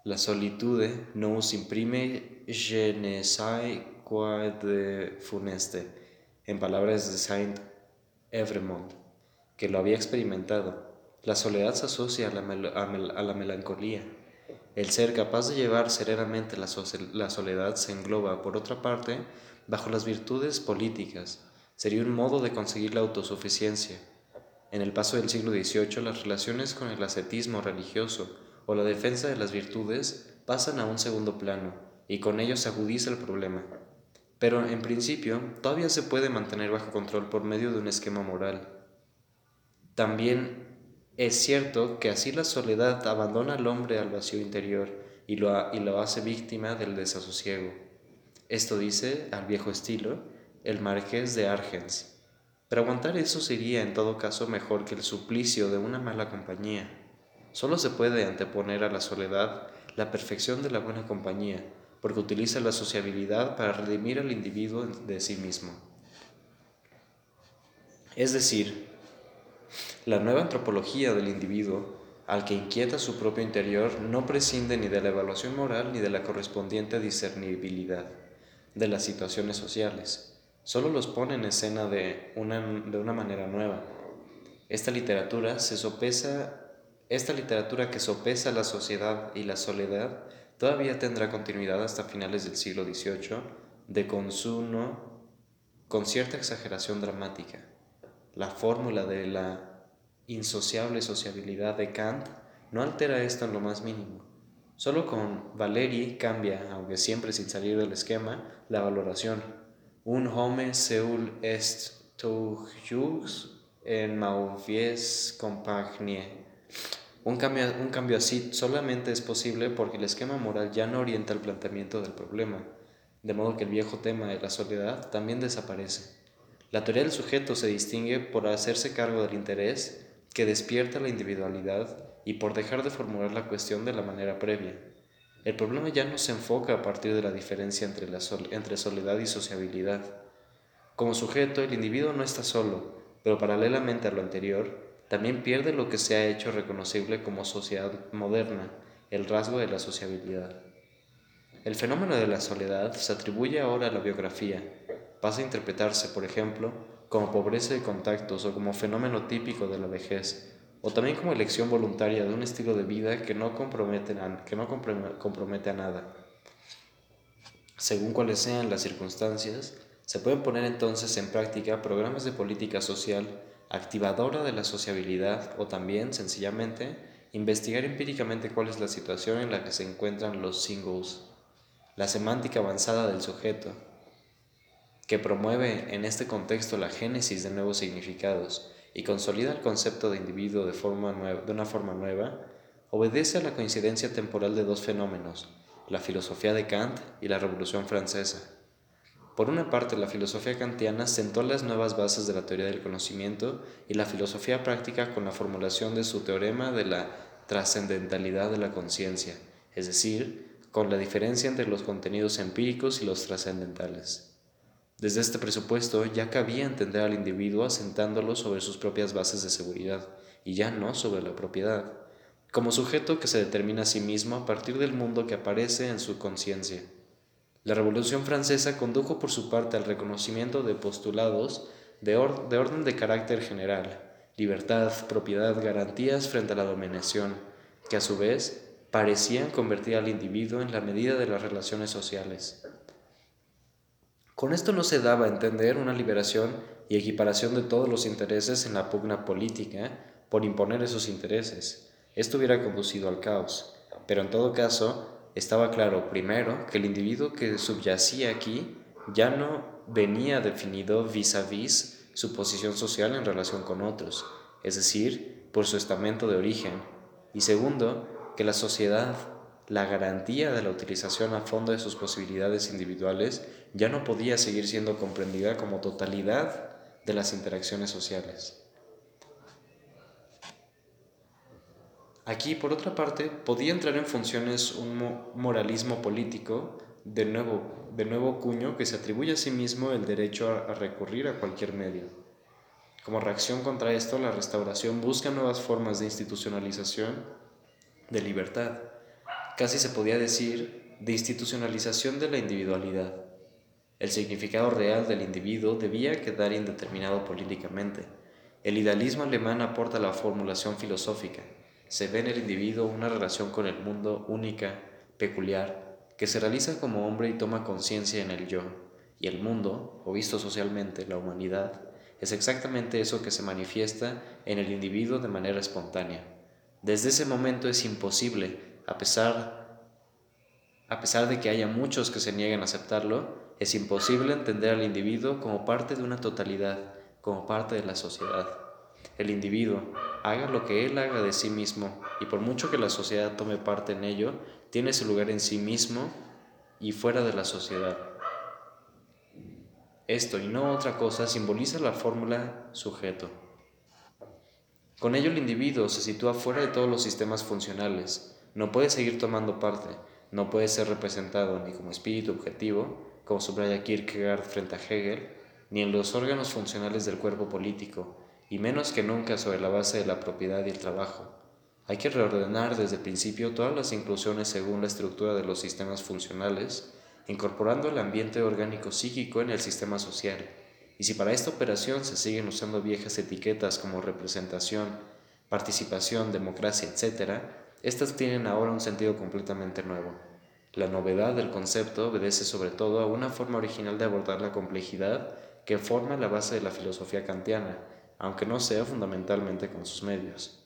La solitude nos imprime je ne sais quoi funeste, en palabras de Saint Evremont, que lo había experimentado. La soledad se asocia a la, melancolía. El ser capaz de llevar serenamente la soledad se engloba, por otra parte, bajo las virtudes políticas. Sería un modo de conseguir la autosuficiencia en el paso del siglo XVIII, las relaciones con el ascetismo religioso o la defensa de las virtudes pasan a un segundo plano y con ello se agudiza el problema. Pero en principio todavía se puede mantener bajo control por medio de un esquema moral. También es cierto que así la soledad abandona al hombre al vacío interior y lo, y lo hace víctima del desasosiego. Esto dice, al viejo estilo, el marqués de Argens. Pero aguantar eso sería en todo caso mejor que el suplicio de una mala compañía. Solo se puede anteponer a la soledad la perfección de la buena compañía, porque utiliza la sociabilidad para redimir al individuo de sí mismo. Es decir, la nueva antropología del individuo, al que inquieta su propio interior, no prescinde ni de la evaluación moral ni de la correspondiente discernibilidad de las situaciones sociales solo los pone en escena de una, de una manera nueva. Esta literatura se sopesa, esta literatura que sopesa la sociedad y la soledad todavía tendrá continuidad hasta finales del siglo XVIII de consumo con cierta exageración dramática. La fórmula de la insociable sociabilidad de Kant no altera esto en lo más mínimo. Solo con Valeri cambia, aunque siempre sin salir del esquema, la valoración un homme seul est toujours en mauvaise compagnie. Un cambio, un cambio así solamente es posible porque el esquema moral ya no orienta el planteamiento del problema, de modo que el viejo tema de la soledad también desaparece. La teoría del sujeto se distingue por hacerse cargo del interés que despierta la individualidad y por dejar de formular la cuestión de la manera previa. El problema ya no se enfoca a partir de la diferencia entre, la entre soledad y sociabilidad. Como sujeto, el individuo no está solo, pero paralelamente a lo anterior, también pierde lo que se ha hecho reconocible como sociedad moderna, el rasgo de la sociabilidad. El fenómeno de la soledad se atribuye ahora a la biografía, pasa a interpretarse, por ejemplo, como pobreza de contactos o como fenómeno típico de la vejez, o también como elección voluntaria de un estilo de vida que no compromete a, que no compromete a nada. Según cuáles sean las circunstancias, se pueden poner entonces en práctica programas de política social activadora de la sociabilidad o también, sencillamente, investigar empíricamente cuál es la situación en la que se encuentran los singles, la semántica avanzada del sujeto, que promueve en este contexto la génesis de nuevos significados y consolida el concepto de individuo de, una forma nueva, obedece a la coincidencia temporal de dos fenómenos, la filosofía de Kant y la Revolución Francesa. Por una parte, la filosofía kantiana sentó las nuevas bases de la teoría del conocimiento y la filosofía práctica con la formulación de su teorema de la trascendentalidad de la conciencia, es decir, con la diferencia entre los contenidos empíricos y los trascendentales. Desde este presupuesto ya cabía entender al individuo asentándolo sobre sus propias bases de seguridad y ya no sobre la propiedad, como sujeto que se determina a sí mismo a partir del mundo que aparece en su conciencia. La Revolución Francesa condujo por su parte al reconocimiento de postulados de, de orden de carácter general, libertad, propiedad, garantías frente a la dominación, que a su vez parecían convertir al individuo en la medida de las relaciones sociales. Con esto no se daba a entender una liberación y equiparación de todos los intereses en la pugna política por imponer esos intereses. Esto hubiera conducido al caos, pero en todo caso estaba claro, primero, que el individuo que subyacía aquí ya no venía definido vis a vis su posición social en relación con otros, es decir, por su estamento de origen, y segundo, que la sociedad la garantía de la utilización a fondo de sus posibilidades individuales ya no podía seguir siendo comprendida como totalidad de las interacciones sociales. Aquí, por otra parte, podía entrar en funciones un moralismo político de nuevo, de nuevo cuño que se atribuye a sí mismo el derecho a recurrir a cualquier medio. Como reacción contra esto, la restauración busca nuevas formas de institucionalización de libertad casi se podía decir, de institucionalización de la individualidad. El significado real del individuo debía quedar indeterminado políticamente. El idealismo alemán aporta la formulación filosófica. Se ve en el individuo una relación con el mundo única, peculiar, que se realiza como hombre y toma conciencia en el yo. Y el mundo, o visto socialmente, la humanidad, es exactamente eso que se manifiesta en el individuo de manera espontánea. Desde ese momento es imposible a pesar, a pesar de que haya muchos que se nieguen a aceptarlo, es imposible entender al individuo como parte de una totalidad, como parte de la sociedad. El individuo, haga lo que él haga de sí mismo, y por mucho que la sociedad tome parte en ello, tiene su lugar en sí mismo y fuera de la sociedad. Esto y no otra cosa simboliza la fórmula sujeto. Con ello el individuo se sitúa fuera de todos los sistemas funcionales, no puede seguir tomando parte, no puede ser representado ni como espíritu objetivo, como subraya Kierkegaard frente a Hegel, ni en los órganos funcionales del cuerpo político, y menos que nunca sobre la base de la propiedad y el trabajo. Hay que reordenar desde el principio todas las inclusiones según la estructura de los sistemas funcionales, incorporando el ambiente orgánico psíquico en el sistema social. Y si para esta operación se siguen usando viejas etiquetas como representación, participación, democracia, etc., estas tienen ahora un sentido completamente nuevo. La novedad del concepto obedece sobre todo a una forma original de abordar la complejidad que forma la base de la filosofía kantiana, aunque no sea fundamentalmente con sus medios.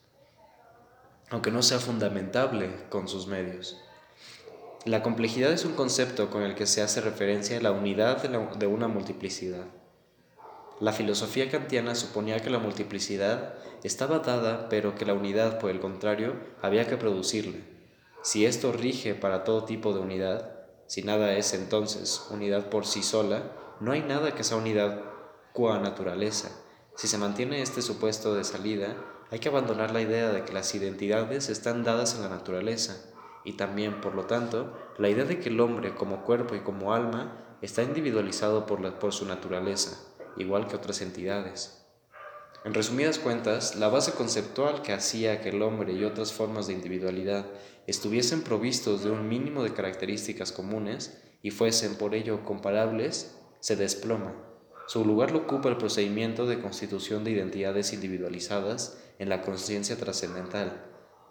Aunque no sea fundamentable con sus medios. La complejidad es un concepto con el que se hace referencia a la unidad de, una multiplicidad. La filosofía kantiana suponía que la multiplicidad estaba dada, pero que la unidad, por el contrario, había que producirla. Si esto rige para todo tipo de unidad, si nada es entonces unidad por sí sola, no hay nada que sea unidad qua naturaleza. Si se mantiene este supuesto de salida, hay que abandonar la idea de que las identidades están dadas en la naturaleza, y también, por lo tanto, la idea de que el hombre como cuerpo y como alma está individualizado por, por su naturaleza igual que otras entidades. En resumidas cuentas, la base conceptual que hacía que el hombre y otras formas de individualidad estuviesen provistos de un mínimo de características comunes y fuesen por ello comparables, se desploma Su lugar lo ocupa el procedimiento de constitución de identidades individualizadas en la conciencia trascendental,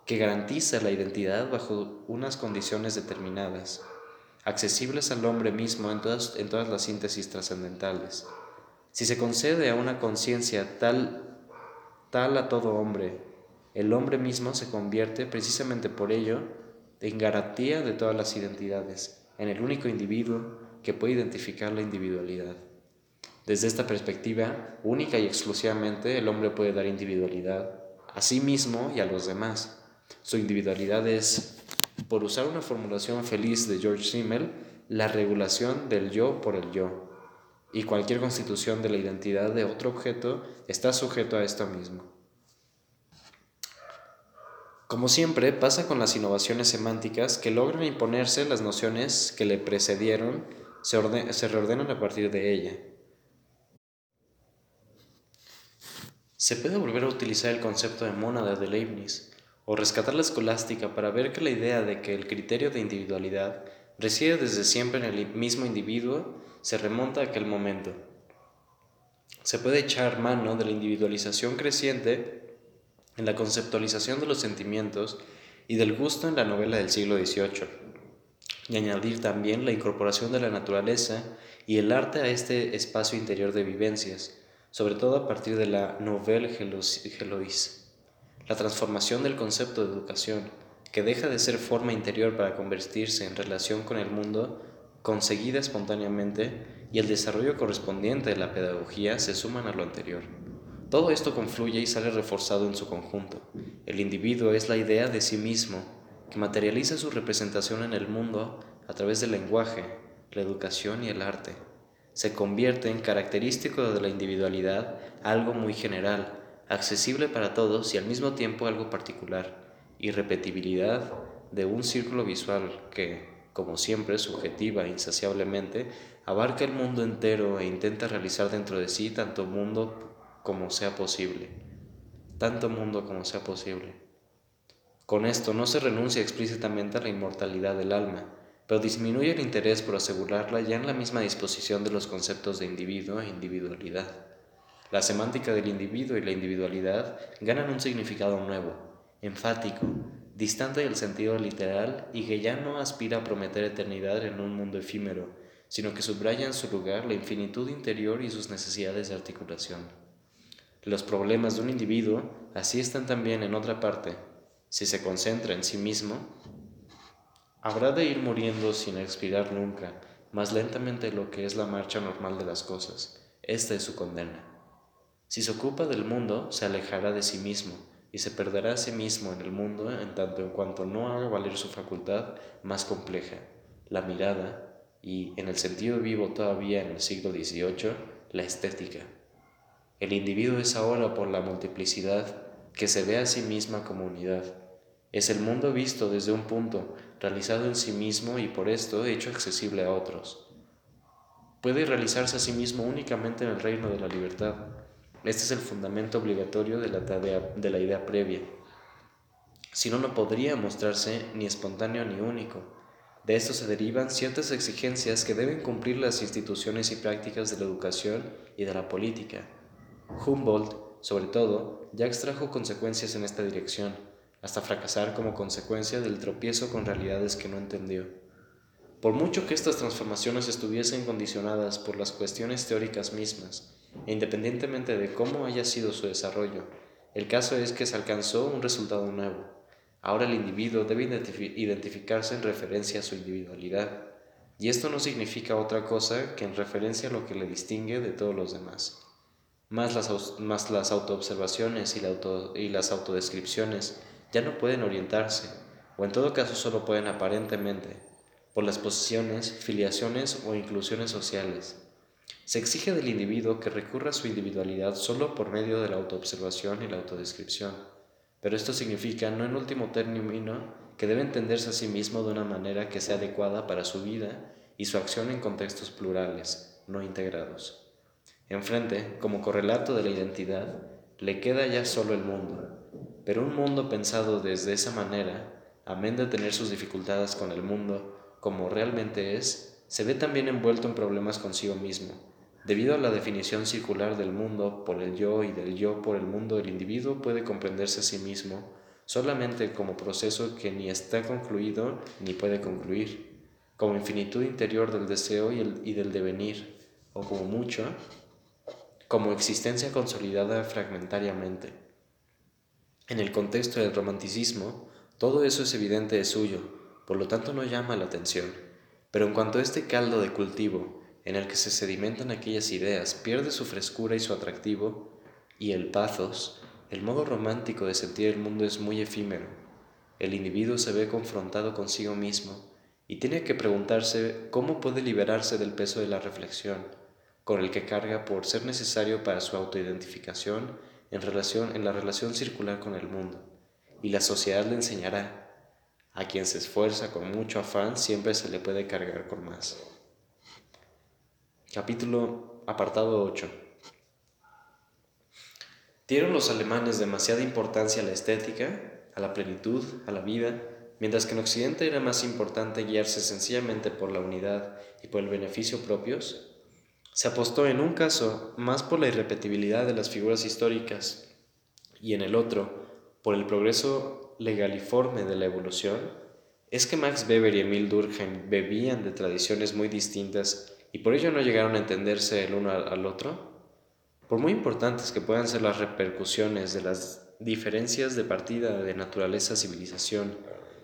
que garantiza la identidad bajo unas condiciones determinadas, accesibles al hombre mismo en todas, en todas las síntesis trascendentales. Si se concede a una conciencia tal, tal a todo hombre, el hombre mismo se convierte precisamente por ello en garantía de todas las identidades, en el único individuo que puede identificar la individualidad. Desde esta perspectiva, única y exclusivamente el hombre puede dar individualidad a sí mismo y a los demás. Su individualidad es, por usar una formulación feliz de George Simmel, la regulación del yo por el yo. Y cualquier constitución de la identidad de otro objeto está sujeto a esto mismo. Como siempre pasa con las innovaciones semánticas que logran imponerse las nociones que le precedieron, se, reordenan a partir de ella. Se puede volver a utilizar el concepto de mónada de Leibniz o rescatar la escolástica para ver que la idea de que el criterio de individualidad reside desde siempre en el mismo individuo se remonta a aquel momento. Se puede echar mano de la individualización creciente en la conceptualización de los sentimientos y del gusto en la novela del siglo XVIII, y añadir también la incorporación de la naturaleza y el arte a este espacio interior de vivencias, sobre todo a partir de la Nouvelle Heloise, la transformación del concepto de educación, que deja de ser forma interior para convertirse en relación con el mundo, conseguida espontáneamente, y el desarrollo correspondiente de la pedagogía se suman a lo anterior. Todo esto confluye y sale reforzado en su conjunto. El individuo es la idea de sí mismo, que materializa su representación en el mundo a través del lenguaje, la educación y el arte se convierte en característico de la individualidad algo muy general, accesible para todos y al mismo tiempo algo particular, y repetibilidad de un círculo visual que, como siempre, subjetiva insaciablemente, abarca el mundo entero e intenta realizar dentro de sí tanto mundo como sea posible. Tanto mundo como sea posible. Con esto no se renuncia explícitamente a la inmortalidad del alma, pero disminuye el interés por asegurarla ya en la misma disposición de los conceptos de individuo e individualidad. La semántica del individuo y la individualidad ganan un significado nuevo, enfático, distante del sentido literal y que ya no aspira a prometer eternidad en un mundo efímero, sino que subraya en su lugar la infinitud interior y sus necesidades de articulación. Los problemas de un individuo así están también en otra parte. Si se concentra en sí mismo, Habrá de ir muriendo sin expirar nunca, más lentamente lo que es la marcha normal de las cosas. Esta es su condena. Si se ocupa del mundo, se alejará de sí mismo y se perderá a sí mismo en el mundo en tanto en cuanto no haga valer su facultad más compleja, la mirada y, en el sentido vivo todavía en el siglo XVIII, la estética. El individuo es ahora por la multiplicidad que se ve a sí misma como unidad. Es el mundo visto desde un punto realizado en sí mismo y por esto hecho accesible a otros. Puede realizarse a sí mismo únicamente en el reino de la libertad. Este es el fundamento obligatorio de la, de la idea previa. Si no, no podría mostrarse ni espontáneo ni único. De esto se derivan ciertas exigencias que deben cumplir las instituciones y prácticas de la educación y de la política. Humboldt, sobre todo, ya extrajo consecuencias en esta dirección hasta fracasar como consecuencia del tropiezo con realidades que no entendió. Por mucho que estas transformaciones estuviesen condicionadas por las cuestiones teóricas mismas, e independientemente de cómo haya sido su desarrollo, el caso es que se alcanzó un resultado nuevo. Ahora el individuo debe identificarse en referencia a su individualidad, y esto no significa otra cosa que en referencia a lo que le distingue de todos los demás. Más las, más las autoobservaciones y, y las autodescripciones ya no pueden orientarse, o en todo caso solo pueden aparentemente, por las posiciones, filiaciones o inclusiones sociales. Se exige del individuo que recurra a su individualidad solo por medio de la autoobservación y la autodescripción, pero esto significa, no en último término, que debe entenderse a sí mismo de una manera que sea adecuada para su vida y su acción en contextos plurales, no integrados. Enfrente, como correlato de la identidad, le queda ya solo el mundo, pero un mundo pensado desde esa manera, amén de tener sus dificultades con el mundo como realmente es, se ve también envuelto en problemas consigo mismo, Debido a la definición circular del mundo por el yo y del yo por el mundo, el individuo puede comprenderse a sí mismo solamente como proceso que ni está concluido ni puede concluir, como infinitud interior del deseo y, y del devenir, o como mucho, como existencia consolidada fragmentariamente. En el contexto del romanticismo, todo eso es evidente de suyo, por lo tanto no llama la atención. Pero en cuanto este caldo de cultivo, en el que se sedimentan aquellas ideas, pierde su frescura y su atractivo, y el pathos, el modo romántico de sentir el mundo es muy efímero. El individuo se ve confrontado consigo mismo y tiene que preguntarse cómo puede liberarse del peso de la reflexión, con el que carga por ser necesario para su autoidentificación en, relación, en la relación circular con el mundo. Y la sociedad le enseñará, a quien se esfuerza con mucho afán siempre se le puede cargar con más. Capítulo apartado 8. Dieron los alemanes demasiada importancia a la estética, a la plenitud, a la vida, mientras que en Occidente era más importante guiarse sencillamente por la unidad y por el beneficio propios, se apostó en un caso más por la irrepetibilidad de las figuras históricas y en el otro por el progreso legaliforme de la evolución, es que Max Weber y Emil Durkheim bebían de tradiciones muy distintas y por ello no llegaron a entenderse el uno al otro. Por muy importantes que puedan ser las repercusiones de las diferencias de partida de naturaleza, civilización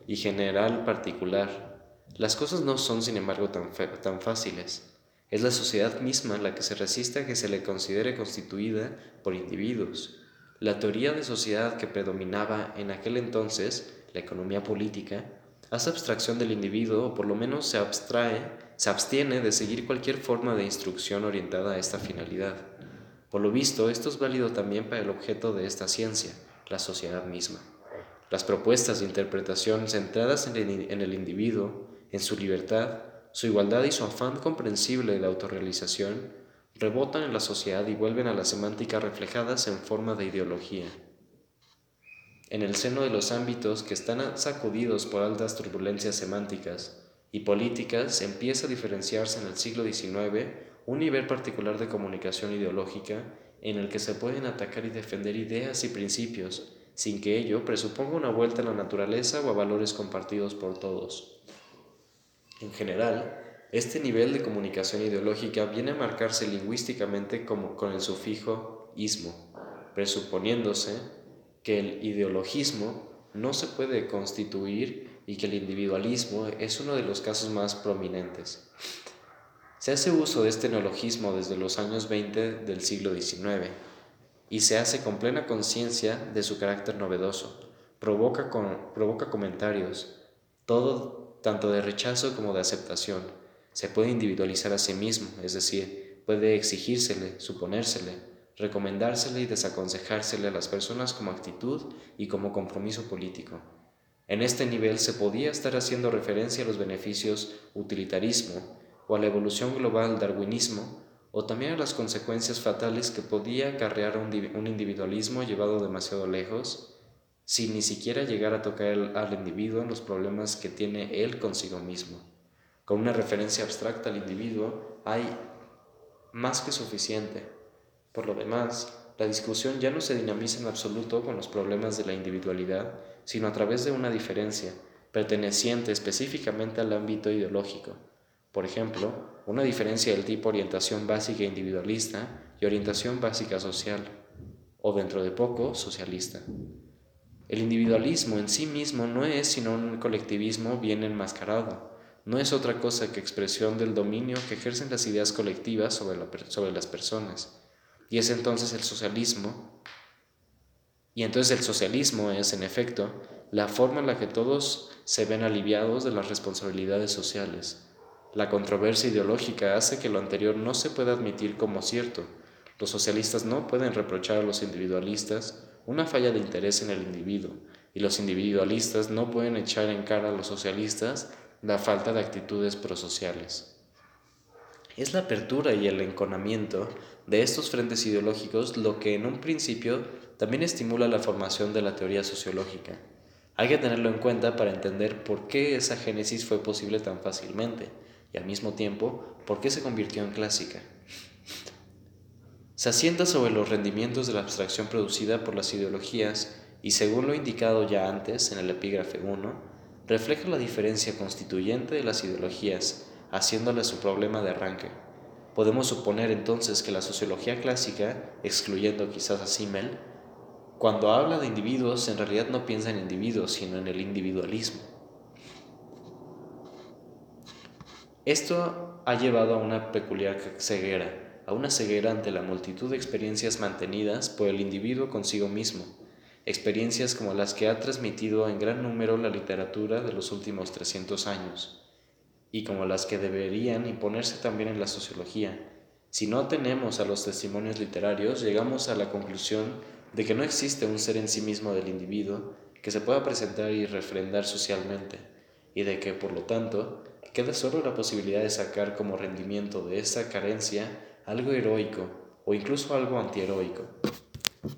y general particular, las cosas no son sin embargo tan, tan fáciles. Es la sociedad misma la que se resiste a que se le considere constituida por individuos. La teoría de sociedad que predominaba en aquel entonces, la economía política, hace abstracción del individuo o por lo menos se abstrae, se abstiene de seguir cualquier forma de instrucción orientada a esta finalidad. Por lo visto, esto es válido también para el objeto de esta ciencia, la sociedad misma. Las propuestas de interpretación centradas en el, individuo, en su libertad, su igualdad y su afán comprensible de autorrealización rebotan en la sociedad y vuelven a las semánticas reflejadas en forma de ideología. En el seno de los ámbitos que están sacudidos por altas turbulencias semánticas y políticas empieza a diferenciarse en el siglo XIX un nivel particular de comunicación ideológica en el que se pueden atacar y defender ideas y principios sin que ello presuponga una vuelta a la naturaleza o a valores compartidos por todos. En general, este nivel de comunicación ideológica viene a marcarse lingüísticamente como con el sufijo ismo, presuponiéndose que el ideologismo no se puede constituir y que el individualismo es uno de los casos más prominentes. Se hace uso de este neologismo desde los años 20 del siglo XIX y se hace con plena conciencia de su carácter novedoso. Provoca, provoca comentarios, todo tanto de rechazo como de aceptación. Se puede individualizar a sí mismo, es decir, puede exigírsele, suponérsele, recomendársele y desaconsejársele a las personas como actitud y como compromiso político. En este nivel se podía estar haciendo referencia a los beneficios utilitarismo o a la evolución global darwinismo o también a las consecuencias fatales que podía acarrear un individualismo llevado demasiado lejos sin ni siquiera llegar a tocar al individuo en los problemas que tiene él consigo mismo. Con una referencia abstracta al individuo hay más que suficiente. Por lo demás, la discusión ya no se dinamiza en absoluto con los problemas de la individualidad, sino a través de una diferencia, perteneciente específicamente al ámbito ideológico. Por ejemplo, una diferencia del tipo orientación básica individualista y orientación básica social, o dentro de poco, socialista. El individualismo en sí mismo no es sino un colectivismo bien enmascarado, no es otra cosa que expresión del dominio que ejercen las ideas colectivas sobre, las personas. Y es entonces el socialismo, y entonces el socialismo es, en efecto, la forma en la que todos se ven aliviados de las responsabilidades sociales. La controversia ideológica hace que lo anterior no se pueda admitir como cierto. Los socialistas no pueden reprochar a los individualistas una falla de interés en el individuo, y los individualistas no pueden echar en cara a los socialistas la falta de actitudes prosociales. Es la apertura y el enconamiento de estos frentes ideológicos lo que en un principio también estimula la formación de la teoría sociológica. Hay que tenerlo en cuenta para entender por qué esa génesis fue posible tan fácilmente y al mismo tiempo por qué se convirtió en clásica. Se asienta sobre los rendimientos de la abstracción producida por las ideologías y según lo indicado ya antes en el epígrafe 1, refleja la diferencia constituyente de las ideologías, haciéndole su problema de arranque. Podemos suponer entonces que la sociología clásica, excluyendo quizás a Simmel, cuando habla de individuos en realidad no piensa en individuos, sino en el individualismo. Esto ha llevado a una peculiar ceguera, a una ceguera ante la multitud de experiencias mantenidas por el individuo consigo mismo, experiencias como las que ha transmitido en gran número la literatura de los últimos 300 años y como las que deberían imponerse también en la sociología. Si no tenemos a los testimonios literarios, llegamos a la conclusión de que no existe un ser en sí mismo del individuo que se pueda presentar y refrendar socialmente, y de que, por lo tanto, queda solo la posibilidad de sacar como rendimiento de esa carencia algo heroico o incluso algo antiheroico.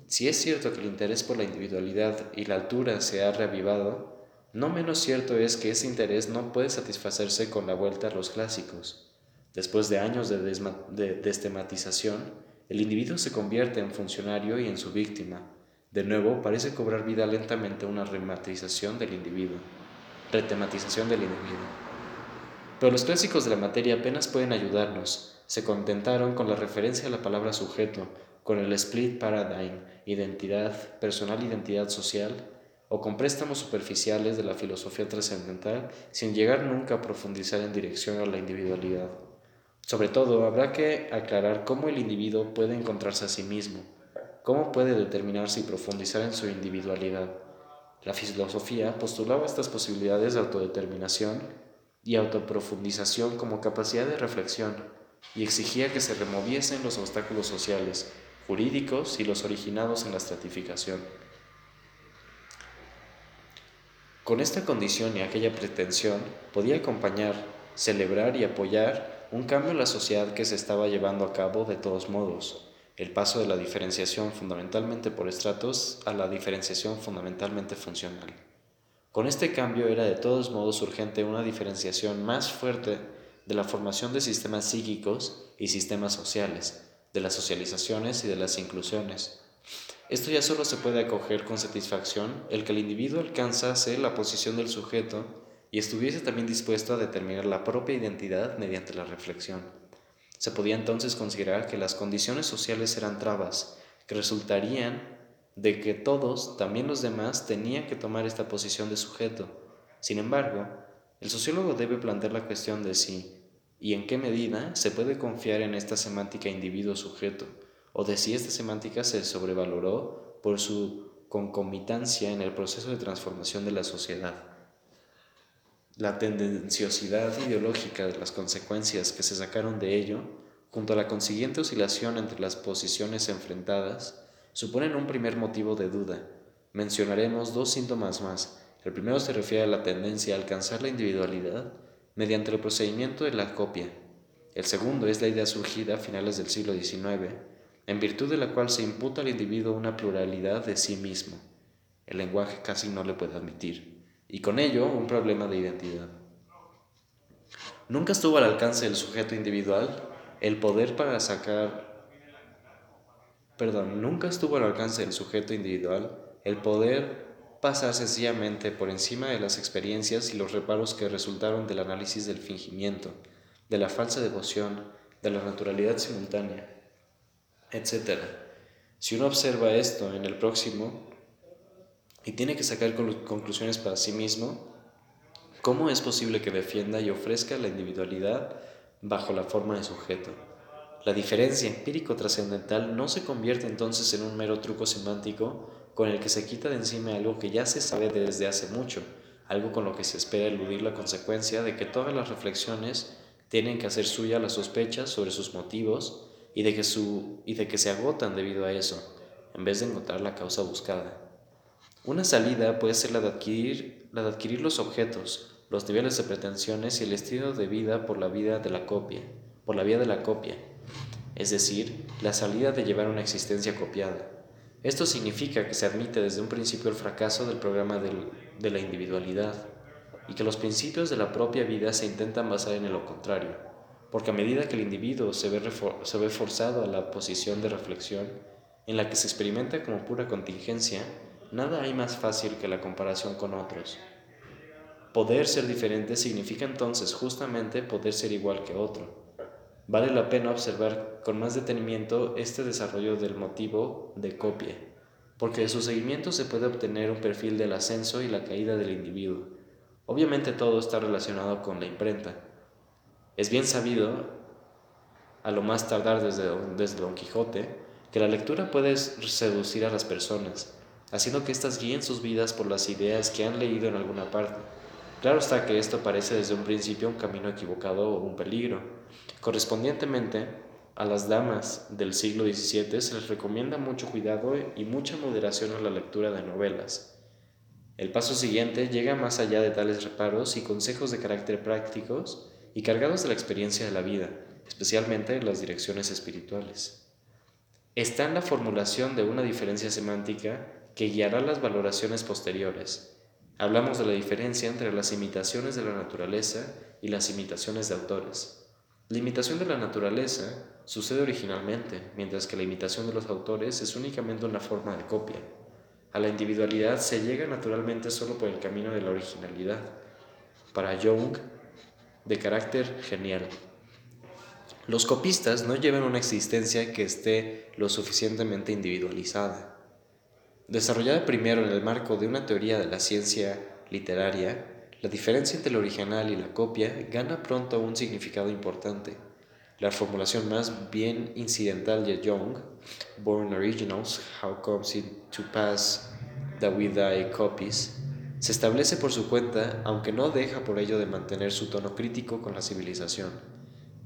Si es cierto que el interés por la individualidad y la altura se ha reavivado, no menos cierto es que ese interés no puede satisfacerse con la vuelta a los clásicos. Después de años de, destematización, el individuo se convierte en funcionario y en su víctima. De nuevo, parece cobrar vida lentamente una rematización del individuo. Retematización del individuo. Pero los clásicos de la materia apenas pueden ayudarnos. Se contentaron con la referencia a la palabra sujeto, con el split paradigm, identidad, personal identidad social, o con préstamos superficiales de la filosofía trascendental sin llegar nunca a profundizar en dirección a la individualidad. Sobre todo, habrá que aclarar cómo el individuo puede encontrarse a sí mismo, cómo puede determinarse y profundizar en su individualidad. La filosofía postulaba estas posibilidades de autodeterminación y autoprofundización como capacidad de reflexión y exigía que se removiesen los obstáculos sociales, jurídicos y los originados en la estratificación. Con esta condición y aquella pretensión podía acompañar, celebrar y apoyar un cambio en la sociedad que se estaba llevando a cabo de todos modos, el paso de la diferenciación fundamentalmente por estratos a la diferenciación fundamentalmente funcional. Con este cambio era de todos modos urgente una diferenciación más fuerte de la formación de sistemas psíquicos y sistemas sociales, de las socializaciones y de las inclusiones, esto ya solo se puede acoger con satisfacción el que el individuo alcanzase la posición del sujeto y estuviese también dispuesto a determinar la propia identidad mediante la reflexión. Se podía entonces considerar que las condiciones sociales eran trabas, que resultarían de que todos, también los demás, tenían que tomar esta posición de sujeto. Sin embargo, el sociólogo debe plantear la cuestión de si y en qué medida se puede confiar en esta semántica individuo-sujeto, o de si esta semántica se sobrevaloró por su concomitancia en el proceso de transformación de la sociedad. La tendenciosidad ideológica de las consecuencias que se sacaron de ello, junto a la consiguiente oscilación entre las posiciones enfrentadas, suponen un primer motivo de duda. Mencionaremos dos síntomas más. El primero se refiere a la tendencia a alcanzar la individualidad mediante el procedimiento de la copia. El segundo es la idea surgida a finales del siglo XIX en virtud de la cual se imputa al individuo una pluralidad de sí mismo. El lenguaje casi no le puede admitir, y con ello un problema de identidad. Nunca estuvo al alcance del sujeto individual el poder para sacar perdón, nunca estuvo al alcance del sujeto individual el poder pasar sencillamente por encima de las experiencias y los reparos que resultaron del análisis del fingimiento, de la falsa devoción, de la naturalidad simultánea etc. Si uno observa esto en el próximo y tiene que sacar conclusiones para sí mismo, ¿cómo es posible que defienda y ofrezca la individualidad bajo la forma de sujeto? La diferencia empírico-trascendental no se convierte entonces en un mero truco semántico con el que se quita de encima algo que ya se sabe desde hace mucho, algo con lo que se espera eludir la consecuencia de que todas las reflexiones tienen que hacer suya las sospechas sobre sus motivos y de que, su, y de que se agotan debido a eso, en vez de encontrar la causa buscada. Una salida puede ser la de adquirir, la de adquirir los objetos, los niveles de pretensiones y el estilo de vida por la vida de la copia, por la vía de la copia, es decir, la salida de llevar una existencia copiada. Esto significa que se admite desde un principio el fracaso del programa de la individualidad y que los principios de la propia vida se intentan basar en lo contrario. porque a medida que el individuo se ve, forzado a la posición de reflexión, en la que se experimenta como pura contingencia, nada hay más fácil que la comparación con otros. Poder ser diferente significa entonces justamente poder ser igual que otro. Vale la pena observar con más detenimiento este desarrollo del motivo de copia, porque de su seguimiento se puede obtener un perfil del ascenso y la caída del individuo. Obviamente todo está relacionado con la imprenta. Es bien sabido, a lo más tardar desde, desde Don Quijote, que la lectura puede seducir a las personas, haciendo que éstas guíen sus vidas por las ideas que han leído en alguna parte. Claro está que esto parece desde un principio un camino equivocado o un peligro. Correspondientemente, a las damas del siglo XVII se les recomienda mucho cuidado y mucha moderación en la lectura de novelas. El paso siguiente llega más allá de tales reparos y consejos de carácter prácticos y cargados de la experiencia de la vida, especialmente en las direcciones espirituales. Está en la formulación de una diferencia semántica que guiará las valoraciones posteriores, Hablamos de la diferencia entre las imitaciones de la naturaleza y las imitaciones de autores. La imitación de la naturaleza sucede originalmente, mientras que la imitación de los autores es únicamente una forma de copia. A la individualidad se llega naturalmente solo por el camino de la originalidad. Para Jung, de carácter genial. Los copistas no llevan una existencia que esté lo suficientemente individualizada. Desarrollada primero en el marco de una teoría de la ciencia literaria, la diferencia entre el original y la copia gana pronto un significado importante. La formulación más bien incidental de Young, Born Originals, How Comes It to Pass That We Die Copies, se establece por su cuenta, aunque no deja por ello de mantener su tono crítico con la civilización.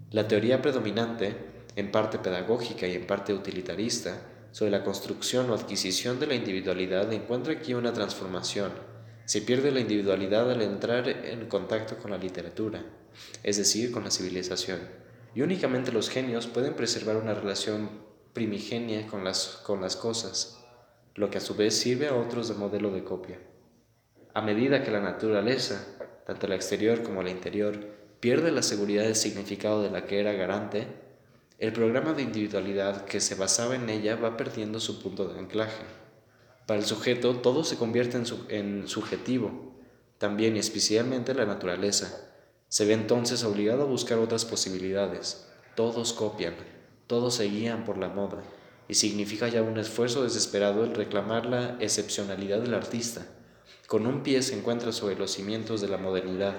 La teoría predominante, en parte pedagógica y en parte utilitarista, sobre la construcción o adquisición de la individualidad encuentra aquí una transformación. Se pierde la individualidad al entrar en contacto con la literatura, es decir, con la civilización, y únicamente los genios pueden preservar una relación primigenia con las, con las cosas, lo que a su vez sirve a otros de modelo de copia. A medida que la naturaleza, tanto la exterior como la interior, pierde la seguridad del significado de la que era garante, el programa de individualidad que se basaba en ella va perdiendo su punto de anclaje. Para el sujeto todo se convierte en, subjetivo, también y especialmente la naturaleza. Se ve entonces obligado a buscar otras posibilidades. Todos copian, todos se guían por la moda, y significa ya un esfuerzo desesperado el reclamar la excepcionalidad del artista. Con un pie se encuentra sobre los cimientos de la modernidad,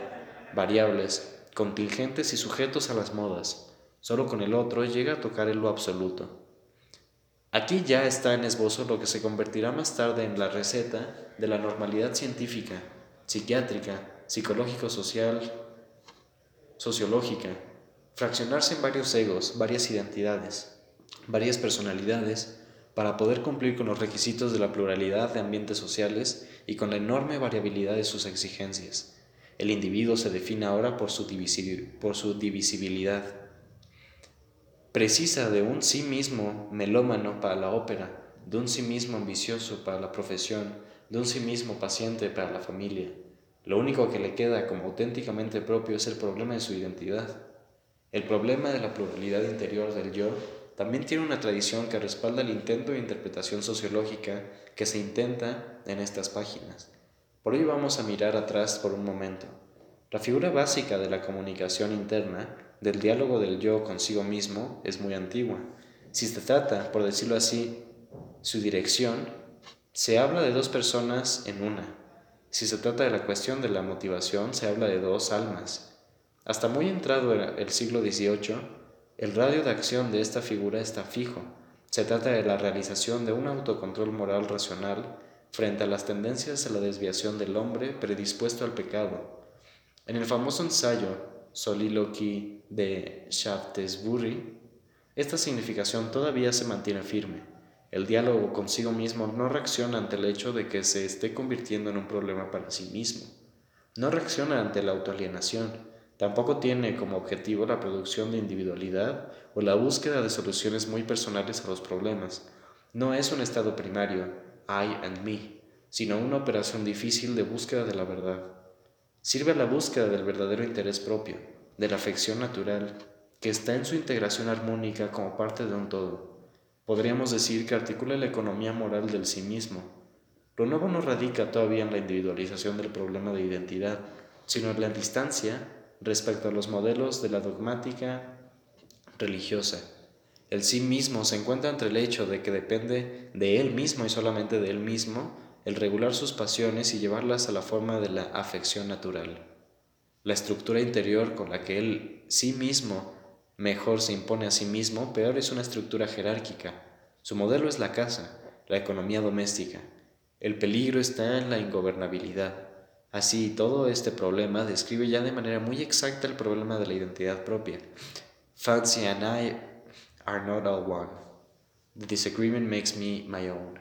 variables, contingentes y sujetos a las modas Solo con el otro llega a tocar en lo absoluto. Aquí ya está en esbozo lo que se convertirá más tarde en la receta de la normalidad científica, psiquiátrica, psicológico-social, sociológica, fraccionarse en varios egos, varias identidades, varias personalidades, para poder cumplir con los requisitos de la pluralidad de ambientes sociales y con la enorme variabilidad de sus exigencias. El individuo se define ahora por su, divisibilidad precisa de un sí mismo melómano para la ópera, de un sí mismo ambicioso para la profesión, de un sí mismo paciente para la familia. Lo único que le queda como auténticamente propio es el problema de su identidad. El problema de la pluralidad interior del yo también tiene una tradición que respalda el intento de interpretación sociológica que se intenta en estas páginas. Por ello vamos a mirar atrás por un momento. La figura básica de la comunicación interna del diálogo del yo consigo mismo es muy antigua. Si se trata, por decirlo así, su dirección, se habla de dos personas en una. Si se trata de la cuestión de la motivación, se habla de dos almas. Hasta muy entrado el siglo XVIII, el radio de acción de esta figura está fijo. Se trata de la realización de un autocontrol moral racional frente a las tendencias a la desviación del hombre predispuesto al pecado. En el famoso ensayo Soliloquy de Shaftesbury, esta significación todavía se mantiene firme. El diálogo consigo mismo no reacciona ante el hecho de que se esté convirtiendo en un problema para sí mismo. No reacciona ante la autoalienación. Tampoco tiene como objetivo la producción de individualidad o la búsqueda de soluciones muy personales a los problemas. No es un estado primario, I and me, sino una operación difícil de búsqueda de la verdad. Sirve a la búsqueda del verdadero interés propio, de la afección natural, que está en su integración armónica como parte de un todo. Podríamos decir que articula la economía moral del sí mismo. Lo nuevo no radica todavía en la individualización del problema de identidad, sino en la distancia respecto a los modelos de la dogmática religiosa. El sí mismo se encuentra entre el hecho de que depende de él mismo y solamente de él mismo el regular sus pasiones y llevarlas a la forma de la afección natural. La estructura interior con la que él sí mismo mejor se impone a sí mismo, peor es una estructura jerárquica. Su modelo es la casa, la economía doméstica. El peligro está en la ingobernabilidad. Así, todo este problema describe ya de manera muy exacta el problema de la identidad propia. Fancy and I are not all one. The disagreement makes me my own.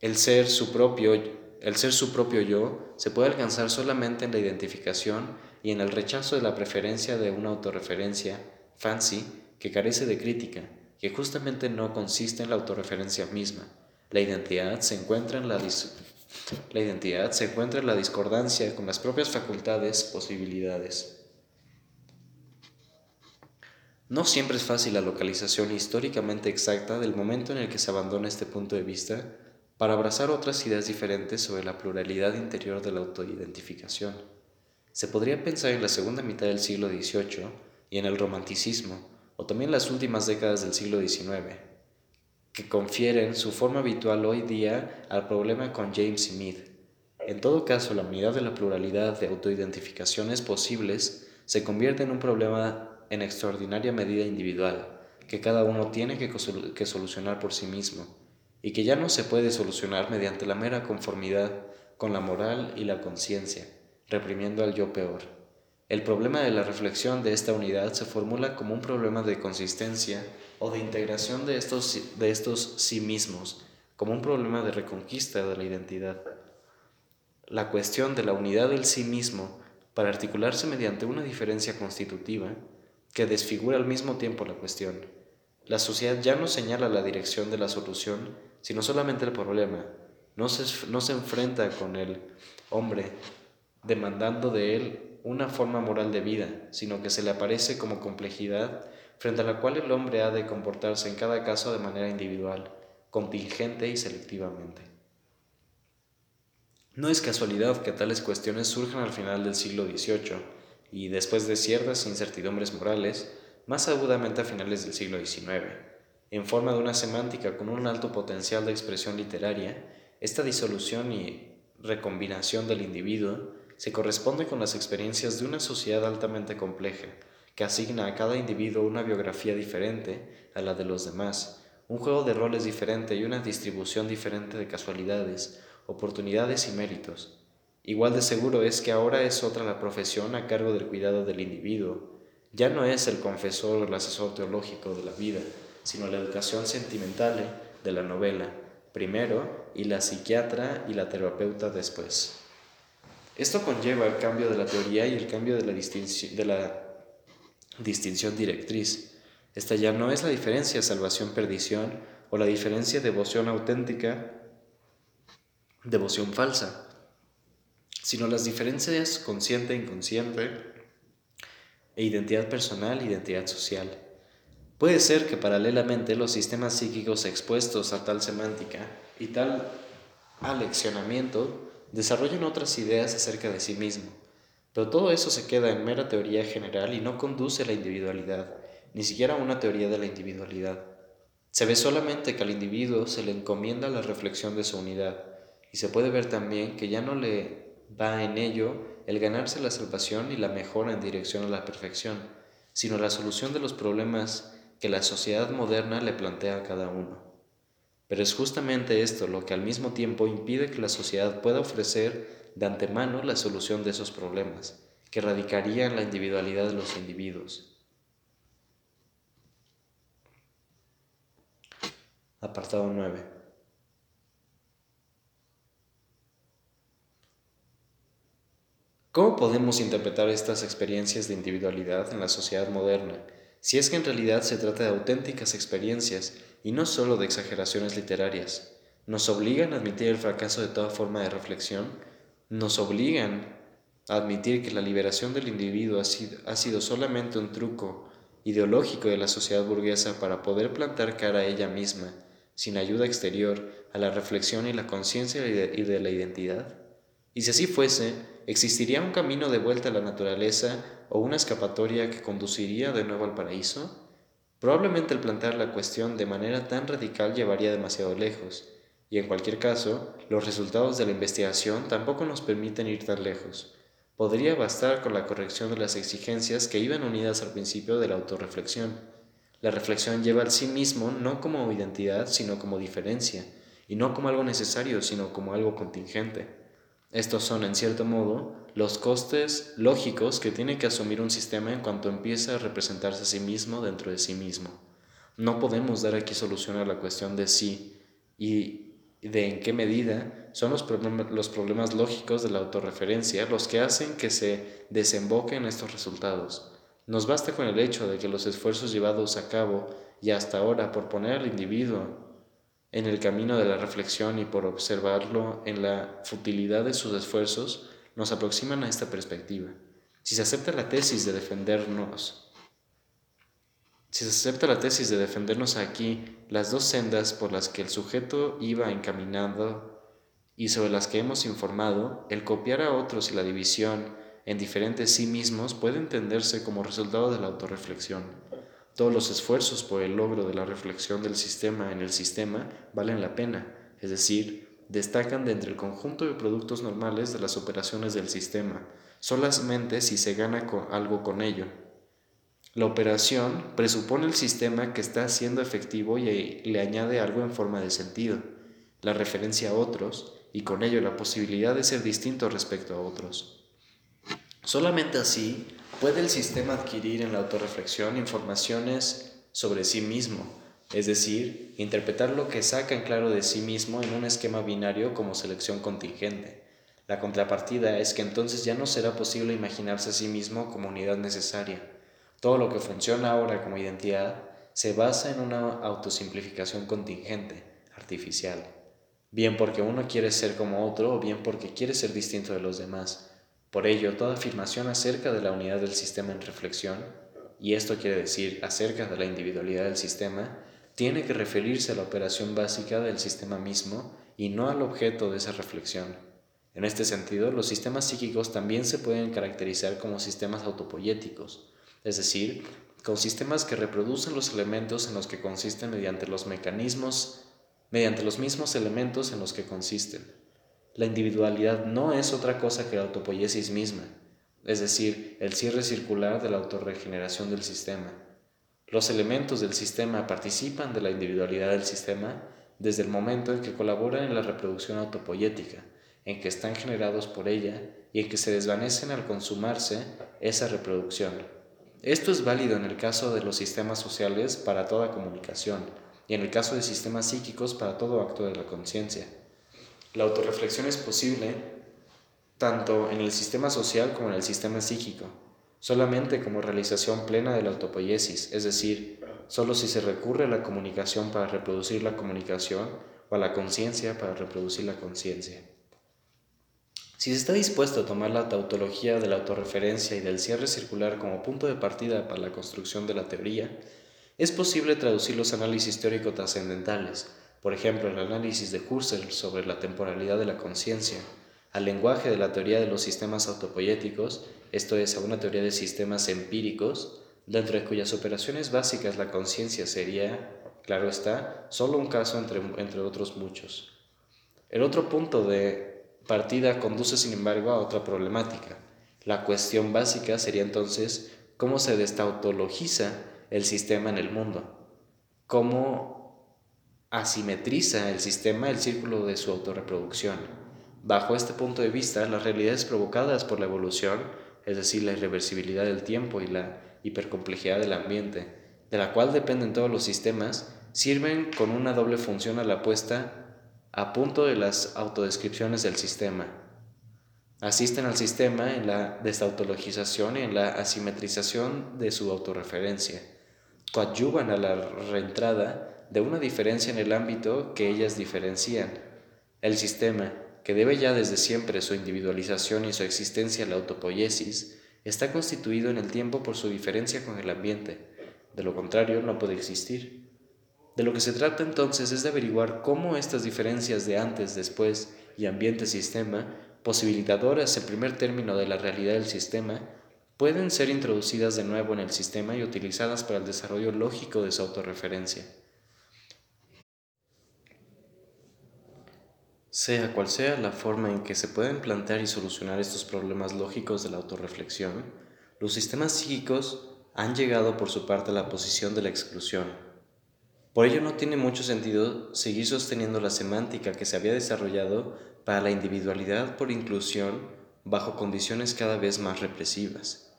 El ser su propio, el ser su propio yo se puede alcanzar solamente en la identificación y en el rechazo de la preferencia de una autorreferencia, fancy, que carece de crítica, que justamente no consiste en la autorreferencia misma. La identidad se encuentra en la, la identidad se encuentra en la discordancia con las propias facultades, posibilidades. No siempre es fácil la localización históricamente exacta del momento en el que se abandona este punto de vista para abrazar otras ideas diferentes sobre la pluralidad interior de la autoidentificación. Se podría pensar en la segunda mitad del siglo XVIII y en el romanticismo, o también las últimas décadas del siglo XIX, que confieren su forma habitual hoy día al problema con James Mead. En todo caso, la unidad de la pluralidad de autoidentificaciones posibles se convierte en un problema en extraordinaria medida individual, que cada uno tiene que solucionar por sí mismo, y que ya no se puede solucionar mediante la mera conformidad con la moral y la conciencia reprimiendo al yo peor. El problema de la reflexión de esta unidad se formula como un problema de consistencia o de integración de estos, de estos sí mismos, como un problema de reconquista de la identidad. La cuestión de la unidad del sí mismo, para articularse mediante una diferencia constitutiva, que desfigura al mismo tiempo la cuestión. La sociedad ya no señala la dirección de la solución, sino solamente el problema. No se, no se enfrenta con el hombre demandando de él una forma moral de vida, sino que se le aparece como complejidad frente a la cual el hombre ha de comportarse en cada caso de manera individual, contingente y selectivamente. No es casualidad que tales cuestiones surjan al final del siglo XVIII y después de ciertas incertidumbres morales, más agudamente a finales del siglo XIX. En forma de una semántica con un alto potencial de expresión literaria, esta disolución y recombinación del individuo se corresponde con las experiencias de una sociedad altamente compleja, que asigna a cada individuo una biografía diferente a la de los demás, un juego de roles diferente y una distribución diferente de casualidades, oportunidades y méritos. Igual de seguro es que ahora es otra la profesión a cargo del cuidado del individuo. Ya no es el confesor o el asesor teológico de la vida, sino la educación sentimental de la novela, primero, y la psiquiatra y la terapeuta después. Esto conlleva el cambio de la teoría y el cambio de la, de la distinción directriz. Esta ya no es la diferencia salvación-perdición o la diferencia devoción auténtica, devoción falsa, sino las diferencias consciente-inconsciente e identidad personal, identidad social. Puede ser que paralelamente los sistemas psíquicos expuestos a tal semántica y tal aleccionamiento desarrollan otras ideas acerca de sí mismo, pero todo eso se queda en mera teoría general y no conduce a la individualidad, ni siquiera a una teoría de la individualidad. Se ve solamente que al individuo se le encomienda la reflexión de su unidad, y se puede ver también que ya no le va en ello el ganarse la salvación y la mejora en dirección a la perfección, sino la solución de los problemas que la sociedad moderna le plantea a cada uno. Pero es justamente esto lo que al mismo tiempo impide que la sociedad pueda ofrecer de antemano la solución de esos problemas, que radicaría en la individualidad de los individuos. Apartado 9. ¿Cómo podemos interpretar estas experiencias de individualidad en la sociedad moderna, si es que en realidad se trata de auténticas experiencias y no solo de exageraciones literarias. Nos obligan a admitir el fracaso de toda forma de reflexión, nos obligan admitir que la liberación del individuo ha sido, ha sido solamente un truco ideológico de la sociedad burguesa para poder plantar cara a ella misma, sin ayuda exterior, a la reflexión y la conciencia y de la identidad? Y si así fuese, ¿existiría un camino de vuelta a la naturaleza o una escapatoria que conduciría de nuevo al paraíso? Probablemente el plantear la cuestión de manera tan radical llevaría demasiado lejos, y en cualquier caso, los resultados de la investigación tampoco nos permiten ir tan lejos. Podría bastar con la corrección de las exigencias que iban unidas al principio de la autorreflexión. La reflexión lleva al sí mismo no como identidad, sino como diferencia, y no como algo necesario, sino como algo contingente. Estos son, en cierto modo, los costes lógicos que tiene que asumir un sistema en cuanto empieza a representarse a sí mismo dentro de sí mismo. No podemos dar aquí solución a la cuestión de sí y de en qué medida son los, los problemas lógicos de la autorreferencia los que hacen que se desemboquen estos resultados. Nos basta con el hecho de que los esfuerzos llevados a cabo y hasta ahora por poner al individuo en el camino de la reflexión y por observarlo en la futilidad de sus esfuerzos nos aproximan a esta perspectiva. Si se acepta la tesis de defendernos, si se acepta la tesis de defendernos aquí, las dos sendas por las que el sujeto iba encaminando y sobre las que hemos informado, el copiar a otros y la división en diferentes sí mismos puede entenderse como resultado de la autorreflexión. Todos los esfuerzos por el logro de la reflexión del sistema en el sistema valen la pena, es decir, destacan de entre el conjunto de productos normales de las operaciones del sistema, solamente si se gana algo con ello. La operación presupone el sistema que está siendo efectivo y le añade algo en forma de sentido, la referencia a otros y con ello la posibilidad de ser distinto respecto a otros. Solamente así puede el sistema adquirir en la autorreflexión informaciones sobre sí mismo, es decir, interpretar lo que saca en claro de sí mismo en un esquema binario como selección contingente. La contrapartida es que entonces ya no será posible imaginarse a sí mismo como unidad necesaria. Todo lo que funciona ahora como identidad se basa en una autosimplificación contingente, artificial, bien porque uno quiere ser como otro o bien porque quiere ser distinto de los demás. Por ello, toda afirmación acerca de la unidad del sistema en reflexión, y esto quiere decir acerca de la individualidad del sistema, tiene que referirse a la operación básica del sistema mismo y no al objeto de esa reflexión. En este sentido, los sistemas psíquicos también se pueden caracterizar como sistemas autopoyéticos, es decir, con sistemas que reproducen los elementos en los que consisten mediante los mecanismos, mediante los mismos elementos en los que consisten. La individualidad no es otra cosa que la autopoiesis misma, es decir, el cierre circular de la autorregeneración del sistema. Los elementos del sistema participan de la individualidad del sistema desde el momento en que colaboran en la reproducción autopoyética, en que están generados por ella y en que se desvanecen al consumarse esa reproducción. Esto es válido en el caso de los sistemas sociales para toda comunicación y en el caso de sistemas psíquicos para todo acto de la conciencia. La autorreflexión es posible tanto en el sistema social como en el sistema psíquico solamente como realización plena de la autopoiesis, es decir, solo si se recurre a la comunicación para reproducir la comunicación o a la conciencia para reproducir la conciencia. Si se está dispuesto a tomar la tautología de la autorreferencia y del cierre circular como punto de partida para la construcción de la teoría, es posible traducir los análisis teórico-trascendentales, por ejemplo el análisis de Husserl sobre la temporalidad de la conciencia, al lenguaje de la teoría de los sistemas autopoyéticos, esto es, a una teoría de sistemas empíricos, dentro de cuyas operaciones básicas la conciencia sería, claro está, solo un caso entre, entre otros muchos. El otro punto de partida conduce, sin embargo, a otra problemática. La cuestión básica sería entonces cómo se destautologiza el sistema en el mundo, cómo asimetriza el sistema el círculo de su autorreproducción. Bajo este punto de vista, las realidades provocadas por la evolución, es decir, la irreversibilidad del tiempo y la hipercomplejidad del ambiente, de la cual dependen todos los sistemas, sirven con una doble función a la puesta a punto de las autodescripciones del sistema. Asisten al sistema en la destautologización y en la asimetrización de su autorreferencia. Coadyuvan a la reentrada de una diferencia en el ámbito que ellas diferencian. El sistema, que debe ya desde siempre su individualización y su existencia la autopoiesis, está constituido en el tiempo por su diferencia con el ambiente, de lo contrario no puede existir. De lo que se trata entonces es de averiguar cómo estas diferencias de antes, después y ambiente-sistema, posibilitadoras en primer término de la realidad del sistema, pueden ser introducidas de nuevo en el sistema y utilizadas para el desarrollo lógico de su autorreferencia. Sea cual sea la forma en que se pueden plantear y solucionar estos problemas lógicos de la autorreflexión, los sistemas psíquicos han llegado por su parte a la posición de la exclusión. Por ello no tiene mucho sentido seguir sosteniendo la semántica que se había desarrollado para la individualidad por inclusión bajo condiciones cada vez más represivas.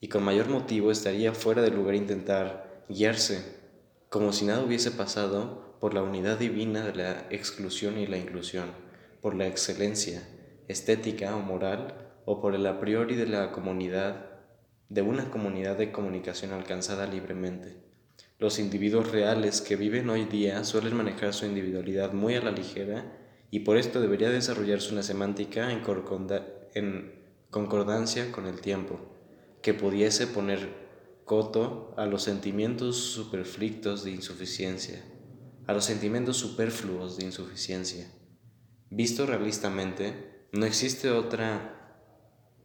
Y con mayor motivo estaría fuera de lugar intentar guiarse, como si nada hubiese pasado, por la unidad divina de la exclusión y la inclusión, por la excelencia estética o moral, o por el a priori de la comunidad, de una comunidad de comunicación alcanzada libremente. Los individuos reales que viven hoy día suelen manejar su individualidad muy a la ligera y por esto debería desarrollarse una semántica en, en concordancia con el tiempo, que pudiese poner coto a los sentimientos superflictos de insuficiencia a los sentimientos superfluos de insuficiencia. Visto realistamente, no existe otra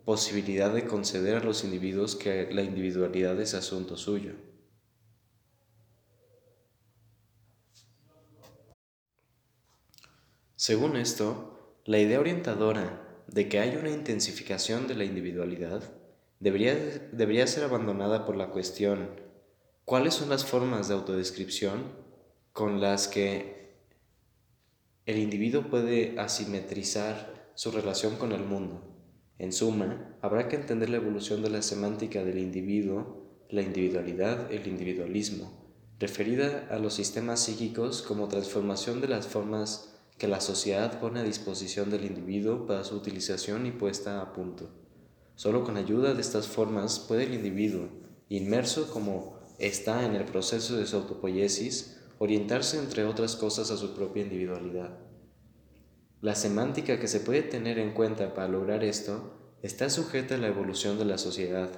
posibilidad de conceder a los individuos que la individualidad es asunto suyo. Según esto, la idea orientadora de que hay una intensificación de la individualidad debería, debería ser abandonada por la cuestión ¿cuáles son las formas de autodescripción con las que el individuo puede asimetrizar su relación con el mundo. En suma, habrá que entender la evolución de la semántica del individuo, la individualidad, el individualismo, referida a los sistemas psíquicos como transformación de las formas que la sociedad pone a disposición del individuo para su utilización y puesta a punto. Solo con ayuda de estas formas puede el individuo, inmerso como está en el proceso de su autopoiesis, orientarse entre otras cosas a su propia individualidad. La semántica que se puede tener en cuenta para lograr esto está sujeta a la evolución de la sociedad,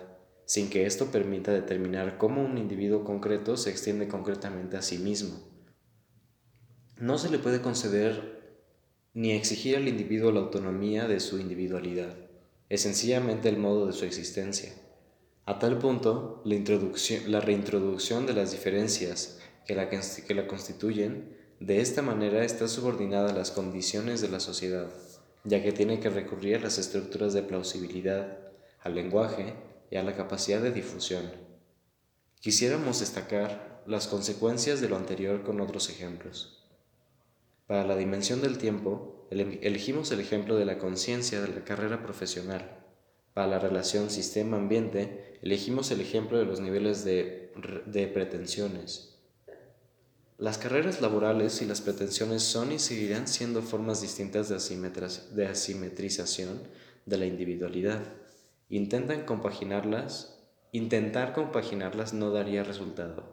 sin que esto permita determinar cómo un individuo concreto se extiende concretamente a sí mismo. No se le puede conceder ni exigir al individuo la autonomía de su individualidad, es sencillamente el modo de su existencia. A tal punto, la, la reintroducción de las diferencias que la, que la constituyen, de esta manera está subordinada a las condiciones de la sociedad, ya que tiene que recurrir a las estructuras de plausibilidad, al lenguaje y a la capacidad de difusión. Quisiéramos destacar las consecuencias de lo anterior con otros ejemplos. Para la dimensión del tiempo, elegimos el ejemplo de la conciencia de la carrera profesional. Para la relación sistema-ambiente, elegimos el ejemplo de los niveles de, de pretensiones. Las carreras laborales y las pretensiones son y seguirán siendo formas distintas de, asimetrización de la individualidad. Intentan compaginarlas, intentar compaginarlas no daría resultado.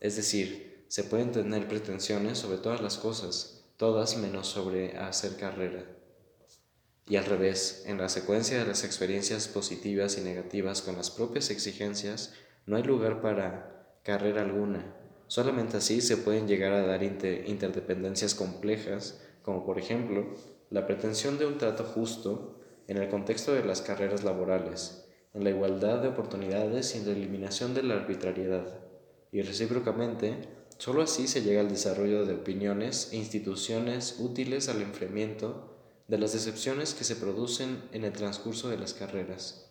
Es decir, se pueden tener pretensiones sobre todas las cosas, todas menos sobre hacer carrera. Y al revés, en la secuencia de las experiencias positivas y negativas con las propias exigencias, no hay lugar para carrera alguna, Solamente así se pueden llegar a dar interdependencias complejas, como por ejemplo la pretensión de un trato justo en el contexto de las carreras laborales, en la igualdad de oportunidades y en la eliminación de la arbitrariedad. Y recíprocamente, solo así se llega al desarrollo de opiniones e instituciones útiles al enfriamiento de las decepciones que se producen en el transcurso de las carreras.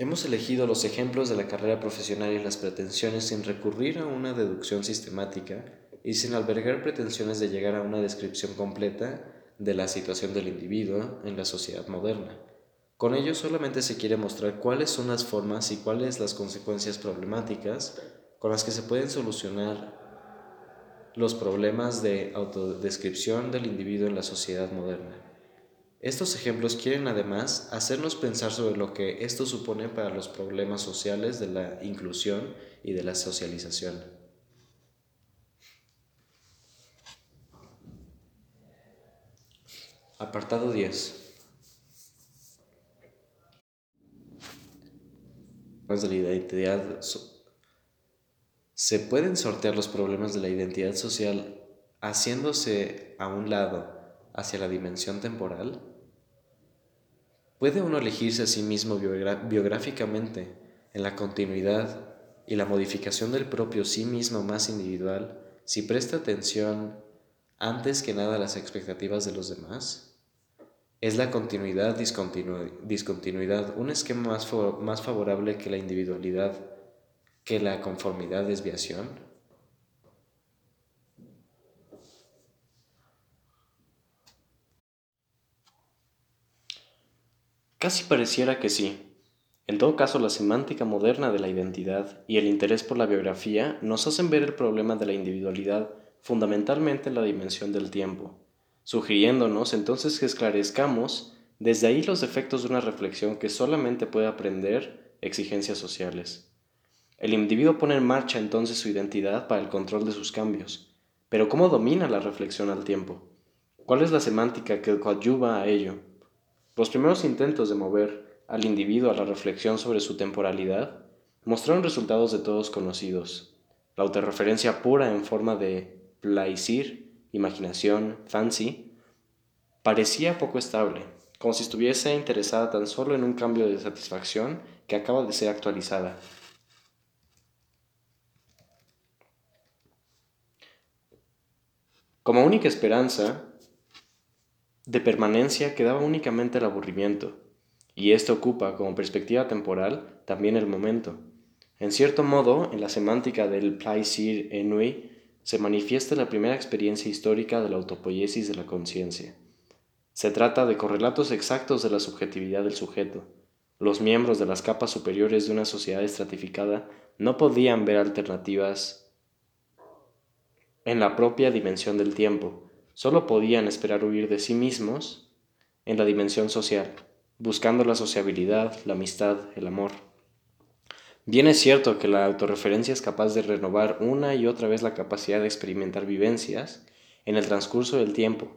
Hemos elegido los ejemplos de la carrera profesional y las pretensiones sin recurrir a una deducción sistemática y sin albergar pretensiones de llegar a una descripción completa de la situación del individuo en la sociedad moderna. Con ello solamente se quiere mostrar cuáles son las formas y cuáles las consecuencias problemáticas con las que se pueden solucionar los problemas de autodescripción del individuo en la sociedad moderna. Estos ejemplos quieren además hacernos pensar sobre lo que esto supone para los problemas sociales de la inclusión y de la socialización. Apartado 10. de la identidad se pueden sortear los problemas de la identidad social haciéndose a un lado hacia la dimensión temporal? ¿Puede uno elegirse a sí mismo biográficamente en la continuidad y la modificación del propio sí mismo más individual si presta atención antes que nada a las expectativas de los demás? ¿Es la continuidad, discontinuidad un esquema más, más favorable que la individualidad, que la conformidad, desviación? Casi pareciera que sí. En todo caso, la semántica moderna de la identidad y el interés por la biografía nos hacen ver el problema de la individualidad fundamentalmente en la dimensión del tiempo, sugiriéndonos entonces que esclarezcamos desde ahí los efectos de una reflexión que solamente puede aprender exigencias sociales. El individuo pone en marcha entonces su identidad para el control de sus cambios, pero ¿cómo domina la reflexión al tiempo? ¿Cuál es la semántica que coadyuva a ello? Los primeros intentos de mover al individuo a la reflexión sobre su temporalidad mostraron resultados de todos conocidos. La autorreferencia pura en forma de plaisir, imaginación, fancy, parecía poco estable, como si estuviese interesada tan solo en un cambio de satisfacción que acaba de ser actualizada. Como única esperanza, de permanencia quedaba únicamente el aburrimiento, y esto ocupa como perspectiva temporal también el momento. En cierto modo, en la semántica del plaisir ennui se manifiesta la primera experiencia histórica de la autopoiesis de la conciencia. Se trata de correlatos exactos de la subjetividad del sujeto. Los miembros de las capas superiores de una sociedad estratificada no podían ver alternativas en la propia dimensión del tiempo, solo podían esperar huir de sí mismos en la dimensión social, buscando la sociabilidad, la amistad, el amor. Bien es cierto que la autorreferencia es capaz de renovar una y otra vez la capacidad de experimentar vivencias en el transcurso del tiempo,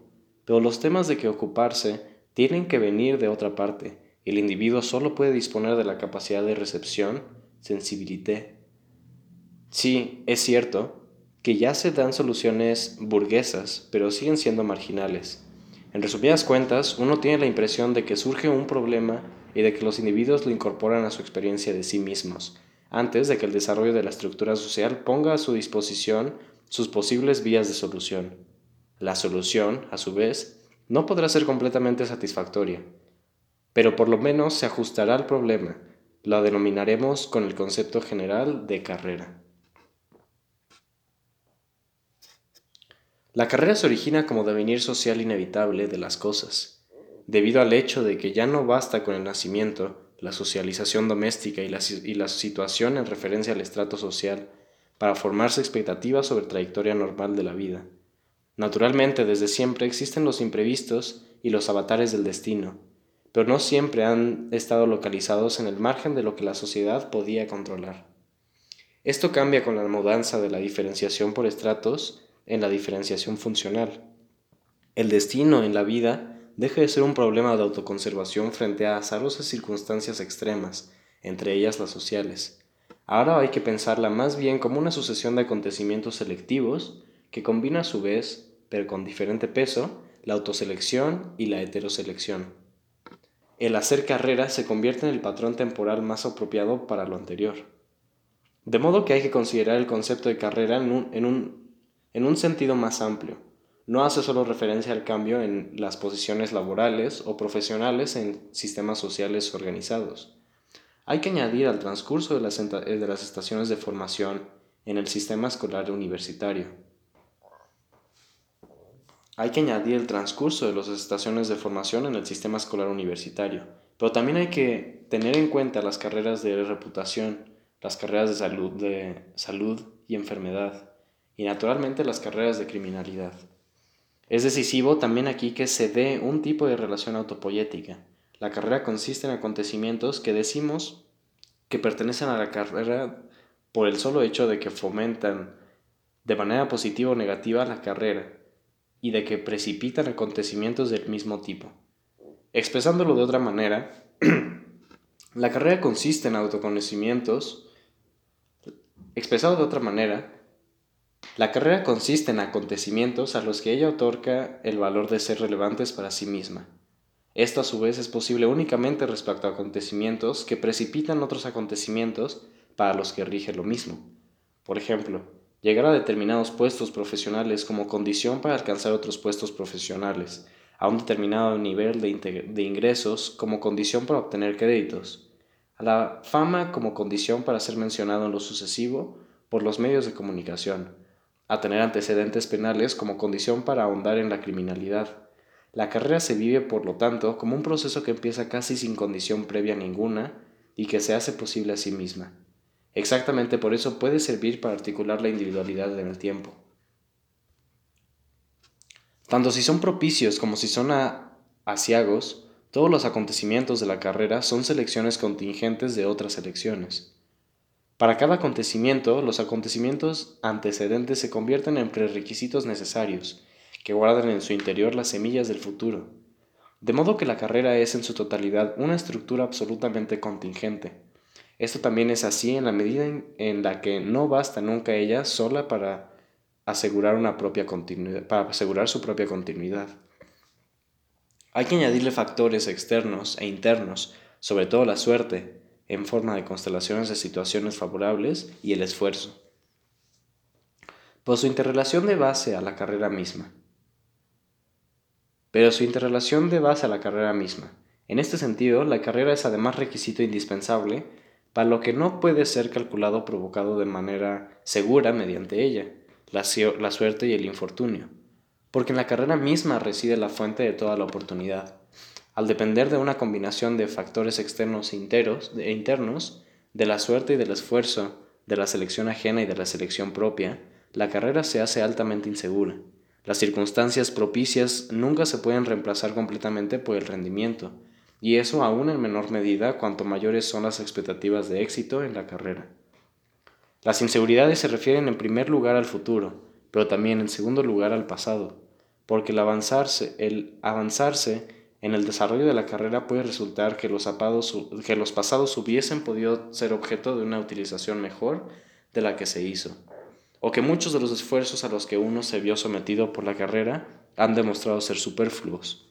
pero los temas de que ocuparse tienen que venir de otra parte. El individuo solo puede disponer de la capacidad de recepción, sensibilité. Sí, es cierto, que ya se dan soluciones burguesas, pero siguen siendo marginales. En resumidas cuentas, uno tiene la impresión de que surge un problema y de que los individuos lo incorporan a su experiencia de sí mismos, antes de que el desarrollo de la estructura social ponga a su disposición sus posibles vías de solución. La solución, a su vez, no podrá ser completamente satisfactoria, pero por lo menos se ajustará al problema. La denominaremos con el concepto general de carrera. La carrera se origina como devenir social inevitable de las cosas, debido al hecho de que ya no basta con el nacimiento, la socialización doméstica y la, situación en referencia al estrato social para formarse expectativas sobre trayectoria normal de la vida. Naturalmente, desde siempre existen los imprevistos y los avatares del destino, pero no siempre han estado localizados en el margen de lo que la sociedad podía controlar. Esto cambia con la mudanza de la diferenciación por estratos en la diferenciación funcional. El destino en la vida deja de ser un problema de autoconservación frente a azarosas circunstancias extremas, entre ellas las sociales. Ahora hay que pensarla más bien como una sucesión de acontecimientos selectivos que combina a su vez, pero con diferente peso, la autoselección y la heteroselección. El hacer carrera se convierte en el patrón temporal más apropiado para lo anterior. De modo que hay que considerar el concepto de carrera en un, en un en un sentido más amplio. No hace solo referencia al cambio en las posiciones laborales o profesionales en sistemas sociales organizados. Hay que añadir al transcurso de las, de las estaciones de formación en el sistema escolar universitario. Hay que añadir el transcurso de las estaciones de formación en el sistema escolar universitario, pero también hay que tener en cuenta las carreras de reputación, las carreras de salud y enfermedad, y naturalmente las carreras de criminalidad. Es decisivo también aquí que se dé un tipo de relación autopoyética. La carrera consiste en acontecimientos que decimos que pertenecen a la carrera por el solo hecho de que fomentan de manera positiva o negativa la carrera, y de que precipitan acontecimientos del mismo tipo. Expresándolo de otra manera, la carrera consiste en autoconocimientos. Expresado de otra manera, la carrera consiste en acontecimientos a los que ella otorga el valor de ser relevantes para sí misma. Esto a su vez es posible únicamente respecto a acontecimientos que precipitan otros acontecimientos para los que rige lo mismo. Por ejemplo, llegar a determinados puestos profesionales como condición para alcanzar otros puestos profesionales, a un determinado nivel de, ingresos como condición para obtener créditos, a la fama como condición para ser mencionado en lo sucesivo por los medios de comunicación, a tener antecedentes penales como condición para ahondar en la criminalidad. La carrera se vive, por lo tanto, como un proceso que empieza casi sin condición previa ninguna y que se hace posible a sí misma. Exactamente por eso puede servir para articular la individualidad en el tiempo. Tanto si son propicios como si son asiagos, todos los acontecimientos de la carrera son selecciones contingentes de otras selecciones. Para cada acontecimiento, los acontecimientos antecedentes se convierten en prerequisitos necesarios, que guardan en su interior las semillas del futuro. De modo que la carrera es en su totalidad una estructura absolutamente contingente. Esto también es así en la medida en la que no basta nunca ella sola para asegurar, una propia continuidad, para asegurar su propia continuidad. Hay que añadirle factores externos e internos, sobre todo la suerte, en forma de constelaciones de situaciones favorables y el esfuerzo. Por su interrelación de base a la carrera misma. Pero su interrelación de base a la carrera misma. En este sentido, la carrera es además requisito indispensable para lo que no puede ser calculado o provocado de manera segura mediante ella la, suerte y el infortunio, porque en la carrera misma reside la fuente de toda la oportunidad. Al depender de una combinación de factores externos e, e internos, de la suerte y del esfuerzo, de la selección ajena y de la selección propia, la carrera se hace altamente insegura. Las circunstancias propicias nunca se pueden reemplazar completamente por el rendimiento, y eso aún en menor medida cuanto mayores son las expectativas de éxito en la carrera. Las inseguridades se refieren en primer lugar al futuro, pero también en segundo lugar al pasado, porque el avanzarse, el avanzarse en el desarrollo de la carrera puede resultar que los, que los pasados hubiesen podido ser objeto de una utilización mejor de la que se hizo, o que muchos de los esfuerzos a los que uno se vio sometido por la carrera han demostrado ser superfluos.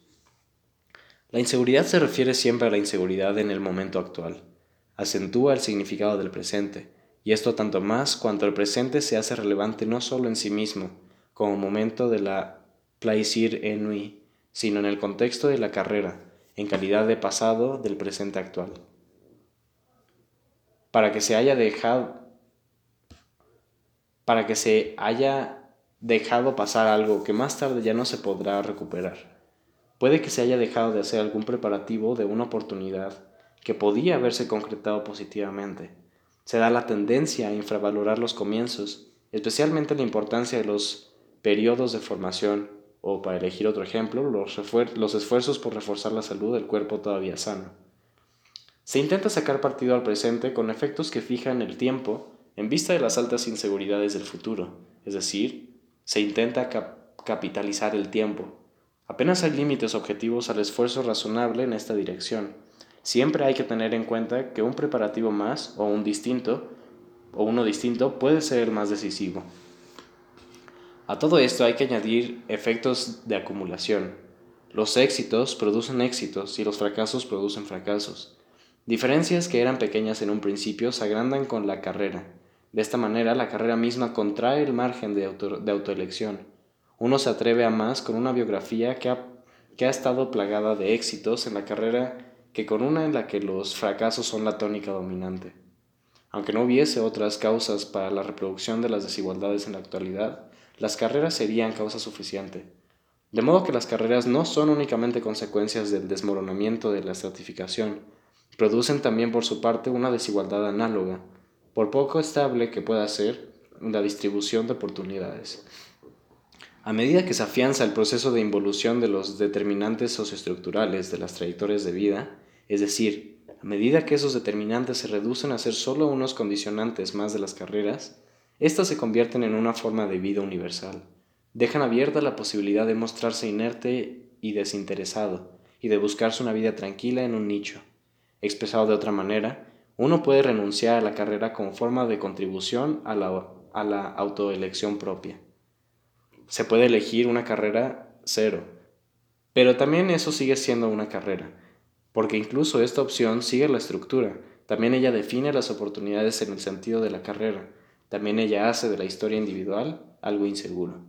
La inseguridad se refiere siempre a la inseguridad en el momento actual, acentúa el significado del presente, y esto tanto más cuanto el presente se hace relevante no solo en sí mismo, como momento de la plaisir ennui, sino en el contexto de la carrera, en calidad de pasado del presente actual. Para que se haya dejado para que se haya dejado pasar algo que más tarde ya no se podrá recuperar. Puede que se haya dejado de hacer algún preparativo de una oportunidad que podía haberse concretado positivamente se da la tendencia a infravalorar los comienzos, especialmente la importancia de los periodos de formación o, para elegir otro ejemplo, los, esfuerzos por reforzar la salud del cuerpo todavía sano. Se intenta sacar partido al presente con efectos que fijan el tiempo en vista de las altas inseguridades del futuro, es decir, se intenta capitalizar el tiempo. Apenas hay límites objetivos al esfuerzo razonable en esta dirección Siempre hay que tener en cuenta que un preparativo más o un distinto o uno distinto puede ser el más decisivo. A todo esto hay que añadir efectos de acumulación. Los éxitos producen éxitos y los fracasos producen fracasos. Diferencias que eran pequeñas en un principio se agrandan con la carrera. De esta manera, la carrera misma contrae el margen de, autoelección. Uno se atreve a más con una biografía que ha, que ha estado plagada de éxitos en la carrera que con una en la que los fracasos son la tónica dominante. Aunque no hubiese otras causas para la reproducción de las desigualdades en la actualidad, las carreras serían causa suficiente. De modo que las carreras no son únicamente consecuencias del desmoronamiento de la estratificación, producen también por su parte una desigualdad análoga, por poco estable que pueda ser la distribución de oportunidades. A medida que se afianza el proceso de involución de los determinantes socioestructurales de las trayectorias de vida, es decir, a medida que esos determinantes se reducen a ser solo unos condicionantes más de las carreras, éstas se convierten en una forma de vida universal, dejan abierta la posibilidad de mostrarse inerte y desinteresado, y de buscarse una vida tranquila en un nicho. Expresado de otra manera, uno puede renunciar a la carrera como forma de contribución a la, a la autoelección propia. Se puede elegir una carrera cero, pero también eso sigue siendo una carrera, porque incluso esta opción sigue la estructura, también ella define las oportunidades en el sentido de la carrera, también ella hace de la historia individual algo inseguro.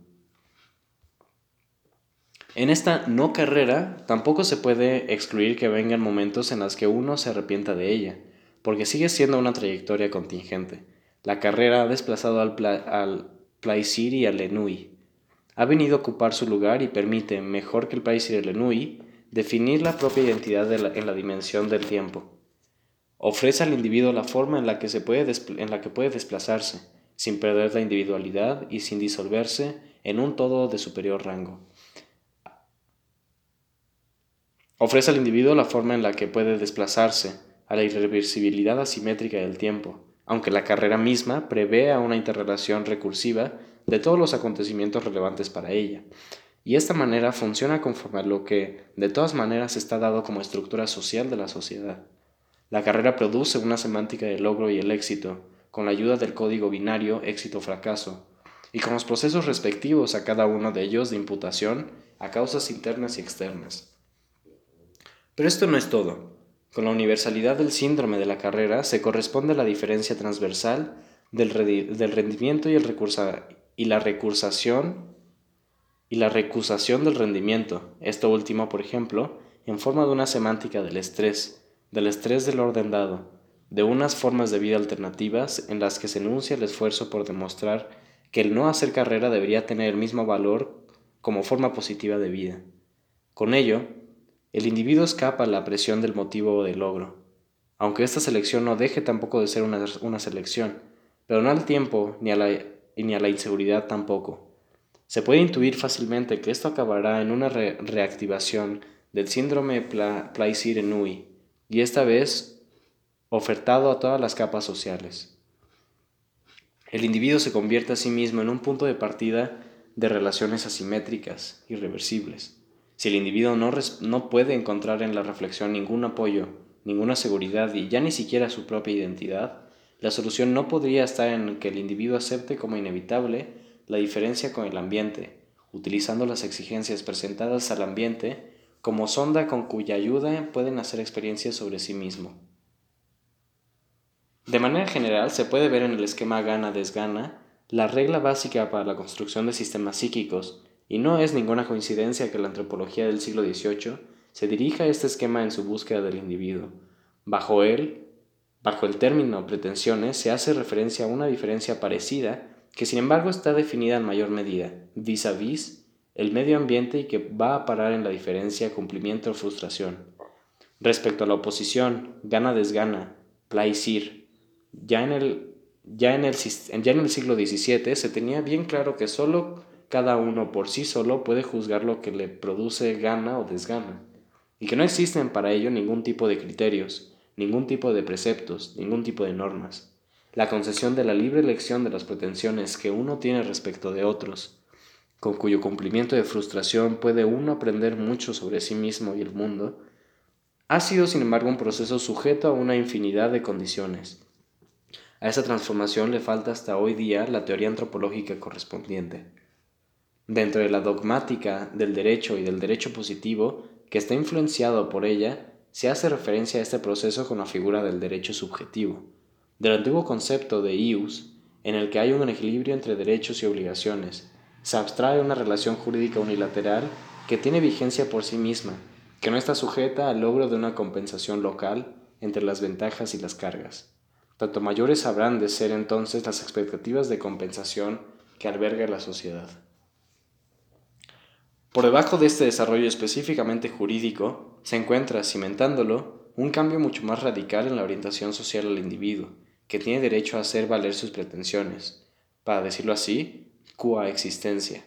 En esta no carrera tampoco se puede excluir que vengan momentos en los que uno se arrepienta de ella, porque sigue siendo una trayectoria contingente. La carrera ha desplazado al, al Plaisir y al Lenui. Ha venido a ocupar su lugar y permite, mejor que el Plaisir y el Lenui, definir la propia identidad en la dimensión del tiempo. Ofrece al individuo la forma en la que, se en la que puede desplazarse, sin perder la individualidad y sin disolverse en un todo de superior rango. Ofrece al individuo la forma en la que puede desplazarse a la irreversibilidad asimétrica del tiempo, aunque la carrera misma prevea una interrelación recursiva de todos los acontecimientos relevantes para ella, y esta manera funciona conforme a lo que de todas maneras está dado como estructura social de la sociedad. La carrera produce una semántica del logro y el éxito, con la ayuda del código binario éxito-fracaso, y con los procesos respectivos a cada uno de ellos de imputación a causas internas y externas. Pero esto no es todo. Con la universalidad del síndrome de la carrera se corresponde la diferencia transversal del, rendimiento y, el y la recursación y la recusación del rendimiento, esto último, por ejemplo, en forma de una semántica del estrés, del estrés del orden dado, de unas formas de vida alternativas en las que se enuncia el esfuerzo por demostrar que el no hacer carrera debería tener el mismo valor como forma positiva de vida. Con ello, el individuo escapa a la presión del motivo o del logro, aunque esta selección no deje tampoco de ser una, selección, pero no al tiempo ni a, la, ni a la inseguridad tampoco. Se puede intuir fácilmente que esto acabará en una reactivación del síndrome Plaisir-Enui, y esta vez ofertado a todas las capas sociales. El individuo se convierte a sí mismo en un punto de partida de relaciones asimétricas, irreversibles. Si el individuo no, no puede encontrar en la reflexión ningún apoyo, ninguna seguridad y ya ni siquiera su propia identidad, la solución no podría estar en que el individuo acepte como inevitable la diferencia con el ambiente, utilizando las exigencias presentadas al ambiente como sonda con cuya ayuda pueden hacer experiencias sobre sí mismo. De manera general, se puede ver en el esquema gana-desgana la regla básica para la construcción de sistemas psíquicos y no es ninguna coincidencia que la antropología del siglo XVIII se dirija a este esquema en su búsqueda del individuo. Bajo él, bajo el término pretensiones, se hace referencia a una diferencia parecida que sin embargo está definida en mayor medida, vis a vis el medio ambiente y que va a parar en la diferencia cumplimiento o frustración. Respecto a la oposición, gana-desgana, plaisir, ya en el, ya en el, ya en el siglo XVII se tenía bien claro que solo cada uno por sí solo puede juzgar lo que le produce gana o desgana, y que no existen para ello ningún tipo de criterios, ningún tipo de preceptos, ningún tipo de normas. La concesión de la libre elección de las pretensiones que uno tiene respecto de otros, con cuyo cumplimiento de frustración puede uno aprender mucho sobre sí mismo y el mundo, ha sido sin embargo un proceso sujeto a una infinidad de condiciones. A esa transformación le falta hasta hoy día la teoría antropológica correspondiente. Dentro de la dogmática del derecho y del derecho positivo, que está influenciado por ella, se hace referencia a este proceso con la figura del derecho subjetivo, del antiguo concepto de ius, en el que hay un equilibrio entre derechos y obligaciones. Se abstrae una relación jurídica unilateral que tiene vigencia por sí misma, que no está sujeta al logro de una compensación local entre las ventajas y las cargas. Tanto mayores habrán de ser entonces las expectativas de compensación que alberga la sociedad. Por debajo de este desarrollo específicamente jurídico se encuentra, cimentándolo, un cambio mucho más radical en la orientación social al individuo, que tiene derecho a hacer valer sus pretensiones, para decirlo así, existencia.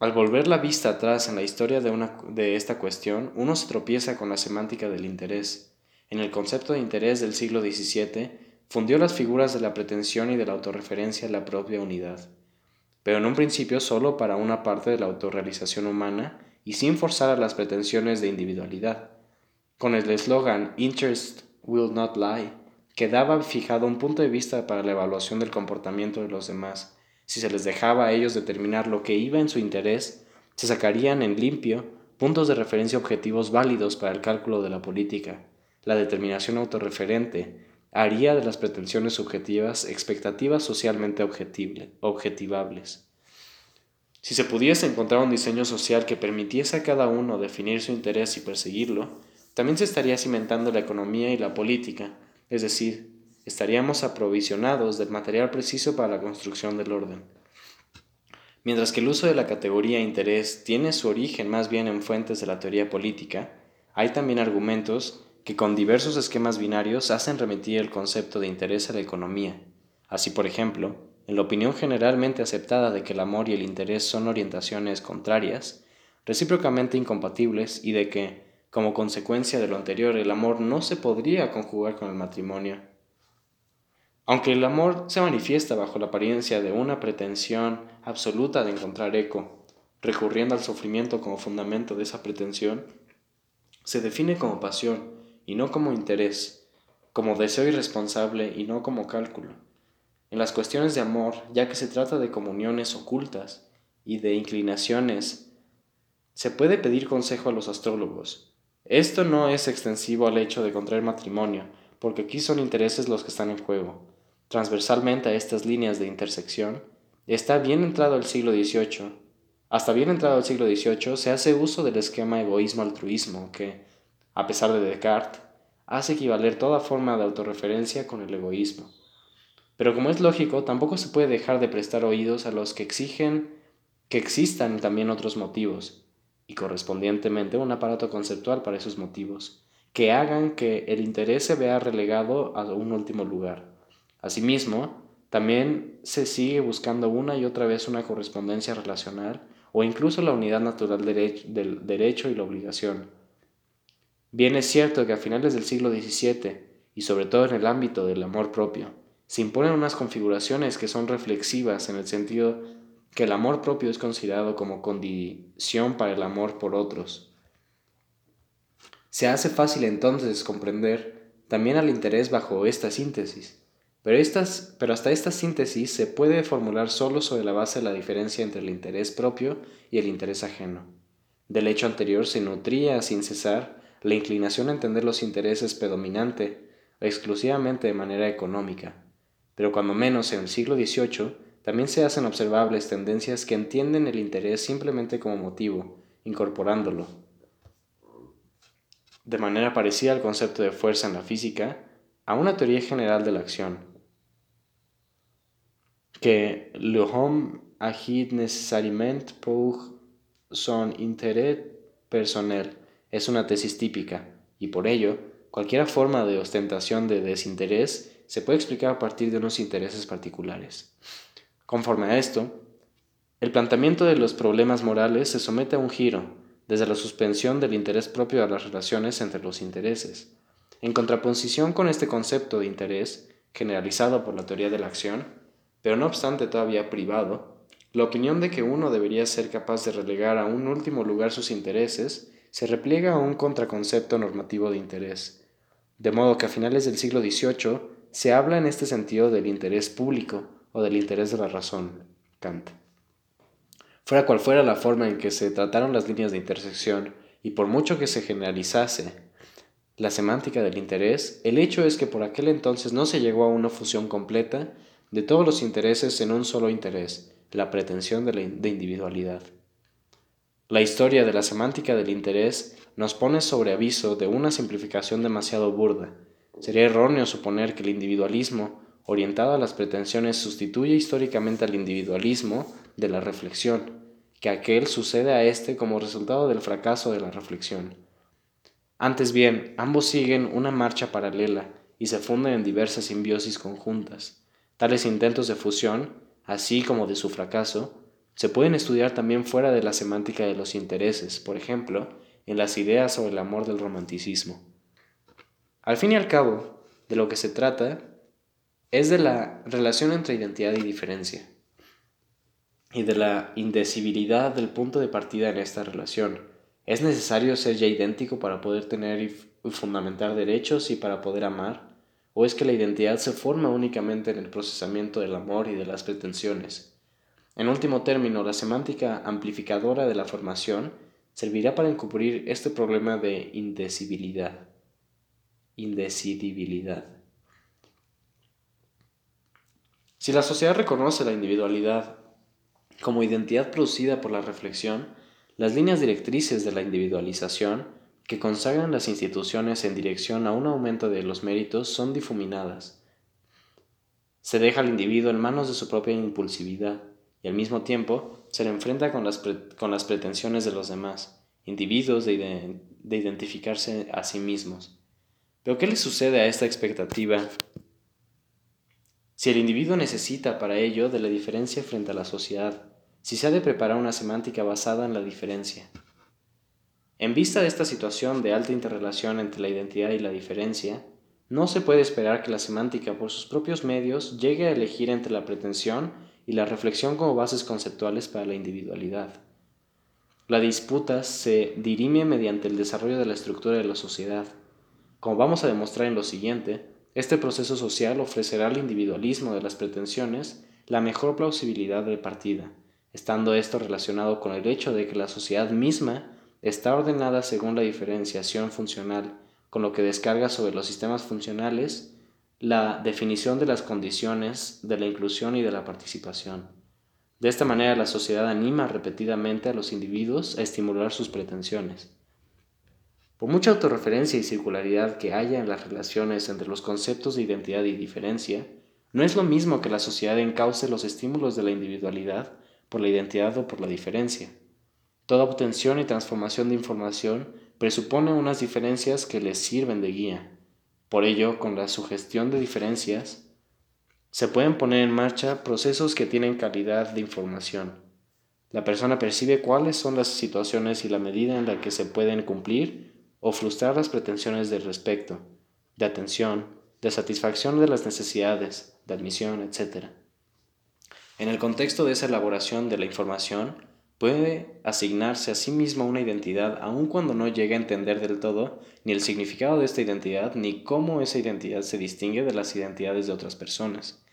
Al volver la vista atrás en la historia de, una, de esta cuestión, uno se tropieza con la semántica del interés. En el concepto de interés del siglo XVII, fundió las figuras de la pretensión y de la autorreferencia en la propia unidad. pero en un principio solo para una parte de la autorrealización humana y sin forzar a las pretensiones de individualidad. Con el eslogan Interest will not lie, quedaba fijado un punto de vista para la evaluación del comportamiento de los demás. Si se les dejaba a ellos determinar lo que iba en su interés, se sacarían en limpio puntos de referencia objetivos válidos para el cálculo de la política. La determinación autorreferente haría de las pretensiones subjetivas expectativas socialmente objetivables. Si se pudiese encontrar un diseño social que permitiese a cada uno definir su interés y perseguirlo, también se estaría cimentando la economía y la política, es decir, estaríamos aprovisionados del material preciso para la construcción del orden. Mientras que el uso de la categoría interés tiene su origen más bien en fuentes de la teoría política, hay también argumentos que con diversos esquemas binarios hacen remitir el concepto de interés a la economía. Así, por ejemplo, en la opinión generalmente aceptada de que el amor y el interés son orientaciones contrarias, recíprocamente incompatibles y de que, como consecuencia de lo anterior, el amor no se podría conjugar con el matrimonio. Aunque el amor se manifiesta bajo la apariencia de una pretensión absoluta de encontrar eco, recurriendo al sufrimiento como fundamento de esa pretensión, se define como pasión y no como interés, como deseo irresponsable y no como cálculo. En las cuestiones de amor, ya que se trata de comuniones ocultas y de inclinaciones, se puede pedir consejo a los astrólogos, esto no es extensivo al hecho de contraer matrimonio, porque aquí son intereses los que están en juego. Transversalmente a estas líneas de intersección, está bien entrado el siglo XVIII. Hasta bien entrado el siglo XVIII se hace uso del esquema egoísmo-altruismo que, a pesar de Descartes, hace equivaler toda forma de autorreferencia con el egoísmo. Pero como es lógico, tampoco se puede dejar de prestar oídos a los que exigen que existan también otros motivos, y correspondientemente un aparato conceptual para esos motivos, que hagan que el interés se vea relegado a un último lugar. Asimismo, también se sigue buscando una y otra vez una correspondencia relacional o incluso la unidad natural del derecho y la obligación. Bien es cierto que a finales del siglo XVII, y sobre todo en el ámbito del amor propio, se imponen unas configuraciones que son reflexivas en el sentido que el amor propio es considerado como condición para el amor por otros. Se hace fácil entonces comprender también al interés bajo esta síntesis, pero, estas, pero hasta esta síntesis se puede formular solo sobre la base de la diferencia entre el interés propio y el interés ajeno. Del hecho anterior se nutría sin cesar la inclinación a entender los intereses predominante exclusivamente de manera económica, pero cuando menos en el siglo XVIII también se hacen observables tendencias que entienden el interés simplemente como motivo, incorporándolo. De manera parecida al concepto de fuerza en la física, a una teoría general de la acción, que l'homme agit nécessairement pour son intérêt personnel es una tesis típica, y por ello, cualquier forma de ostentación de desinterés se puede explicar a partir de unos intereses particulares. Conforme a esto, el planteamiento de los problemas morales se somete a un giro, desde la suspensión del interés propio a las relaciones entre los intereses. En contraposición con este concepto de interés, generalizado por la teoría de la acción, pero no obstante todavía privado, la opinión de que uno debería ser capaz de relegar a un último lugar sus intereses se repliega a un contraconcepto normativo de interés, de modo que a finales del siglo XVIII se habla en este sentido del interés público, o del interés de la razón, Kant. Fuera cual fuera la forma en que se trataron las líneas de intersección, y por mucho que se generalizase la semántica del interés, el hecho es que por aquel entonces no se llegó a una fusión completa de todos los intereses en un solo interés, la pretensión de, de individualidad. La historia de la semántica del interés nos pone sobre aviso de una simplificación demasiado burda. Sería erróneo suponer que el individualismo orientado a las pretensiones sustituye históricamente al individualismo de la reflexión, que aquel sucede a éste como resultado del fracaso de la reflexión. Antes bien, ambos siguen una marcha paralela y se funden en diversas simbiosis conjuntas. Tales intentos de fusión, así como de su fracaso, se pueden estudiar también fuera de la semántica de los intereses, por ejemplo, en las ideas sobre el amor del romanticismo. Al fin y al cabo, de lo que se trata es de la relación entre identidad y diferencia. y de la indecibilidad del punto de partida en esta relación. ¿Es necesario ser ya idéntico para poder tener y fundamentar derechos y para poder amar? ¿O es que la identidad se forma únicamente en el procesamiento del amor y de las pretensiones? En último término, la semántica amplificadora de la formación servirá para encubrir este problema de indecibilidad. Indecidibilidad. Si la sociedad reconoce la individualidad como identidad producida por la reflexión, las líneas directrices de la individualización que consagran las instituciones en dirección a un aumento de los méritos son difuminadas. Se deja al individuo en manos de su propia impulsividad y al mismo tiempo se le enfrenta con las, con las pretensiones de los demás, individuos de, de identificarse a sí mismos. Pero ¿qué le sucede a esta expectativa si el individuo necesita para ello de la diferencia frente a la sociedad, si se ha de preparar una semántica basada en la diferencia. En vista de esta situación de alta interrelación entre la identidad y la diferencia, no se puede esperar que la semántica por sus propios medios llegue a elegir entre la pretensión y la reflexión como bases conceptuales para la individualidad. La disputa se dirime mediante el desarrollo de la estructura de la sociedad. Como vamos a demostrar en lo siguiente, este proceso social ofrecerá al individualismo de las pretensiones la mejor plausibilidad de partida, estando esto relacionado con el hecho de que la sociedad misma está ordenada según la diferenciación funcional, con lo que descarga sobre los sistemas funcionales la definición de las condiciones de la inclusión y de la participación. De esta manera la sociedad anima repetidamente a los individuos a estimular sus pretensiones. Por mucha autorreferencia y circularidad que haya en las relaciones entre los conceptos de identidad y diferencia, no es lo mismo que la sociedad encauce los estímulos de la individualidad por la identidad o por la diferencia. Toda obtención y transformación de información presupone unas diferencias que les sirven de guía. Por ello, con la sugestión de diferencias, se pueden poner en marcha procesos que tienen calidad de información. La persona percibe cuáles son las situaciones y la medida en la que se pueden cumplir o frustrar las pretensiones de respecto, de atención, de satisfacción de las necesidades, de admisión, etc. En el contexto de esa elaboración de la información, puede asignarse a sí mismo una identidad aun cuando no llegue a entender del todo ni el significado de esta identidad ni cómo esa identidad se distingue de las identidades de otras personas.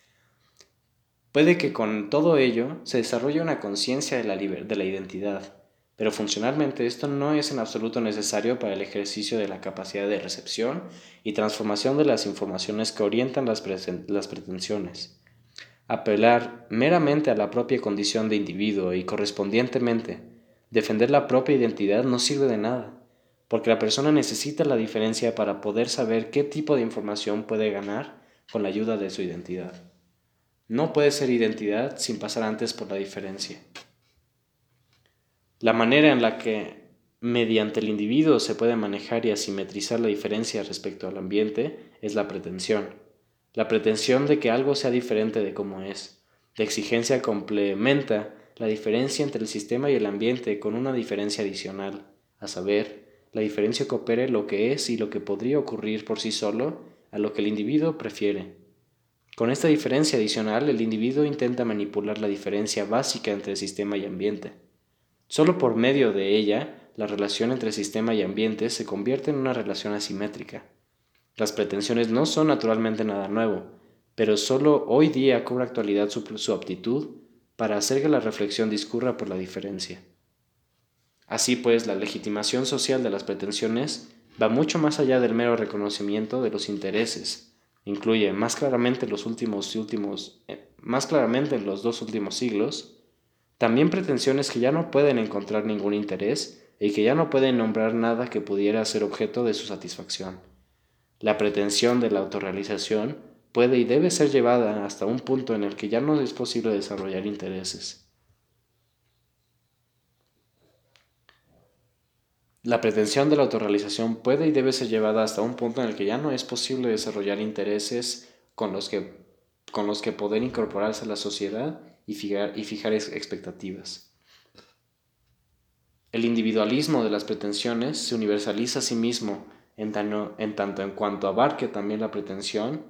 Puede que con todo ello se desarrolle una conciencia de la, de la identidad, pero funcionalmente esto no es en absoluto necesario para el ejercicio de la capacidad de recepción y transformación de las informaciones que orientan las pretensiones. Apelar meramente a la propia condición de individuo y correspondientemente defender la propia identidad no sirve de nada, porque la persona necesita la diferencia para poder saber qué tipo de información puede ganar con la ayuda de su identidad. No puede ser identidad sin pasar antes por la diferencia. La manera en la que mediante el individuo se puede manejar y asimetrizar la diferencia respecto al ambiente es la pretensión. La pretensión de que algo sea diferente de como es. La exigencia complementa la diferencia entre el sistema y el ambiente con una diferencia adicional, a saber, la diferencia que opere lo que es y lo que podría ocurrir por sí solo a lo que el individuo prefiere. Con esta diferencia adicional, el individuo intenta manipular la diferencia básica entre sistema y ambiente. Solo por medio de ella, la relación entre sistema y ambiente se convierte en una relación asimétrica. Las pretensiones no son naturalmente nada nuevo, pero solo hoy día cobra actualidad su, aptitud para hacer que la reflexión discurra por la diferencia. Así pues, la legitimación social de las pretensiones va mucho más allá del mero reconocimiento de los intereses. Incluye más claramente los últimos últimos, eh, más claramente en los dos últimos siglos, también pretensiones que ya no pueden encontrar ningún interés y que ya no pueden nombrar nada que pudiera ser objeto de su satisfacción. La pretensión de la autorrealización puede y debe ser llevada hasta un punto en el que ya no es posible desarrollar intereses. La pretensión de la autorrealización puede y debe ser llevada hasta un punto en el que ya no es posible desarrollar intereses con los que, con los que poder incorporarse a la sociedad y fijar, y fijar expectativas. El individualismo de las pretensiones se universaliza a sí mismo en, en tanto en cuanto abarque también la pretensión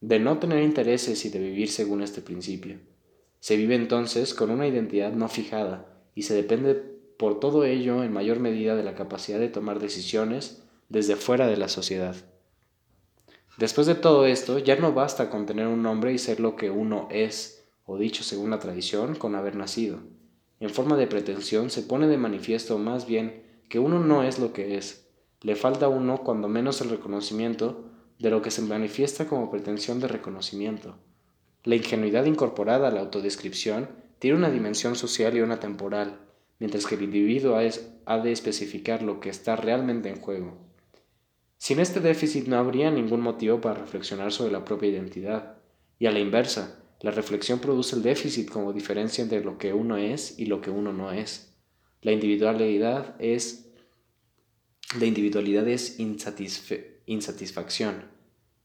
de no tener intereses y de vivir según este principio. Se vive entonces con una identidad no fijada y se depende por todo ello en mayor medida de la capacidad de tomar decisiones desde fuera de la sociedad. Después de todo esto, ya no basta con tener un nombre y ser lo que uno es, o dicho según la tradición, con haber nacido. En forma de pretensión se pone de manifiesto más bien que uno no es lo que es. Le falta a uno cuando menos el reconocimiento de lo que se manifiesta como pretensión de reconocimiento. La ingenuidad incorporada a la autodescripción tiene una dimensión social y una temporal, mientras que el individuo ha de especificar lo que está realmente en juego. Sin este déficit no habría ningún motivo para reflexionar sobre la propia identidad. Y a la inversa, la reflexión produce el déficit como diferencia entre lo que uno es y lo que uno no es. La individualidad es, la individualidad es insatisfacción.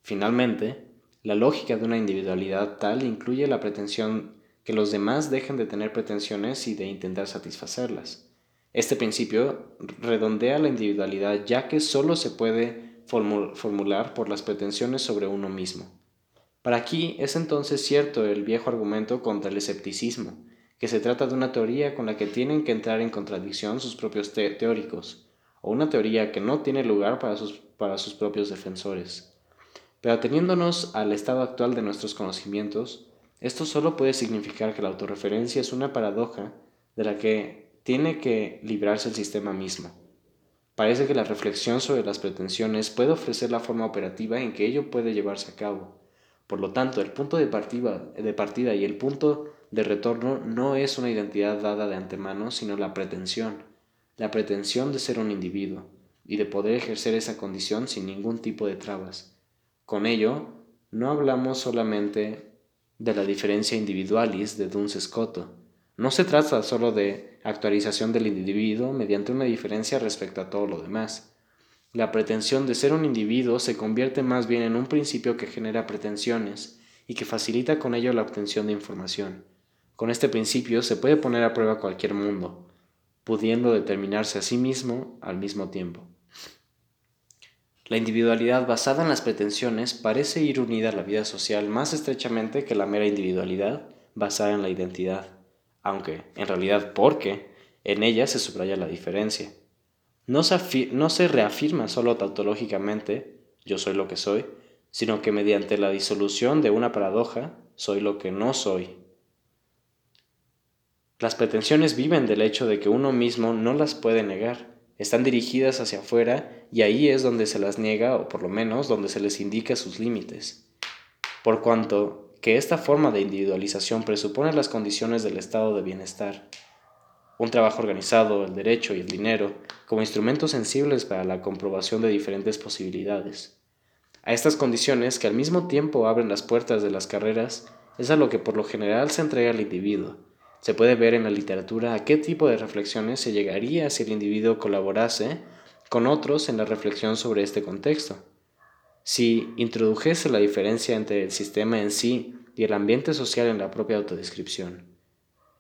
Finalmente, la lógica de una individualidad tal incluye la pretensión que los demás dejen de tener pretensiones y de intentar satisfacerlas. Este principio redondea la individualidad ya que solo se puede formular por las pretensiones sobre uno mismo. Para aquí es entonces cierto el viejo argumento contra el escepticismo, que se trata de una teoría con la que tienen que entrar en contradicción sus propios teóricos, o una teoría que no tiene lugar para sus, para sus propios defensores. Pero ateniéndonos al estado actual de nuestros conocimientos, esto solo puede significar que la autorreferencia es una paradoja de la que tiene que librarse el sistema mismo. Parece que la reflexión sobre las pretensiones puede ofrecer la forma operativa en que ello puede llevarse a cabo. Por lo tanto, el punto de partida, de partida y el punto de retorno no es una identidad dada de antemano, sino la pretensión, la pretensión de ser un individuo y de poder ejercer esa condición sin ningún tipo de trabas. Con ello, no hablamos solamente de la diferencia individualis de Duns Scoto. No se trata solo de actualización del individuo mediante una diferencia respecto a todo lo demás. La pretensión de ser un individuo se convierte más bien en un principio que genera pretensiones y que facilita con ello la obtención de información. Con este principio se puede poner a prueba cualquier mundo, pudiendo determinarse a sí mismo al mismo tiempo. La individualidad basada en las pretensiones parece ir unida a la vida social más estrechamente que la mera individualidad basada en la identidad aunque en realidad porque en ella se subraya la diferencia. No se, reafirma solo tautológicamente, yo soy lo que soy, sino que mediante la disolución de una paradoja, soy lo que no soy. Las pretensiones viven del hecho de que uno mismo no las puede negar, están dirigidas hacia afuera y ahí es donde se las niega o por lo menos donde se les indica sus límites. Por cuanto que esta forma de individualización presupone las condiciones del estado de bienestar, un trabajo organizado, el derecho y el dinero como instrumentos sensibles para la comprobación de diferentes posibilidades. A estas condiciones, que al mismo tiempo abren las puertas de las carreras, es a lo que por lo general se entrega al individuo. Se puede ver en la literatura a qué tipo de reflexiones se llegaría si el individuo colaborase con otros en la reflexión sobre este contexto. Si introdujese la diferencia entre el sistema en sí y el ambiente social en la propia autodescripción,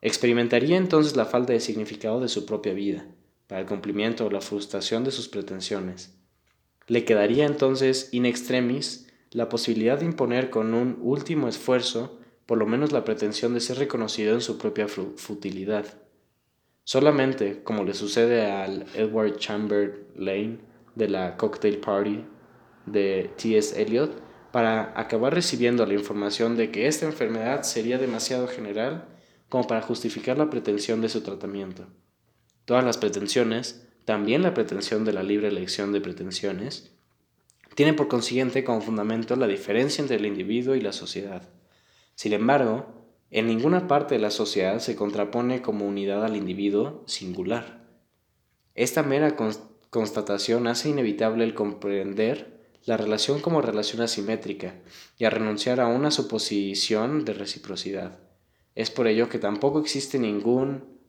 experimentaría entonces la falta de significado de su propia vida, para el cumplimiento o la frustración de sus pretensiones. Le quedaría entonces in extremis la posibilidad de imponer con un último esfuerzo por lo menos la pretensión de ser reconocido en su propia futilidad. Solamente, como le sucede al Edward Chamberlain de la Cocktail Party de T.S. Eliot para acabar recibiendo la información de que esta enfermedad sería demasiado general como para justificar la pretensión de su tratamiento. Todas las pretensiones, también la pretensión de la libre elección de pretensiones, tienen por consiguiente como fundamento la diferencia entre el individuo y la sociedad. Sin embargo, en ninguna parte de la sociedad se contrapone como unidad al individuo singular. Esta mera constatación hace inevitable el comprender la relación como relación asimétrica y a renunciar a una suposición de reciprocidad. Es por ello que tampoco existe ningún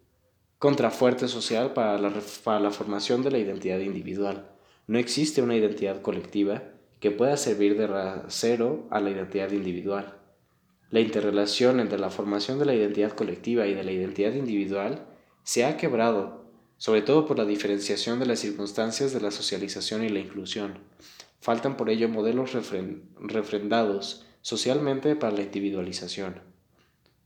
contrafuerte social para la, para la formación de la identidad individual. No existe una identidad colectiva que pueda servir de rasero a la identidad individual. La interrelación entre la formación de la identidad colectiva y de la identidad individual se ha quebrado, sobre todo por la diferenciación de las circunstancias de la socialización y la inclusión. Faltan por ello modelos refrendados socialmente para la individualización.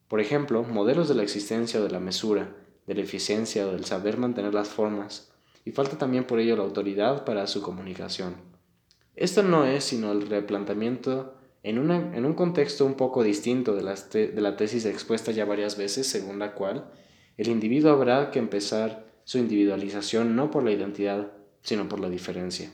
Por ejemplo, modelos de la existencia o de la mesura, de la eficiencia o del saber mantener las formas, y falta también por ello la autoridad para su comunicación. Esto no es sino el replanteamiento en, en un contexto un poco distinto de, de la tesis expuesta ya varias veces, según la cual el individuo habrá que empezar su individualización no por la identidad, sino por la diferencia.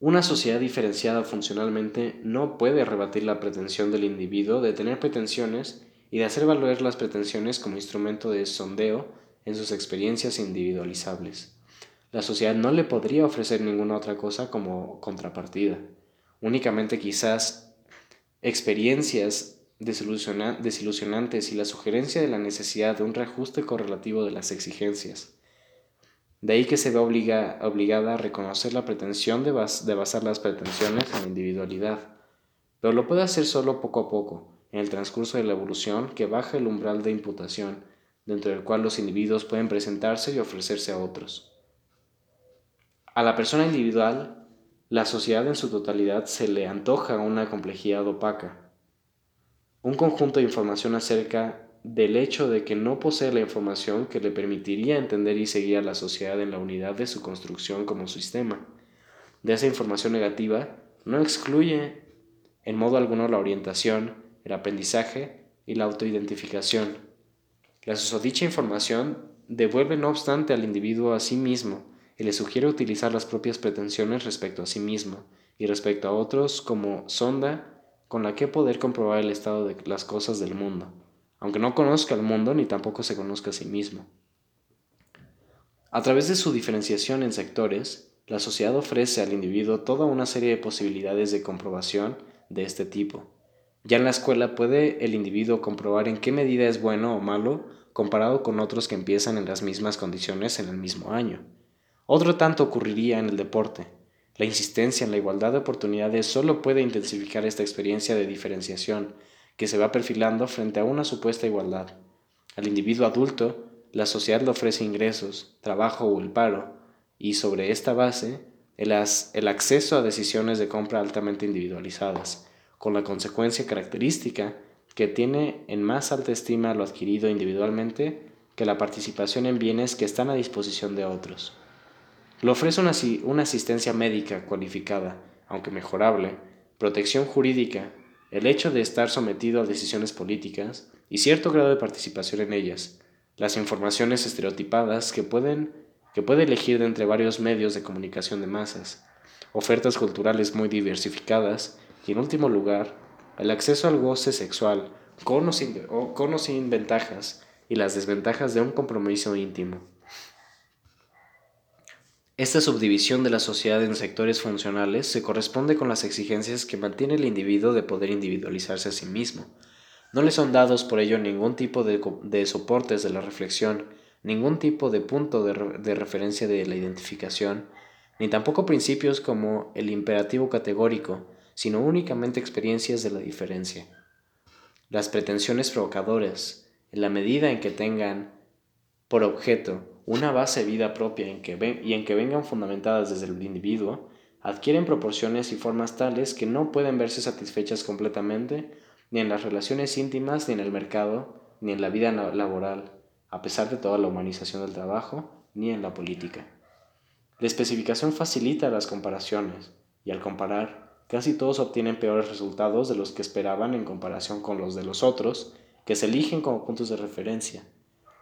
Una sociedad diferenciada funcionalmente no puede rebatir la pretensión del individuo de tener pretensiones y de hacer valer las pretensiones como instrumento de sondeo en sus experiencias individualizables. La sociedad no le podría ofrecer ninguna otra cosa como contrapartida, únicamente quizás experiencias desilusionantes y la sugerencia de la necesidad de un reajuste correlativo de las exigencias. De ahí que se ve obligada a reconocer la pretensión de, de basar las pretensiones en la individualidad, pero lo puede hacer solo poco a poco, en el transcurso de la evolución que baja el umbral de imputación, dentro del cual los individuos pueden presentarse y ofrecerse a otros. A la persona individual, la sociedad en su totalidad se le antoja una complejidad opaca, un conjunto de información acerca del hecho de que no posee la información que le permitiría entender y seguir a la sociedad en la unidad de su construcción como sistema. De esa información negativa no excluye en modo alguno la orientación, el aprendizaje y la autoidentificación. La susodicha información devuelve no obstante al individuo a sí mismo y le sugiere utilizar las propias pretensiones respecto a sí mismo y respecto a otros como sonda con la que poder comprobar el estado de las cosas del mundo aunque no conozca el mundo ni tampoco se conozca a sí mismo. A través de su diferenciación en sectores, la sociedad ofrece al individuo toda una serie de posibilidades de comprobación de este tipo. Ya en la escuela puede el individuo comprobar en qué medida es bueno o malo comparado con otros que empiezan en las mismas condiciones en el mismo año. Otro tanto ocurriría en el deporte. La insistencia en la igualdad de oportunidades solo puede intensificar esta experiencia de diferenciación que se va perfilando frente a una supuesta igualdad. Al individuo adulto, la sociedad le ofrece ingresos, trabajo o el paro, y sobre esta base, el, el acceso a decisiones de compra altamente individualizadas, con la consecuencia característica que tiene en más alta estima lo adquirido individualmente que la participación en bienes que están a disposición de otros. Le ofrece una, asistencia médica cualificada, aunque mejorable, protección jurídica el hecho de estar sometido a decisiones políticas y cierto grado de participación en ellas, las informaciones estereotipadas que, pueden, que puede elegir de entre varios medios de comunicación de masas, ofertas culturales muy diversificadas y, en último lugar, el acceso al goce sexual con o sin ventajas y las desventajas de un compromiso íntimo. Esta subdivisión de la sociedad en sectores funcionales se corresponde con las exigencias que mantiene el individuo de poder individualizarse a sí mismo. No le son dados por ello ningún tipo de, soportes de la reflexión, ningún tipo de punto de, de referencia de la identificación, ni tampoco principios como el imperativo categórico, sino únicamente experiencias de la diferencia. Las pretensiones provocadoras, en la medida en que tengan por objeto una base de vida propia en que y en que vengan fundamentadas desde el individuo, adquieren proporciones y formas tales que no pueden verse satisfechas completamente ni en las relaciones íntimas, ni en el mercado, ni en la vida laboral, a pesar de toda la humanización del trabajo, ni en la política. La especificación facilita las comparaciones, y al comparar, casi todos obtienen peores resultados de los que esperaban en comparación con los de los otros, que se eligen como puntos de referencia,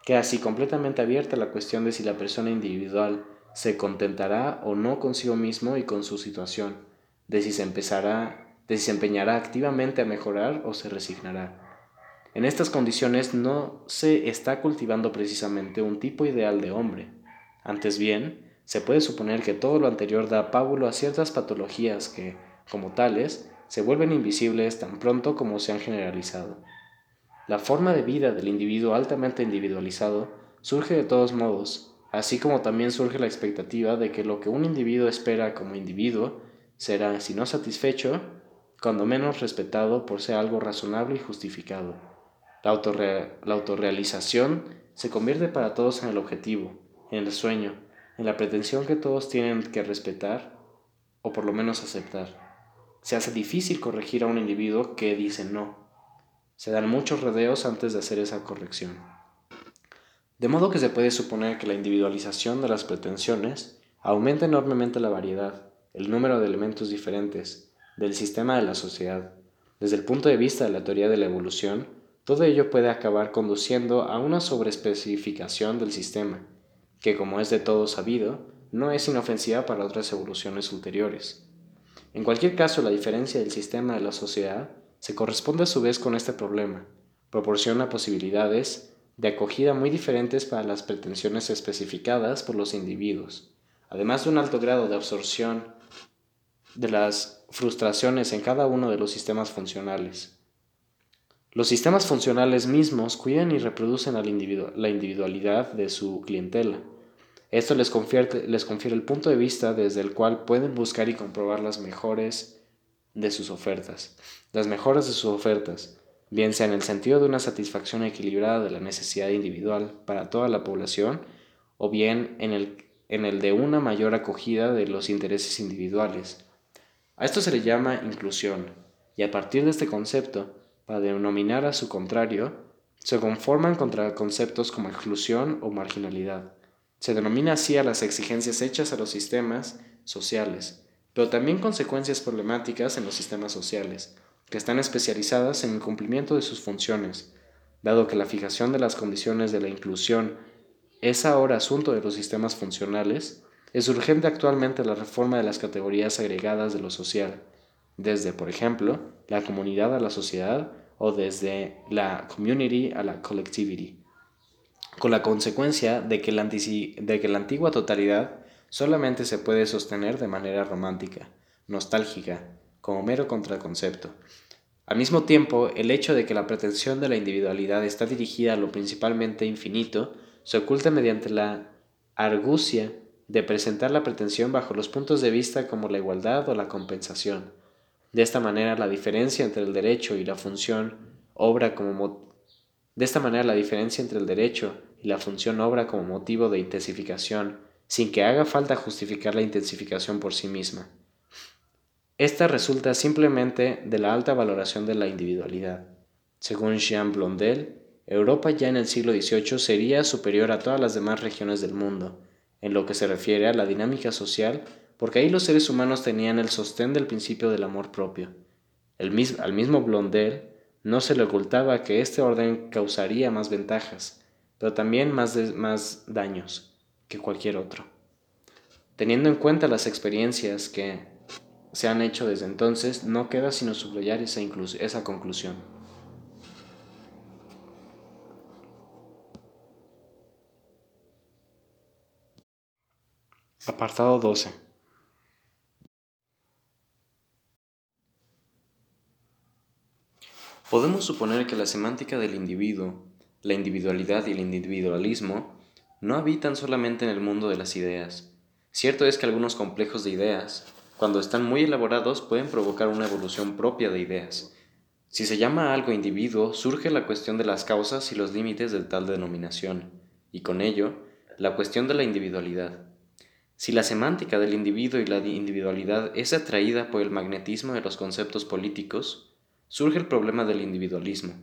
Queda así completamente abierta la cuestión de si la persona individual se contentará o no consigo mismo y con su situación, de si se empezará, de si empeñará activamente a mejorar o se resignará. En estas condiciones no se está cultivando precisamente un tipo ideal de hombre. Antes bien, se puede suponer que todo lo anterior da pábulo a ciertas patologías que, como tales, se vuelven invisibles tan pronto como se han generalizado. La forma de vida del individuo altamente individualizado surge de todos modos, así como también surge la expectativa de que lo que un individuo espera como individuo será, si no satisfecho, cuando menos respetado por ser algo razonable y justificado. La, la autorrealización se convierte para todos en el objetivo, en el sueño, en la pretensión que todos tienen que respetar o por lo menos aceptar. se hace difícil corregir a un individuo que dice no. Se dan muchos rodeos antes de hacer esa corrección. De modo que se puede suponer que la individualización de las pretensiones aumenta enormemente la variedad, el número de elementos diferentes del sistema de la sociedad. Desde el punto de vista de la teoría de la evolución, todo ello puede acabar conduciendo a una sobreespecificación del sistema, que como es de todo sabido, no es inofensiva para otras evoluciones ulteriores. En cualquier caso, la diferencia del sistema de la sociedad se corresponde a su vez con este problema, proporciona posibilidades de acogida muy diferentes para las pretensiones especificadas por los individuos, además de un alto grado de absorción de las frustraciones en cada uno de los sistemas funcionales. Los sistemas funcionales mismos cuidan y reproducen la individualidad de su clientela, esto les confiere, les confiere el punto de vista desde el cual pueden buscar y comprobar las mejores de sus ofertas. Las mejoras de sus ofertas, bien sea en el sentido de una satisfacción equilibrada de la necesidad individual para toda la población, o bien en el, en el de una mayor acogida de los intereses individuales. A esto se le llama inclusión, y a partir de este concepto, para denominar a su contrario, se conforman contra conceptos como exclusión o marginalidad. Se denomina así a las exigencias hechas a los sistemas sociales, pero también consecuencias problemáticas en los sistemas sociales, que están especializadas en el cumplimiento de sus funciones, dado que la fijación de las condiciones de la inclusión es ahora asunto de los sistemas funcionales, es urgente actualmente la reforma de las categorías agregadas de lo social, desde, por ejemplo, la comunidad a la sociedad o desde la community a la collectivity con la consecuencia de que, la de que la antigua totalidad solamente se puede sostener de manera romántica, nostálgica, como mero contraconcepto. Al mismo tiempo, el hecho de que la pretensión de la individualidad está dirigida a lo principalmente infinito se oculta mediante la argucia de presentar la pretensión bajo los puntos de vista como la igualdad o la compensación. De esta manera, la diferencia entre el derecho y la función obra como, de esta manera la diferencia entre el derecho y la función obra como motivo de intensificación, sin que haga falta justificar la intensificación por sí misma. Esta resulta simplemente de la alta valoración de la individualidad. Según Jean Blondel, Europa ya en el siglo XVIII sería superior a todas las demás regiones del mundo, en lo que se refiere a la dinámica social, porque ahí los seres humanos tenían el sostén del principio del amor propio. Al mismo Blondel no se le ocultaba que este orden causaría más ventajas, pero también más, más daños que cualquier otro. Teniendo en cuenta las experiencias que se han hecho desde entonces, no queda sino subrayar esa, esa conclusión. Apartado 12. Podemos suponer que la semántica del individuo, la individualidad y el individualismo no habitan solamente en el mundo de las ideas. Cierto es que algunos complejos de ideas, cuando están muy elaborados, pueden provocar una evolución propia de ideas. Si se llama algo individuo, surge la cuestión de las causas y los límites de tal denominación, y con ello, la cuestión de la individualidad. Si la semántica del individuo y la individualidad es atraída por el magnetismo de los conceptos políticos, surge el problema del individualismo.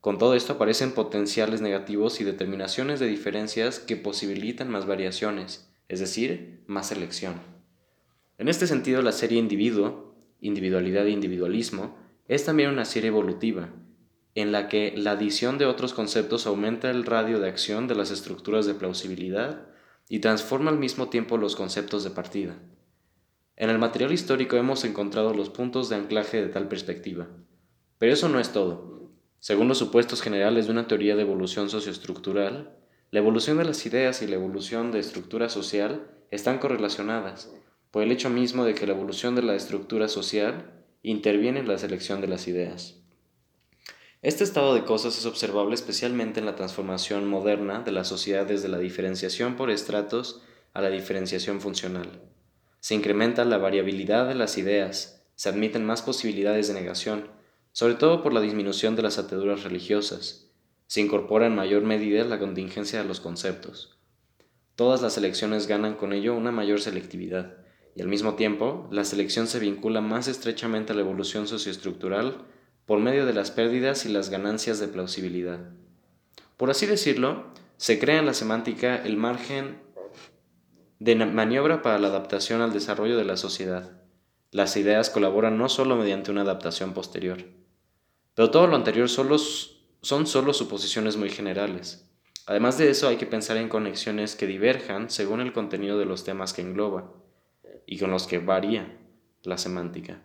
Con todo esto aparecen potenciales negativos y determinaciones de diferencias que posibilitan más variaciones, es decir, más selección. En este sentido, la serie individuo, individualidad e individualismo, es también una serie evolutiva, en la que la adición de otros conceptos aumenta el radio de acción de las estructuras de plausibilidad y transforma al mismo tiempo los conceptos de partida. En el material histórico hemos encontrado los puntos de anclaje de tal perspectiva. Pero eso no es todo. Según los supuestos generales de una teoría de evolución socioestructural, la evolución de las ideas y la evolución de estructura social están correlacionadas, por el hecho mismo de que la evolución de la estructura social interviene en la selección de las ideas. Este estado de cosas es observable especialmente en la transformación moderna de la sociedad desde la diferenciación por estratos a la diferenciación funcional. Se incrementa la variabilidad de las ideas, se admiten más posibilidades de negación, sobre todo por la disminución de las ataduras religiosas. Se incorpora en mayor medida la contingencia de los conceptos. Todas las elecciones ganan con ello una mayor selectividad, y al mismo tiempo la selección se vincula más estrechamente a la evolución socioestructural por medio de las pérdidas y las ganancias de plausibilidad. Por así decirlo, se crea en la semántica el margen de maniobra para la adaptación al desarrollo de la sociedad. Las ideas colaboran no solo mediante una adaptación posterior, pero todo lo anterior son solo suposiciones muy generales. Además de eso, hay que pensar en conexiones que diverjan según el contenido de los temas que engloba y con los que varía la semántica.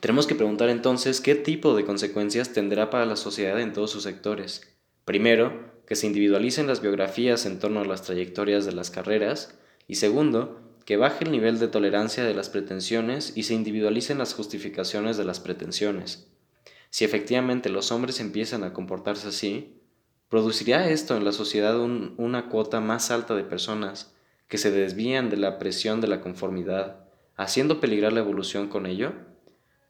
Tenemos que preguntar entonces qué tipo de consecuencias tendrá para la sociedad en todos sus sectores. Primero, que se individualicen las biografías en torno a las trayectorias de las carreras, y segundo, que baje el nivel de tolerancia de las pretensiones y se individualicen las justificaciones de las pretensiones. Si efectivamente los hombres empiezan a comportarse así, ¿producirá esto en la sociedad una cuota más alta de personas que se desvían de la presión de la conformidad, haciendo peligrar la evolución con ello?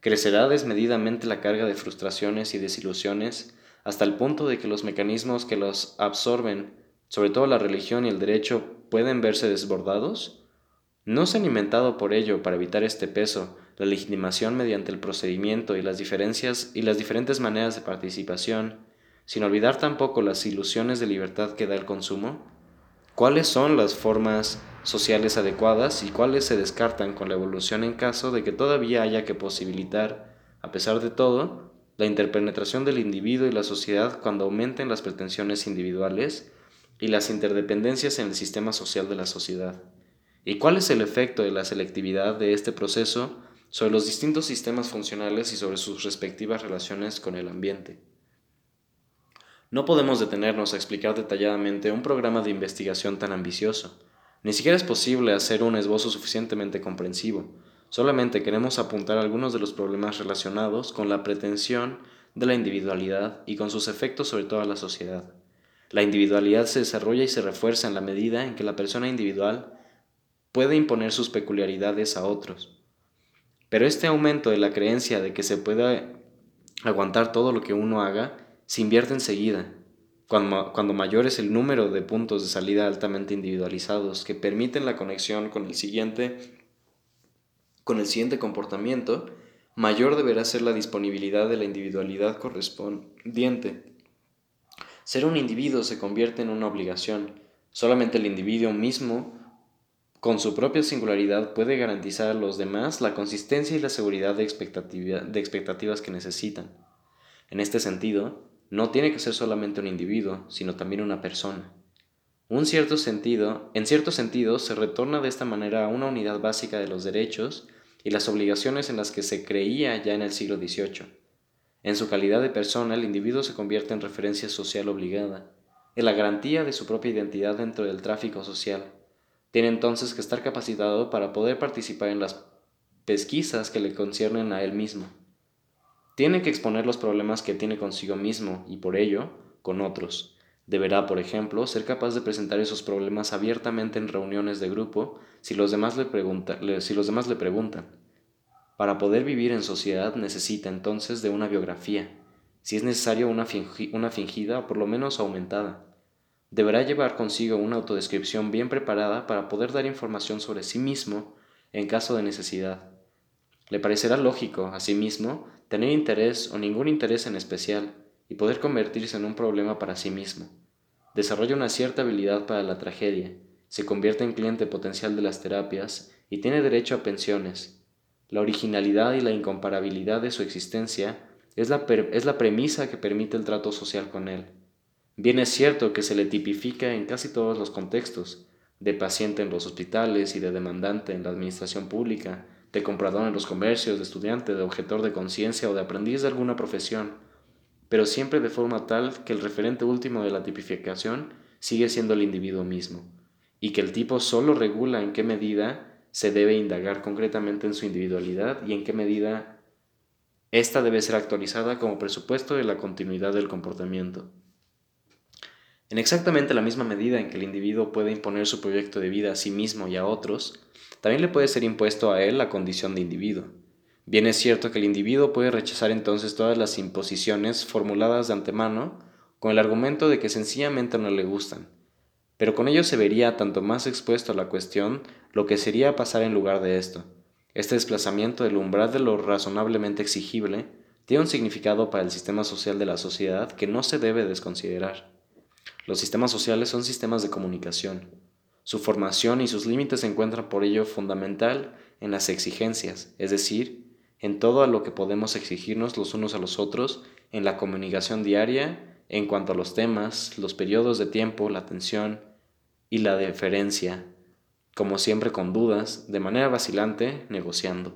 ¿Crecerá desmedidamente la carga de frustraciones y desilusiones hasta el punto de que los mecanismos que los absorben, sobre todo la religión y el derecho, pueden verse desbordados? ¿No se han inventado por ello, para evitar este peso, la legitimación mediante el procedimiento y las diferencias y las diferentes maneras de participación, sin olvidar tampoco las ilusiones de libertad que da el consumo? ¿Cuáles son las formas sociales adecuadas y cuáles se descartan con la evolución en caso de que todavía haya que posibilitar, a pesar de todo, la interpenetración del individuo y la sociedad cuando aumenten las pretensiones individuales y las interdependencias en el sistema social de la sociedad. ¿Y cuál es el efecto de la selectividad de este proceso sobre los distintos sistemas funcionales y sobre sus respectivas relaciones con el ambiente? No podemos detenernos a explicar detalladamente un programa de investigación tan ambicioso. Ni siquiera es posible hacer un esbozo suficientemente comprensivo, Solamente queremos apuntar algunos de los problemas relacionados con la pretensión de la individualidad y con sus efectos sobre toda la sociedad. La individualidad se desarrolla y se refuerza en la medida en que la persona individual puede imponer sus peculiaridades a otros. Pero este aumento de la creencia de que se puede aguantar todo lo que uno haga se invierte enseguida, cuando, cuando mayor es el número de puntos de salida altamente individualizados que permiten la conexión con el siguiente con el siguiente comportamiento, mayor deberá ser la disponibilidad de la individualidad correspondiente. Ser un individuo se convierte en una obligación. Solamente el individuo mismo, con su propia singularidad, puede garantizar a los demás la consistencia y la seguridad de, de expectativas que necesitan. En este sentido, no tiene que ser solamente un individuo, sino también una persona. Un cierto sentido, en cierto sentido, se retorna de esta manera a una unidad básica de los derechos y las obligaciones en las que se creía ya en el siglo XVIII. En su calidad de persona, el individuo se convierte en referencia social obligada, en la garantía de su propia identidad dentro del tráfico social. Tiene entonces que estar capacitado para poder participar en las pesquisas que le conciernen a él mismo. Tiene que exponer los problemas que tiene consigo mismo y por ello con otros. Deberá, por ejemplo, ser capaz de presentar esos problemas abiertamente en reuniones de grupo si los demás le, si los demás le preguntan. Para poder vivir en sociedad necesita entonces de una biografía, si es necesario una, una fingida o por lo menos aumentada. Deberá llevar consigo una autodescripción bien preparada para poder dar información sobre sí mismo en caso de necesidad. Le parecerá lógico, asimismo, tener interés o ningún interés en especial, y poder convertirse en un problema para sí mismo. Desarrolla una cierta habilidad para la tragedia, se convierte en cliente potencial de las terapias y tiene derecho a pensiones. La originalidad y la incomparabilidad de su existencia es la, es la premisa que permite el trato social con él. Bien es cierto que se le tipifica en casi todos los contextos, de paciente en los hospitales y de demandante en la administración pública, de comprador en los comercios, de estudiante, de objetor de conciencia o de aprendiz de alguna profesión, pero siempre de forma tal que el referente último de la tipificación sigue siendo el individuo mismo, y que el tipo solo regula en qué medida se debe indagar concretamente en su individualidad y en qué medida ésta debe ser actualizada como presupuesto de la continuidad del comportamiento. En exactamente la misma medida en que el individuo puede imponer su proyecto de vida a sí mismo y a otros, también le puede ser impuesto a él la condición de individuo. Bien es cierto que el individuo puede rechazar entonces todas las imposiciones formuladas de antemano con el argumento de que sencillamente no le gustan, pero con ello se vería tanto más expuesto a la cuestión lo que sería pasar en lugar de esto. Este desplazamiento del umbral de lo razonablemente exigible tiene un significado para el sistema social de la sociedad que no se debe desconsiderar. Los sistemas sociales son sistemas de comunicación. Su formación y sus límites se encuentran por ello fundamental en las exigencias, es decir, en todo a lo que podemos exigirnos los unos a los otros en la comunicación diaria en cuanto a los temas, los periodos de tiempo, la atención y la deferencia, como siempre con dudas, de manera vacilante, negociando.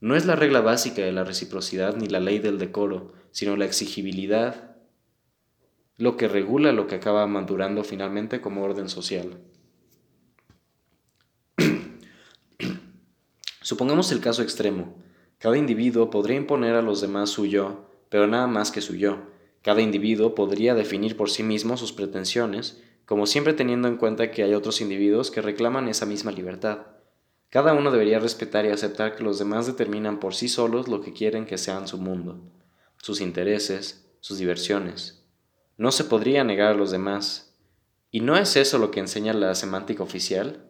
No es la regla básica de la reciprocidad ni la ley del decoro, sino la exigibilidad, lo que regula lo que acaba madurando finalmente como orden social. Supongamos el caso extremo. Cada individuo podría imponer a los demás su yo, pero nada más que su yo. Cada individuo podría definir por sí mismo sus pretensiones, como siempre teniendo en cuenta que hay otros individuos que reclaman esa misma libertad. Cada uno debería respetar y aceptar que los demás determinan por sí solos lo que quieren que sean su mundo, sus intereses, sus diversiones. No se podría negar a los demás. ¿Y no es eso lo que enseña la semántica oficial?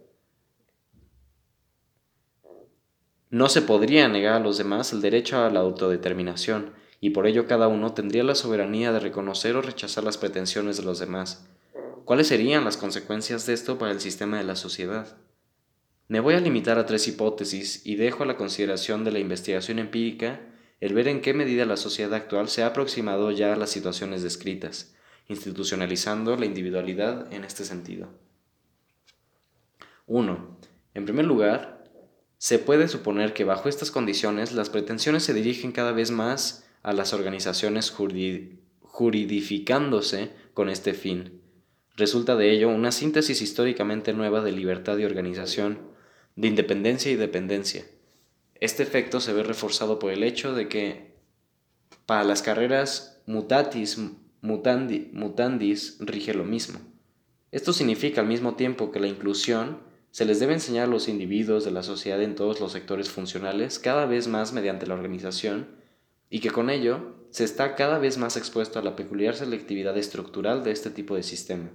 No se podría negar a los demás el derecho a la autodeterminación, y por ello cada uno tendría la soberanía de reconocer o rechazar las pretensiones de los demás. ¿Cuáles serían las consecuencias de esto para el sistema de la sociedad? Me voy a limitar a tres hipótesis y dejo a la consideración de la investigación empírica el ver en qué medida la sociedad actual se ha aproximado ya a las situaciones descritas, institucionalizando la individualidad en este sentido. 1. En primer lugar, se puede suponer que bajo estas condiciones las pretensiones se dirigen cada vez más a las organizaciones juridificándose con este fin. Resulta de ello una síntesis históricamente nueva de libertad y organización de independencia y dependencia. Este efecto se ve reforzado por el hecho de que para las carreras mutatis mutandis rige lo mismo. Esto significa al mismo tiempo que la inclusión se les debe enseñar a los individuos de la sociedad en todos los sectores funcionales cada vez más mediante la organización y que con ello se está cada vez más expuesto a la peculiar selectividad estructural de este tipo de sistema.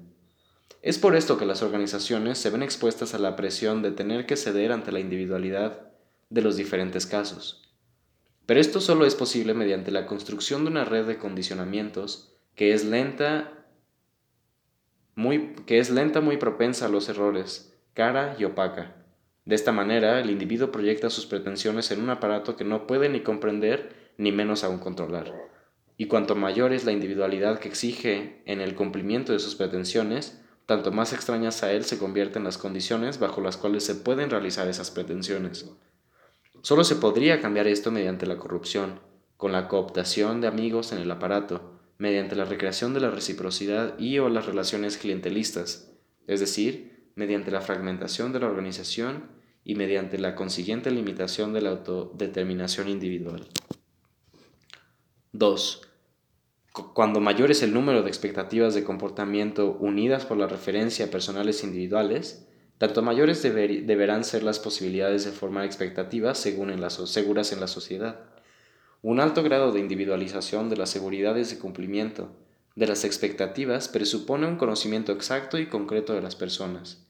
Es por esto que las organizaciones se ven expuestas a la presión de tener que ceder ante la individualidad de los diferentes casos. Pero esto solo es posible mediante la construcción de una red de condicionamientos que es lenta, muy, que es lenta muy propensa a los errores, cara y opaca. De esta manera, el individuo proyecta sus pretensiones en un aparato que no puede ni comprender ni menos aún controlar. Y cuanto mayor es la individualidad que exige en el cumplimiento de sus pretensiones, tanto más extrañas a él se convierten las condiciones bajo las cuales se pueden realizar esas pretensiones. Solo se podría cambiar esto mediante la corrupción, con la cooptación de amigos en el aparato, mediante la recreación de la reciprocidad y o las relaciones clientelistas, es decir, mediante la fragmentación de la organización y mediante la consiguiente limitación de la autodeterminación individual. 2. Cuando mayor es el número de expectativas de comportamiento unidas por la referencia a personales individuales, tanto mayores deberán ser las posibilidades de formar expectativas seguras en la sociedad. Un alto grado de individualización de las seguridades de cumplimiento de las expectativas presupone un conocimiento exacto y concreto de las personas.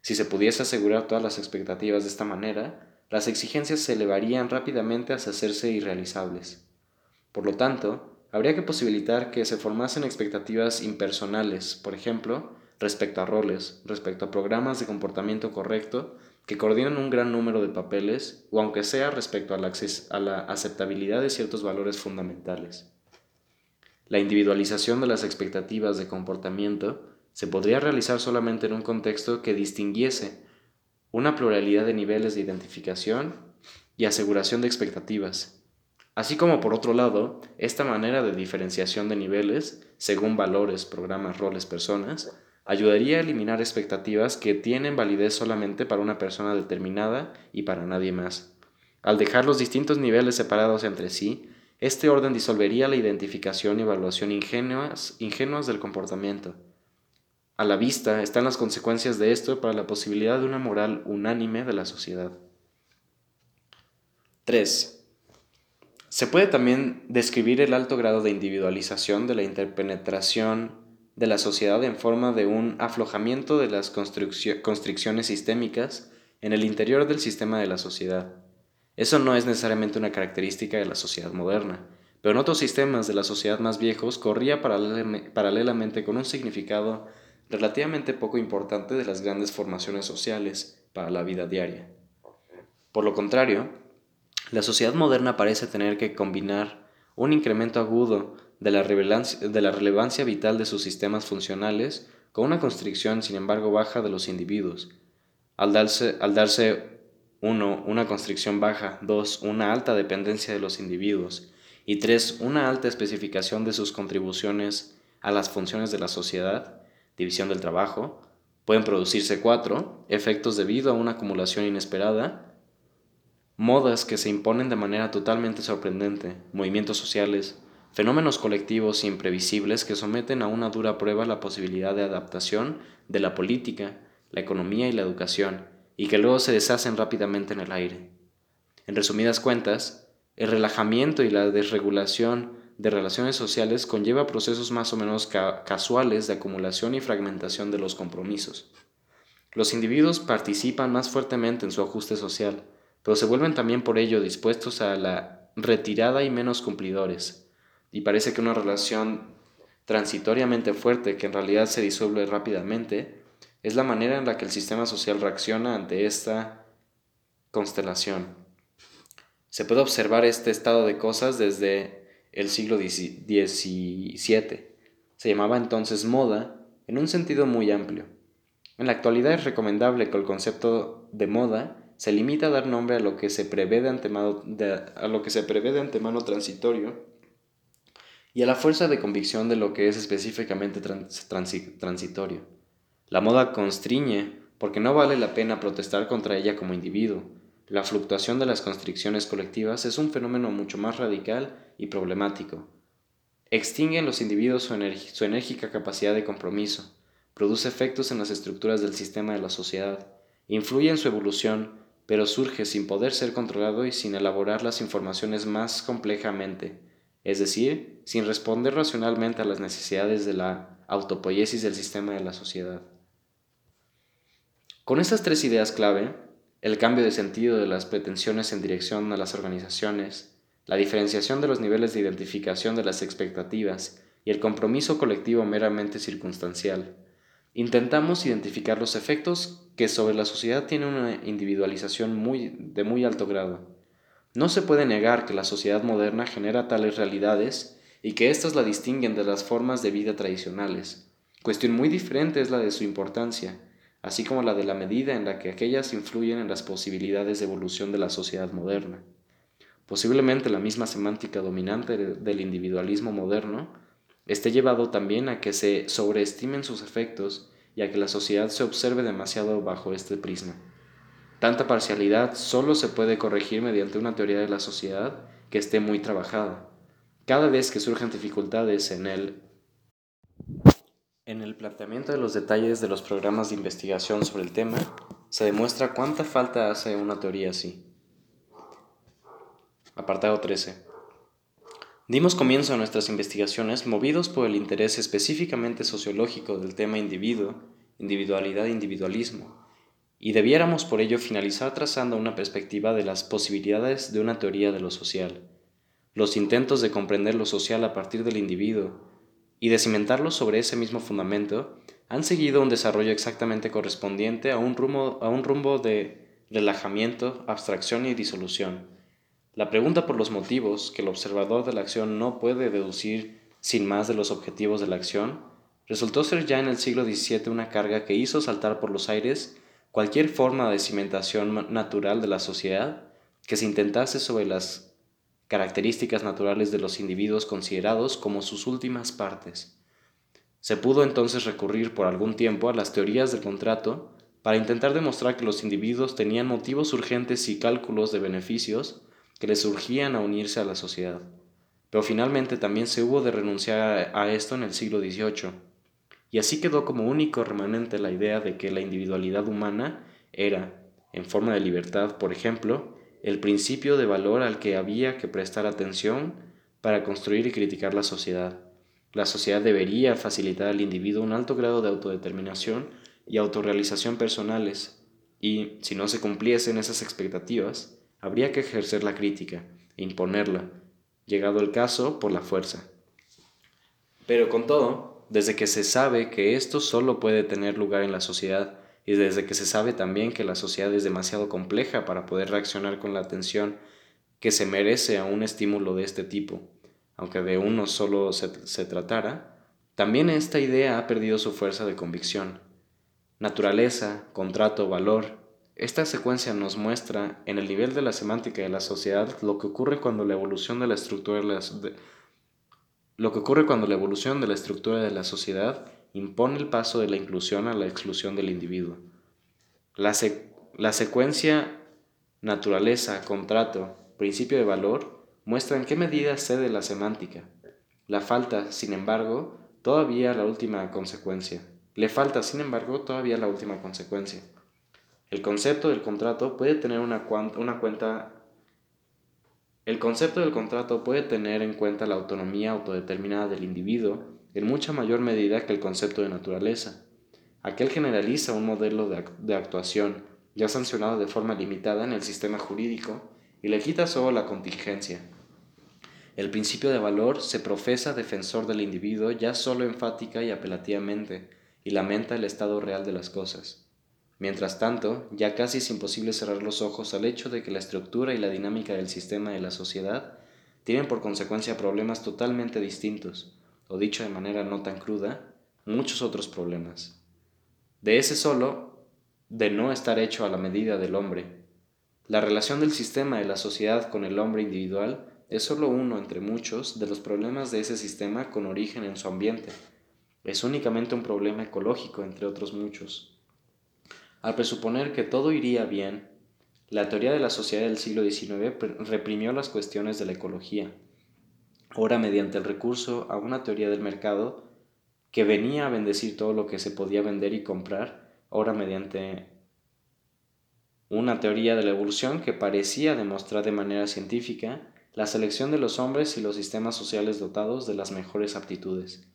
Si se pudiese asegurar todas las expectativas de esta manera, las exigencias se elevarían rápidamente hasta hacerse irrealizables. Por lo tanto, habría que posibilitar que se formasen expectativas impersonales, por ejemplo, respecto a roles, respecto a programas de comportamiento correcto que coordinan un gran número de papeles o aunque sea respecto a la, aceptabilidad de ciertos valores fundamentales. La individualización de las expectativas de comportamiento se podría realizar solamente en un contexto que distinguiese una pluralidad de niveles de identificación y aseguración de expectativas, Así como por otro lado, esta manera de diferenciación de niveles, según valores, programas, roles, personas, ayudaría a eliminar expectativas que tienen validez solamente para una persona determinada y para nadie más. Al dejar los distintos niveles separados entre sí, este orden disolvería la identificación y evaluación ingenuas, del comportamiento. A la vista están las consecuencias de esto para la posibilidad de una moral unánime de la sociedad. 3. Se puede también describir el alto grado de individualización de la interpenetración de la sociedad en forma de un aflojamiento de las constricciones sistémicas en el interior del sistema de la sociedad. Eso no es necesariamente una característica de la sociedad moderna, pero en otros sistemas de la sociedad más viejos corría paralelamente con un significado relativamente poco importante de las grandes formaciones sociales para la vida diaria. Por lo contrario, la sociedad moderna parece tener que combinar un incremento agudo de la, relevancia vital de sus sistemas funcionales con una constricción, sin embargo, baja de los individuos. Al darse, al darse uno, una constricción baja, dos, una alta dependencia de los individuos, y tres, una alta especificación de sus contribuciones a las funciones de la sociedad, división del trabajo, pueden producirse cuatro, efectos debido a una acumulación inesperada, modas que se imponen de manera totalmente sorprendente, movimientos sociales, fenómenos colectivos imprevisibles que someten a una dura prueba la posibilidad de adaptación de la política, la economía y la educación, y que luego se deshacen rápidamente en el aire. En resumidas cuentas, el relajamiento y la desregulación de relaciones sociales conlleva procesos más o menos casuales de acumulación y fragmentación de los compromisos. Los individuos participan más fuertemente en su ajuste social, pero se vuelven también por ello dispuestos a la retirada y menos cumplidores, y parece que una relación transitoriamente fuerte que en realidad se disuelve rápidamente es la manera en la que el sistema social reacciona ante esta constelación. Se puede observar este estado de cosas desde el siglo XVII. Se llamaba entonces moda en un sentido muy amplio. En la actualidad es recomendable que el concepto de moda se limite a dar nombre a lo que se prevé de antemano, a lo que se prevé de antemano transitorio y a la fuerza de convicción de lo que es específicamente transitorio. La moda constriñe porque no vale la pena protestar contra ella como individuo. La fluctuación de las constricciones colectivas es un fenómeno mucho más radical y problemático. Extingue en los individuos su, su enérgica capacidad de compromiso, produce efectos en las estructuras del sistema de la sociedad, influye en su evolución, pero surge sin poder ser controlado y sin elaborar las informaciones más complejamente es decir, sin responder racionalmente a las necesidades de la autopoiesis del sistema de la sociedad. Con estas tres ideas clave, el cambio de sentido de las pretensiones en dirección a las organizaciones, la diferenciación de los niveles de identificación de las expectativas y el compromiso colectivo meramente circunstancial, intentamos identificar los efectos que sobre la sociedad tiene una individualización de muy alto grado no se puede negar que la sociedad moderna genera tales realidades y que éstas la distinguen de las formas de vida tradicionales. Cuestión muy diferente es la de su importancia, así como la de la medida en la que aquellas influyen en las posibilidades de evolución de la sociedad moderna. Posiblemente la misma semántica dominante del individualismo moderno esté llevado también a que se sobreestimen sus efectos y a que la sociedad se observe demasiado bajo este prisma. Tanta parcialidad solo se puede corregir mediante una teoría de la sociedad que esté muy trabajada. Cada vez que surgen dificultades en el, en el planteamiento de los detalles de los programas de investigación sobre el tema, se demuestra cuánta falta hace una teoría así. Apartado 13. Dimos comienzo a nuestras investigaciones movidos por el interés específicamente sociológico del tema individuo, individualidad e individualismo y debiéramos por ello finalizar trazando una perspectiva de las posibilidades de una teoría de lo social, los intentos de comprender lo social a partir del individuo y de cimentarlo sobre ese mismo fundamento han seguido un desarrollo exactamente correspondiente a un rumbo, a un rumbo de relajamiento, abstracción y disolución. La pregunta por los motivos que el observador de la acción no puede deducir sin más de los objetivos de la acción resultó ser ya en el siglo XVII una carga que hizo saltar por los aires cualquier forma de cimentación natural de la sociedad que se intentase sobre las características naturales de los individuos considerados como sus últimas partes. Se pudo entonces recurrir por algún tiempo a las teorías del contrato para intentar demostrar que los individuos tenían motivos urgentes y cálculos de beneficios que les surgían a unirse a la sociedad. Pero finalmente también se hubo de renunciar a esto en el siglo XVIII y así quedó como único remanente la idea de que la individualidad humana era, en forma de libertad, por ejemplo, el principio de valor al que había que prestar atención para construir y criticar la sociedad, La sociedad debería facilitar al individuo un alto grado de autodeterminación y autorrealización personales, y si no se cumpliesen esas expectativas, habría que ejercer la crítica e imponerla, llegado el caso, por la fuerza. Pero con todo, desde que se sabe que esto solo puede tener lugar en la sociedad, y desde que se sabe también que la sociedad es demasiado compleja para poder reaccionar con la atención que se merece a un estímulo de este tipo, aunque de uno solo se, tratara, también esta idea ha perdido su fuerza de convicción. Naturaleza, contrato, valor. Esta secuencia nos muestra en el nivel de la semántica de la sociedad lo que ocurre cuando la evolución de la estructura de lo que ocurre cuando la evolución de la estructura de la sociedad impone el paso de la inclusión a la exclusión del individuo. La, la secuencia naturaleza, contrato, principio de valor muestra en qué medida cede la semántica. La falta, sin embargo, todavía la última consecuencia. Le falta, sin embargo, todavía la última consecuencia. El concepto del contrato puede tener una, una cuenta el concepto del contrato puede tener en cuenta la autonomía autodeterminada del individuo en mucha mayor medida que el concepto de naturaleza. Aquel generaliza un modelo de, actuación ya sancionado de forma limitada en el sistema jurídico y le quita solo la contingencia. El principio de valor se profesa defensor del individuo ya solo enfática y apelativamente y lamenta el estado real de las cosas. Mientras tanto, ya casi es imposible cerrar los ojos al hecho de que la estructura y la dinámica del sistema de la sociedad tienen por consecuencia problemas totalmente distintos, o dicho de manera no tan cruda, muchos otros problemas. De ese solo, de no estar hecho a la medida del hombre. La relación del sistema de la sociedad con el hombre individual es solo uno entre muchos de los problemas de ese sistema con origen en su ambiente. Es únicamente un problema ecológico entre otros muchos. Al presuponer que todo iría bien, la teoría de la sociedad del siglo XIX reprimió las cuestiones de la ecología ora mediante el recurso a una teoría del mercado que venía a bendecir todo lo que se podía vender y comprar, ora mediante una teoría de la evolución que parecía demostrar de manera científica la selección de los hombres y los sistemas sociales dotados de las mejores aptitudes.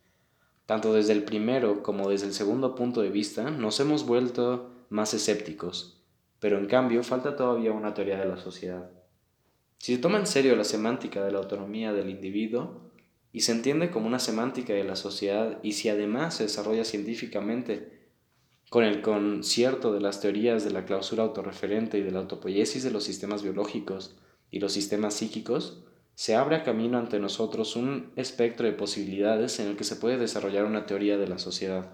Tanto desde el primero como desde el segundo punto de vista nos hemos vuelto más escépticos, pero en cambio falta todavía una teoría de la sociedad. Si se toma en serio la semántica de la autonomía del individuo y se entiende como una semántica de la sociedad y si además se desarrolla científicamente con el concierto de las teorías de la clausura autorreferente y de la autopoiesis de los sistemas biológicos y los sistemas psíquicos, se abre camino ante nosotros un espectro de posibilidades en el que se puede desarrollar una teoría de la sociedad.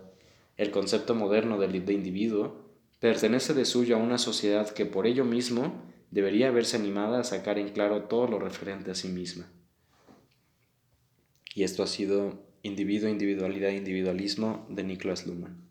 El concepto moderno de individuo pertenece de suyo a una sociedad que por ello mismo debería verse animada a sacar en claro todo lo referente a sí misma. Y esto ha sido Individuo, Individualidad, Individualismo de Niklas Luhmann.